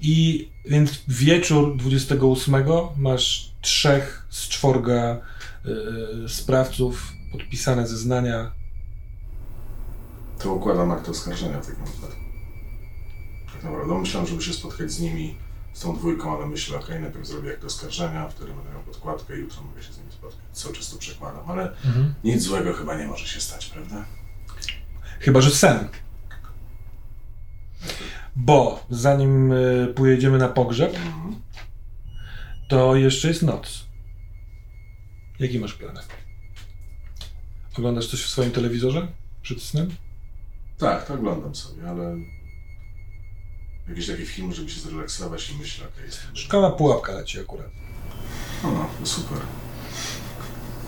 S2: I więc wieczór 28 masz trzech z czworga y, sprawców, podpisane zeznania.
S3: To układam akt oskarżenia w takim wypadku. Tak naprawdę. Myślałem, żeby się spotkać z nimi, z tą dwójką, ale myślę, okej, najpierw zrobię akt oskarżenia, wtedy będę miał podkładkę i jutro mogę się z nimi spotkać. Cały czas to przekładam, ale nic złego chyba nie może się stać, prawda?
S2: Chyba, że sen. Bo zanim y, pojedziemy na pogrzeb, to jeszcze jest noc. Jaki masz plan? Oglądasz coś w swoim telewizorze przed snem?
S3: Tak, to oglądam sobie, ale jakiś taki film, żeby się zrelaksować i myślę, okej, jestem...
S2: Szkoła pułapka leci akurat.
S3: No, no, super.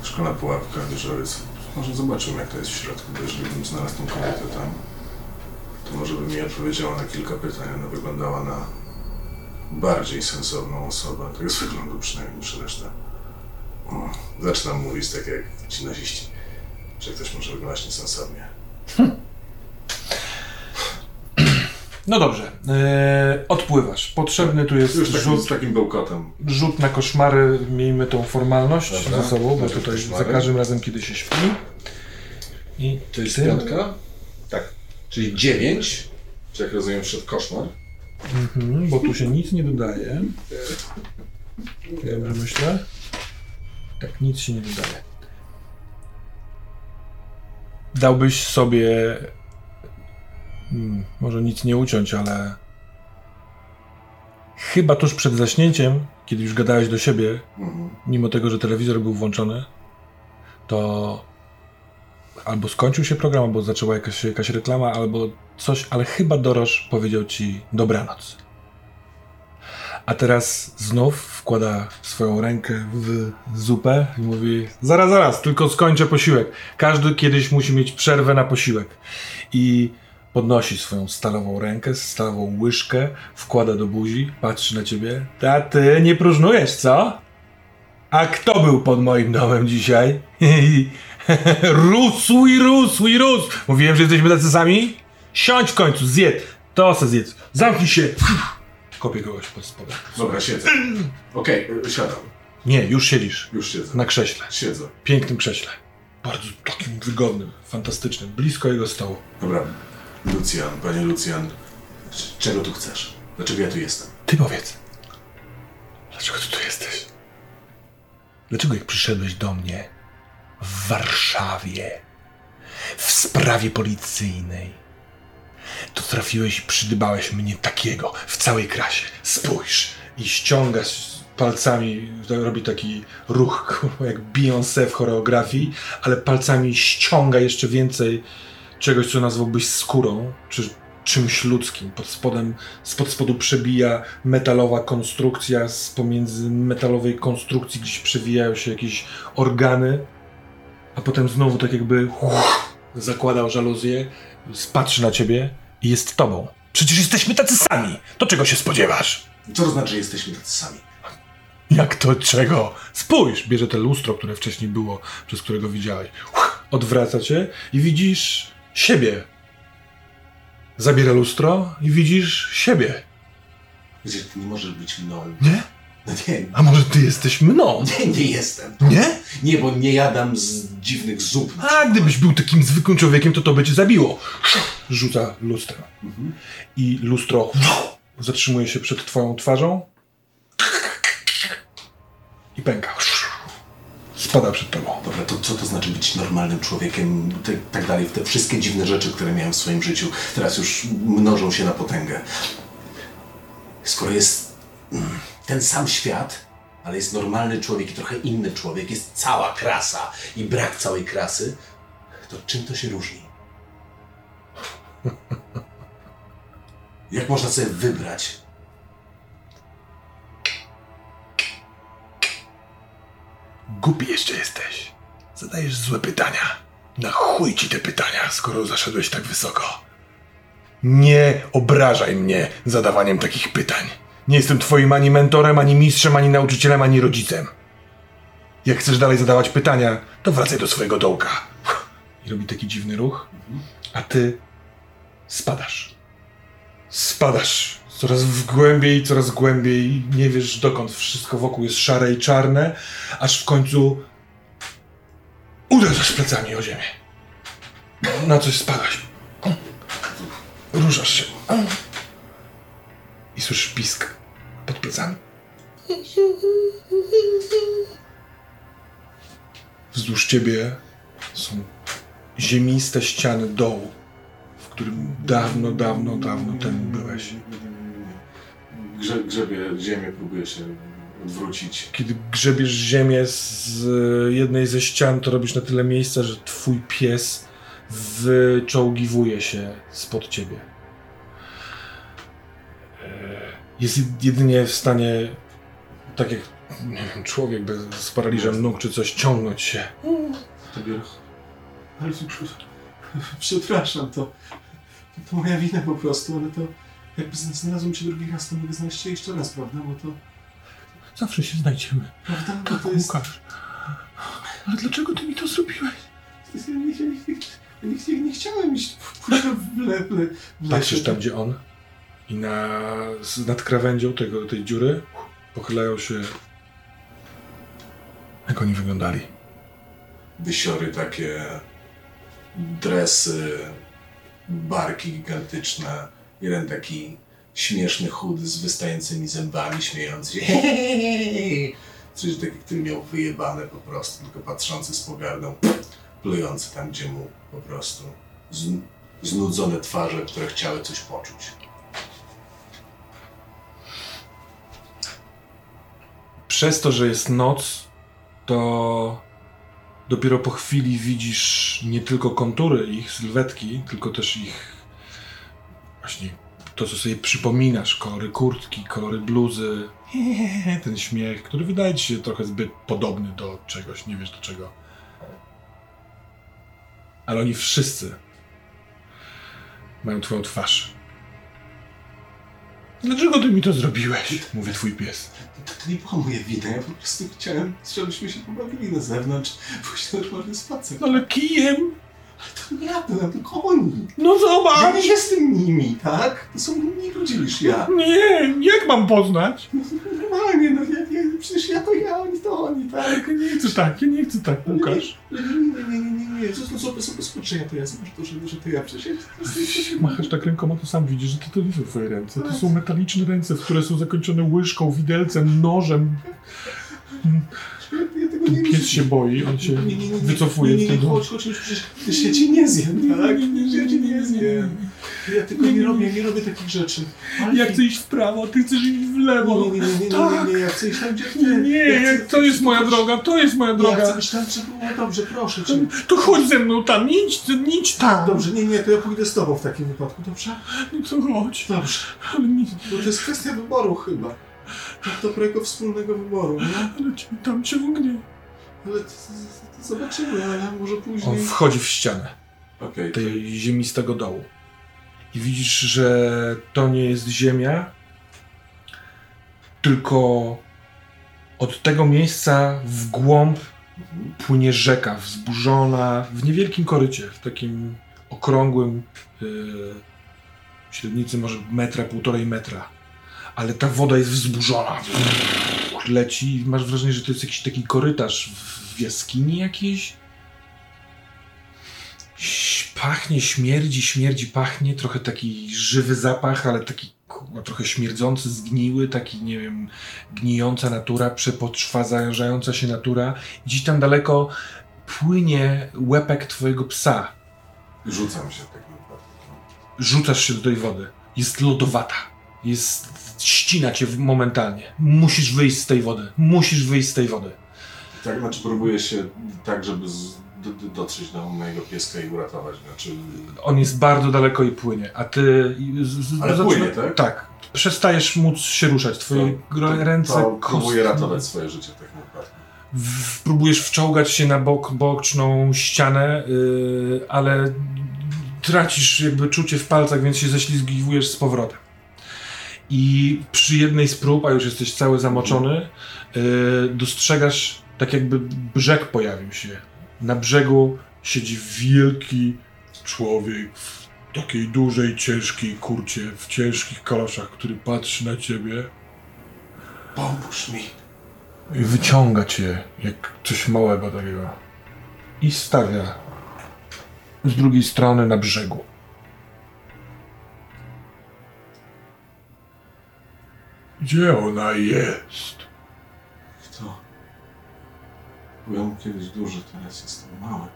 S3: Szkolna pułapka, wieżowiec. Może zobaczymy, jak to jest w środku, bo jeżeli bym znalazł tą kobietę tam, to może by mi odpowiedziała na kilka pytań. Ona wyglądała na bardziej sensowną osobę, tego z wyglądu przynajmniej niż reszta. Zaczynam mówić tak jak ci naziści, że ktoś może wyglądać niesensownie.
S2: No dobrze, e, odpływasz. Potrzebny tu jest
S3: Już takim,
S2: rzut,
S3: z takim bełkotem.
S2: rzut na koszmary. Miejmy tą formalność
S3: Dobra.
S2: ze sobą, bo tutaj
S3: koszmary.
S2: za każdym razem, kiedy się śpi. I
S3: To jest
S2: ty?
S3: piątka? Czyli dziewięć. Czy jak rozumiem, wszedł koszmar?
S2: Mhm, bo tu się nic nie dodaje. Dobrze myślę? Tak, nic się nie dodaje. Dałbyś sobie. Hmm, może nic nie uciąć, ale. Chyba tuż przed zaśnięciem, kiedy już gadałeś do siebie,
S3: Mhm.
S2: mimo tego, że telewizor był włączony, to albo skończył się program, albo zaczęła jakaś, jakaś reklama, albo coś, ale chyba Doroż powiedział ci dobranoc. A teraz znów wkłada swoją rękę w zupę i mówi: Zaraz, zaraz, tylko skończę posiłek. Każdy kiedyś musi mieć przerwę na posiłek. I podnosi swoją stalową rękę, stalową łyżkę, wkłada do buzi, patrzy na ciebie. A ty nie próżnujesz, co? A kto był pod moim domem dzisiaj? rósł i rósł i rósł. Mówiłem, że jesteśmy tacy sami? Siądź w końcu, zjedz. To se zjedz. Zamknij się. Kopię kogoś pod spodem.
S3: Dobra, siedzę. Okej, y, siadam.
S2: Nie, już siedzisz.
S3: Już siedzę.
S2: Na krześle.
S3: Siedzę.
S2: Pięknym krześle. Bardzo takim wygodnym, fantastycznym. Blisko jego stołu.
S3: Dobra. Lucjan, panie Lucjan, c- czego tu chcesz? Dlaczego ja tu jestem?
S2: Ty powiedz. Dlaczego ty tu jesteś? Dlaczego jak przyszedłeś do mnie w Warszawie w sprawie policyjnej, to trafiłeś przydybałeś mnie takiego w całej krasie. Spójrz i ściągasz palcami, robi taki ruch jak Beyoncé w choreografii, ale palcami ściąga jeszcze więcej czegoś, co nazwałbyś skórą, czy czymś ludzkim. Pod spodem, spod spodu przebija metalowa konstrukcja, z pomiędzy metalowej konstrukcji gdzieś przewijają się jakieś organy, a potem znowu tak jakby uff, zakładał żaluzję, spatrzy na ciebie i jest tobą. Przecież jesteśmy tacy sami. To czego się spodziewasz?
S3: Co to znaczy, że jesteśmy tacy sami?
S2: Jak to czego? Spójrz, bierze te lustro, które wcześniej było, przez którego widziałeś. Uch, Odwraca cię i widzisz siebie. Zabiera lustro i widzisz siebie.
S3: Gdzie ty nie możesz być mną?
S2: Nie?
S3: Nie,
S2: A może ty jesteś mną?
S3: nie, nie jestem.
S2: Nie?
S3: Nie, bo nie jadam z dziwnych zup.
S2: A gdybyś był takim zwykłym człowiekiem, to to by cię zabiło. Rzuca lustro. I lustro zatrzymuje się przed twoją twarzą i pęka. Spada przed tobą.
S3: Dobra, to co to znaczy być normalnym człowiekiem, te, tak dalej, te wszystkie dziwne rzeczy, które miałem w swoim życiu, teraz już mnożą się na potęgę. Skoro jest mm, ten sam świat, ale jest normalny człowiek i trochę inny człowiek, jest cała krasa i brak całej krasy, to czym to się różni? Jak można sobie wybrać?
S2: Głupi jeszcze jesteś. Zadajesz złe pytania. Na chuj ci te pytania, skoro zaszedłeś tak wysoko. Nie obrażaj mnie zadawaniem takich pytań. Nie jestem twoim ani mentorem, ani mistrzem, ani nauczycielem, ani rodzicem. Jak chcesz dalej zadawać pytania, to wracaj do swojego dołka. I robi taki dziwny ruch, a ty spadasz. Spadasz coraz w głębiej, coraz głębiej. Nie wiesz dokąd. Wszystko wokół jest szare i czarne, aż w końcu uderzasz plecami o ziemię. Na coś spadasz. Ruszasz się. I słyszysz pisk pod plecami. Wzdłuż ciebie są ziemiste ściany dołu, w którym dawno, dawno, dawno temu byłeś.
S3: Grze, grzebie ziemię, próbuję się odwrócić.
S2: Kiedy grzebiesz ziemię z jednej ze ścian, to robisz na tyle miejsca, że twój pies wyczołgiwuje się spod ciebie. Jest jed- jedynie w stanie, tak jak nie wiem, człowiek bez, z paraliżem nóg czy coś, ciągnąć się.
S3: Ale przepraszam, to, to moja wina po prostu, ale to jakby zna- znalazłem cię drugi raz, to mogę znaleźć cię jeszcze raz, prawda? Bo to,
S2: Zawsze się znajdziemy.
S3: prawda? Bo
S2: Tak,
S3: to jest...
S2: Łukasz. Ale dlaczego ty mi to zrobiłeś?
S3: Nie, nie, nie, nie, nie, nie chciałem iść w le, w le, w le, w
S2: Patrzysz tam, gdzie on i na, nad krawędzią tego, tej dziury pochylają się... Jak oni wyglądali?
S3: Wysiory takie, dresy, barki gigantyczne. Jeden taki śmieszny, chudy, z wystającymi zębami, śmiejący się. Coś taki, który miał wyjebane po prostu, tylko patrzący z pogardą, plujący tam, gdzie mu po prostu z, znudzone twarze, które chciały coś poczuć.
S2: Przez to, że jest noc, to dopiero po chwili widzisz nie tylko kontury ich, sylwetki, tylko też ich właśnie to, co sobie przypominasz, kolory kurtki, kolory bluzy, ten śmiech, który wydaje ci się trochę zbyt podobny do czegoś, nie wiesz do czego. Ale oni wszyscy mają twoją twarz. Dlaczego ty mi to zrobiłeś? Mówi twój pies.
S3: To, to nie była moja wina, ja po prostu chciałem, żebyśmy się pobawili na zewnątrz, pójść na normalny spacer.
S2: No ale kijem?
S3: To nie ja byłem, tylko oni.
S2: No
S3: Ja
S2: zobacz!
S3: nie jestem nimi, tak? To są inni ludzie niż ja.
S2: Nie, jak mam poznać?
S3: Normalnie, no ja, ja, przecież ja to ja, oni to oni, tak?
S2: Ja nie chcę tak, ja nie chcę tak, Łukasz.
S3: Nie, nie, nie, nie, nie, nie, to są sobie skoczenia, to ja zobacz, to, że, że to ja przecież. ja-
S2: Machasz tak rękoma, to sam widzisz, że to, to nie są twoje ręce. To są metaliczne ręce, które są zakończone łyżką, widelcem, nożem.
S3: Ja tego nie
S2: pies się boi, on się
S3: Nie, nie, nie, nie,
S2: wycofuje
S3: nie, nie, nie,
S2: tego.
S3: chodź, chodź, już przecież przecież ja cię nie zjem, tak? Przecież ja cię nie zjem. Ja tylko nie robię, nie robię takich rzeczy. Ale
S2: Ja chcę iść w prawo, ty chcesz iść w
S3: Nie,
S2: lewo.
S3: nie, nie, nie, nie,
S2: Tak.
S3: nie, nie, ja chcę iść tam, gdzie ty.
S2: Nie,
S3: ja chcę,
S2: to jest moja droga, to jest moja
S3: Ja chcę
S2: droga.
S3: iść tam, było dobrze, proszę cię.
S2: To chodź ze mną tam, idź, idź tam.
S3: Dobrze, nie, nie, to ja pójdę z tobą w takim wypadku, dobrze?
S2: No to chodź.
S3: Dobrze.
S2: Ale, nie,
S3: Bo to jest kwestia wyboru chyba. Dobrego wspólnego wyboru, nie?
S2: ale cię tam ciągnie.
S3: Ale to, to, to zobaczymy, ale może
S2: On
S3: później...
S2: wchodzi w ścianę.
S3: Okej,
S2: tej ziemistego dołu. I widzisz, że to nie jest ziemia, tylko od tego miejsca w głąb płynie rzeka wzburzona w niewielkim korycie, w takim okrągłym yy, średnicy może metra, półtorej metra. Ale ta woda jest wzburzona. Leci i masz wrażenie, że to jest jakiś taki korytarz w jaskini jakiejś. Pachnie, śmierdzi, śmierdzi, pachnie. Trochę taki żywy zapach, ale taki kurwa, trochę śmierdzący, zgniły, taki, nie wiem, gnijąca natura, przepoczwarzająca się natura. Gdzieś tam daleko płynie łepek twojego psa.
S3: Rzucam się wypadku.
S2: Rzucasz się do tej wody. Jest lodowata. Jest... ścina cię momentalnie. Musisz wyjść z tej wody. Musisz wyjść z tej wody.
S3: Tak, znaczy próbuję się tak, żeby z, do, do, dotrzeć do mojego pieska i uratować. Znaczy,
S2: On jest bardzo daleko i płynie, a ty... z-
S3: Ale płynie, tak?
S2: Tak. Przestajesz móc się ruszać. Twoje gro- ręce...
S3: to próbuję ratować swoje życie takim wypadku.
S2: w, próbujesz wczołgać się na bok, boczną ścianę, yy, ale tracisz jakby czucie w palcach, więc się ześlizgiwujesz z powrotem. I przy jednej z prób, a już jesteś cały zamoczony, yy, dostrzegasz tak jakby brzeg pojawił się. Na brzegu siedzi wielki człowiek w takiej dużej, ciężkiej kurcie, w ciężkich kaloszach, który patrzy na ciebie.
S3: Pomóż mi.
S2: I wyciąga cię jak coś małego takiego. I stawia z drugiej strony na brzegu. Gdzie ona jest?
S3: Kto? Byłem kiedyś duży, teraz jestem mały.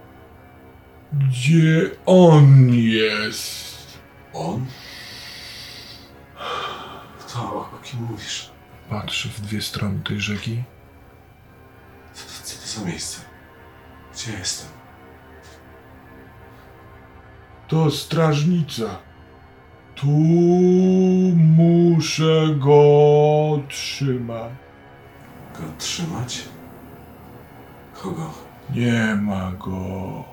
S2: Gdzie on jest?
S3: On? Kto? O, o kim mówisz?
S2: Patrzy w dwie strony tej rzeki.
S3: Co to, co to za miejsce? Gdzie jestem?
S2: To strażnica. Tu muszę go trzymać.
S3: Go trzymać? Kogo?
S2: Nie ma go.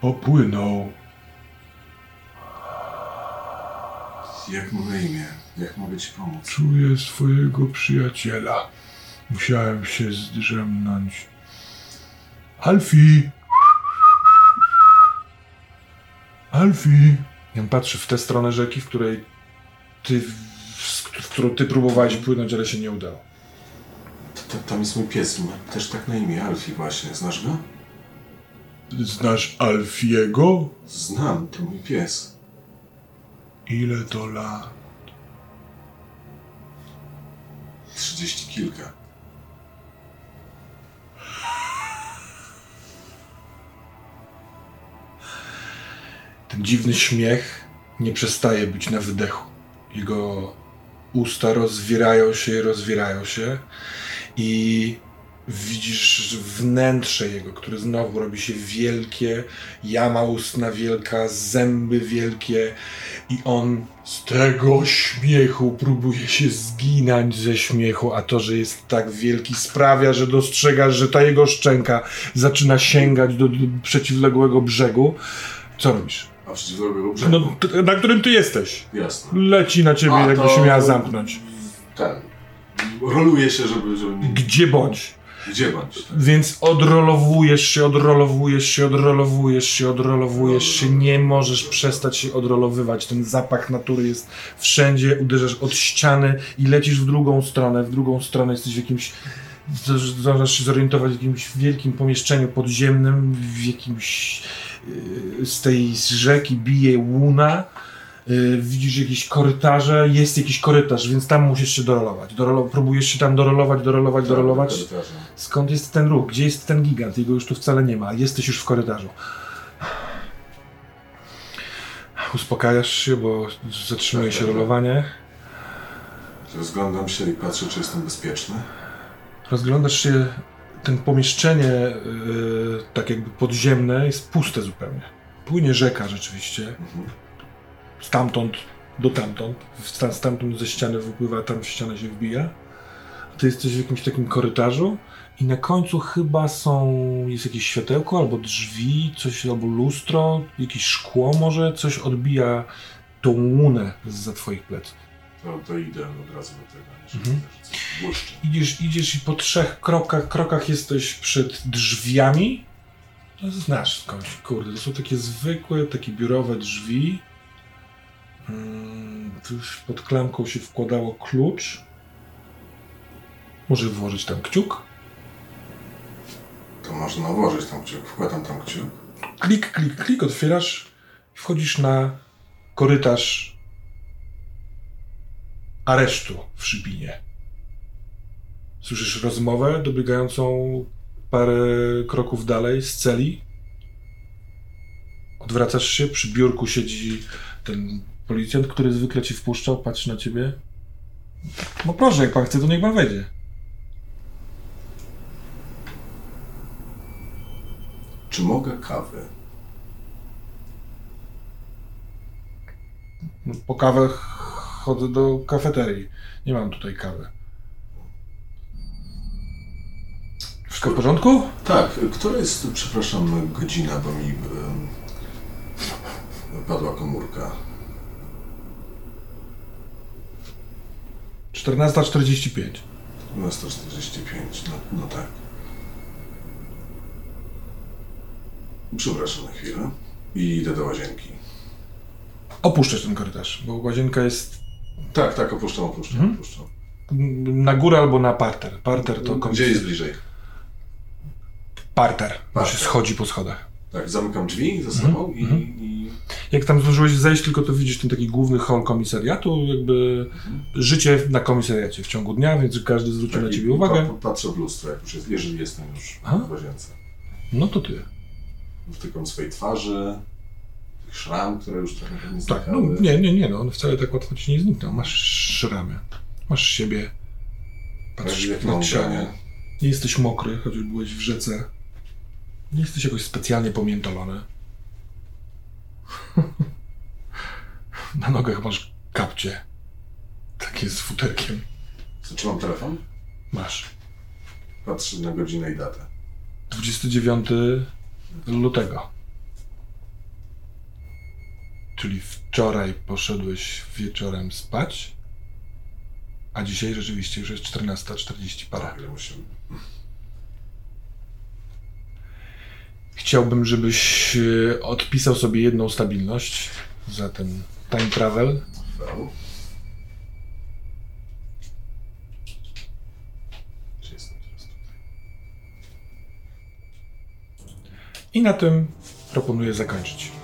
S2: Popłynął.
S3: Jak mu na imię? Jak mogę ci pomóc?
S2: Czuję swojego przyjaciela. Musiałem się zdrzemnąć. Alfie! Alfie! I on patrzy w tę stronę rzeki, w której ty, w, którą ty próbowałeś płynąć, ale się nie udało.
S3: Tam jest mój pies, ma też tak na imię, Alfie właśnie. Znasz go?
S2: Znasz Alfiego?
S3: Znam, to mój pies.
S2: Ile to lat?
S3: Trzydzieści kilka.
S2: Ten dziwny śmiech nie przestaje być na wydechu. Jego usta rozwierają się i rozwierają się i widzisz wnętrze jego, które znowu robi się wielkie, jama ustna wielka, zęby wielkie i on z tego śmiechu próbuje się zginąć ze śmiechu, a to, że jest tak wielki sprawia, że dostrzegasz, że ta jego szczęka zaczyna sięgać do, przeciwległego brzegu. Co robisz?
S3: A brzegu.
S2: No, t- na którym ty jesteś?
S3: Jasne.
S2: Leci na ciebie,
S3: A,
S2: jakby
S3: to-
S2: się miała zamknąć.
S3: Ten. Roluje się, żeby, żeby.
S2: Gdzie bądź.
S3: Gdzie bądź? Tak.
S2: Więc odrolowujesz się, odrolowujesz się, odrolowujesz się, odrolowujesz się, nie możesz przestać się odrolowywać. Ten zapach natury jest wszędzie, uderzasz od ściany i lecisz w drugą stronę, w drugą stronę jesteś w jakimś, zdążasz się zorientować w jakimś wielkim pomieszczeniu podziemnym, w jakimś, z tej rzeki bije łuna, yy, widzisz jakieś korytarze, jest jakiś korytarz, więc tam musisz się dorolować. Dorolo, próbujesz się tam dorolować, dorolować, dorolować.
S3: Korytarze.
S2: Skąd jest ten ruch? Gdzie jest ten gigant? Jego już tu wcale nie ma. Jesteś już w korytarzu. Uspokajasz się, bo zatrzymuje się rolowanie.
S3: Rozglądam się i patrzę, czy jestem bezpieczny.
S2: Rozglądasz się, ten pomieszczenie, yy, tak jakby podziemne, jest puste zupełnie. Płynie rzeka rzeczywiście. Stamtąd do tamtąd. Stam- Stamtąd ze ściany wypływa, tam w ścianę się wbija. Ty jesteś w jakimś takim korytarzu i na końcu chyba są, jest jakieś światełko albo drzwi, coś, albo lustro, jakieś szkło może, coś odbija tą łunę za twoich pleców.
S3: To, to idę od razu do tego, nie?
S2: Mhm. Idziesz, idziesz i po trzech krokach, krokach jesteś przed drzwiami. To znasz skądś, kurde, to są takie zwykłe, takie biurowe drzwi. Mm, już pod klamką się wkładało klucz. Może włożyć tam kciuk.
S3: To można włożyć tam kciuk. Wkładam tam kciuk.
S2: Klik, klik, klik, otwierasz. Wchodzisz na korytarz aresztu w Szybinie. Słyszysz rozmowę dobiegającą parę kroków dalej z celi. Odwracasz się, przy biurku siedzi ten policjant, który zwykle ci wpuszczał, patrzy na ciebie. No proszę, jak pan chce, to niech pan wejdzie.
S3: Czy mogę kawy?
S2: Po kawę chodzę do kafeterii. Nie mam tutaj kawy. Wszystko w porządku?
S3: Tak. Która jest, przepraszam, godzina, bo mi em, padła komórka.
S2: 14.45.
S3: 12.45. No, no tak. Przepraszam na chwilę. I idę do łazienki.
S2: Opuszczasz ten korytarz, bo łazienka jest
S3: Tak, tak, opuszczam, opuszczam,
S2: Mhm.
S3: opuszczam.
S2: na górę albo na parter. Parter to
S3: Gdzie jest bliżej?
S2: Parter.
S3: Parter.
S2: się schodzi po schodach.
S3: Tak, zamykam drzwi za sobą i,
S2: mhm.
S3: i
S2: Jak tam zdążyłeś zejść, tylko to widzisz ten taki główny hall komisariatu, jakby życie na komisariacie w ciągu dnia, więc każdy zwrócił na
S3: tak,
S2: ciebie
S3: i
S2: uwagę.
S3: pa- Patrzę w lustro, jak już jest, jeżeli jestem już
S2: Aha.
S3: w łazience.
S2: No to ty.
S3: Wtykam swojej twarzy, tych szram, które już trochę nie
S2: Tak, no nie, nie, nie, no on wcale tak łatwo ci nie zniknął. Masz szramy, masz siebie, patrzysz
S3: Jak
S2: na ciało. Nie jesteś mokry, chociaż byłeś w rzece. Nie jesteś jakoś specjalnie pomiętolony. Na nogach masz kapcie. Takie z futerkiem.
S3: Zatrzymam telefon,
S2: Masz.
S3: patrzę na godzinę i datę.
S2: 29 lutego. Czyli wczoraj poszedłeś wieczorem spać, A dzisiaj rzeczywiście już jest 14.40 parę.
S3: Tak, ile musimy.
S2: Chciałbym, żebyś e, odpisał sobie jedną stabilność za ten time travel. I na tym proponuję zakończyć.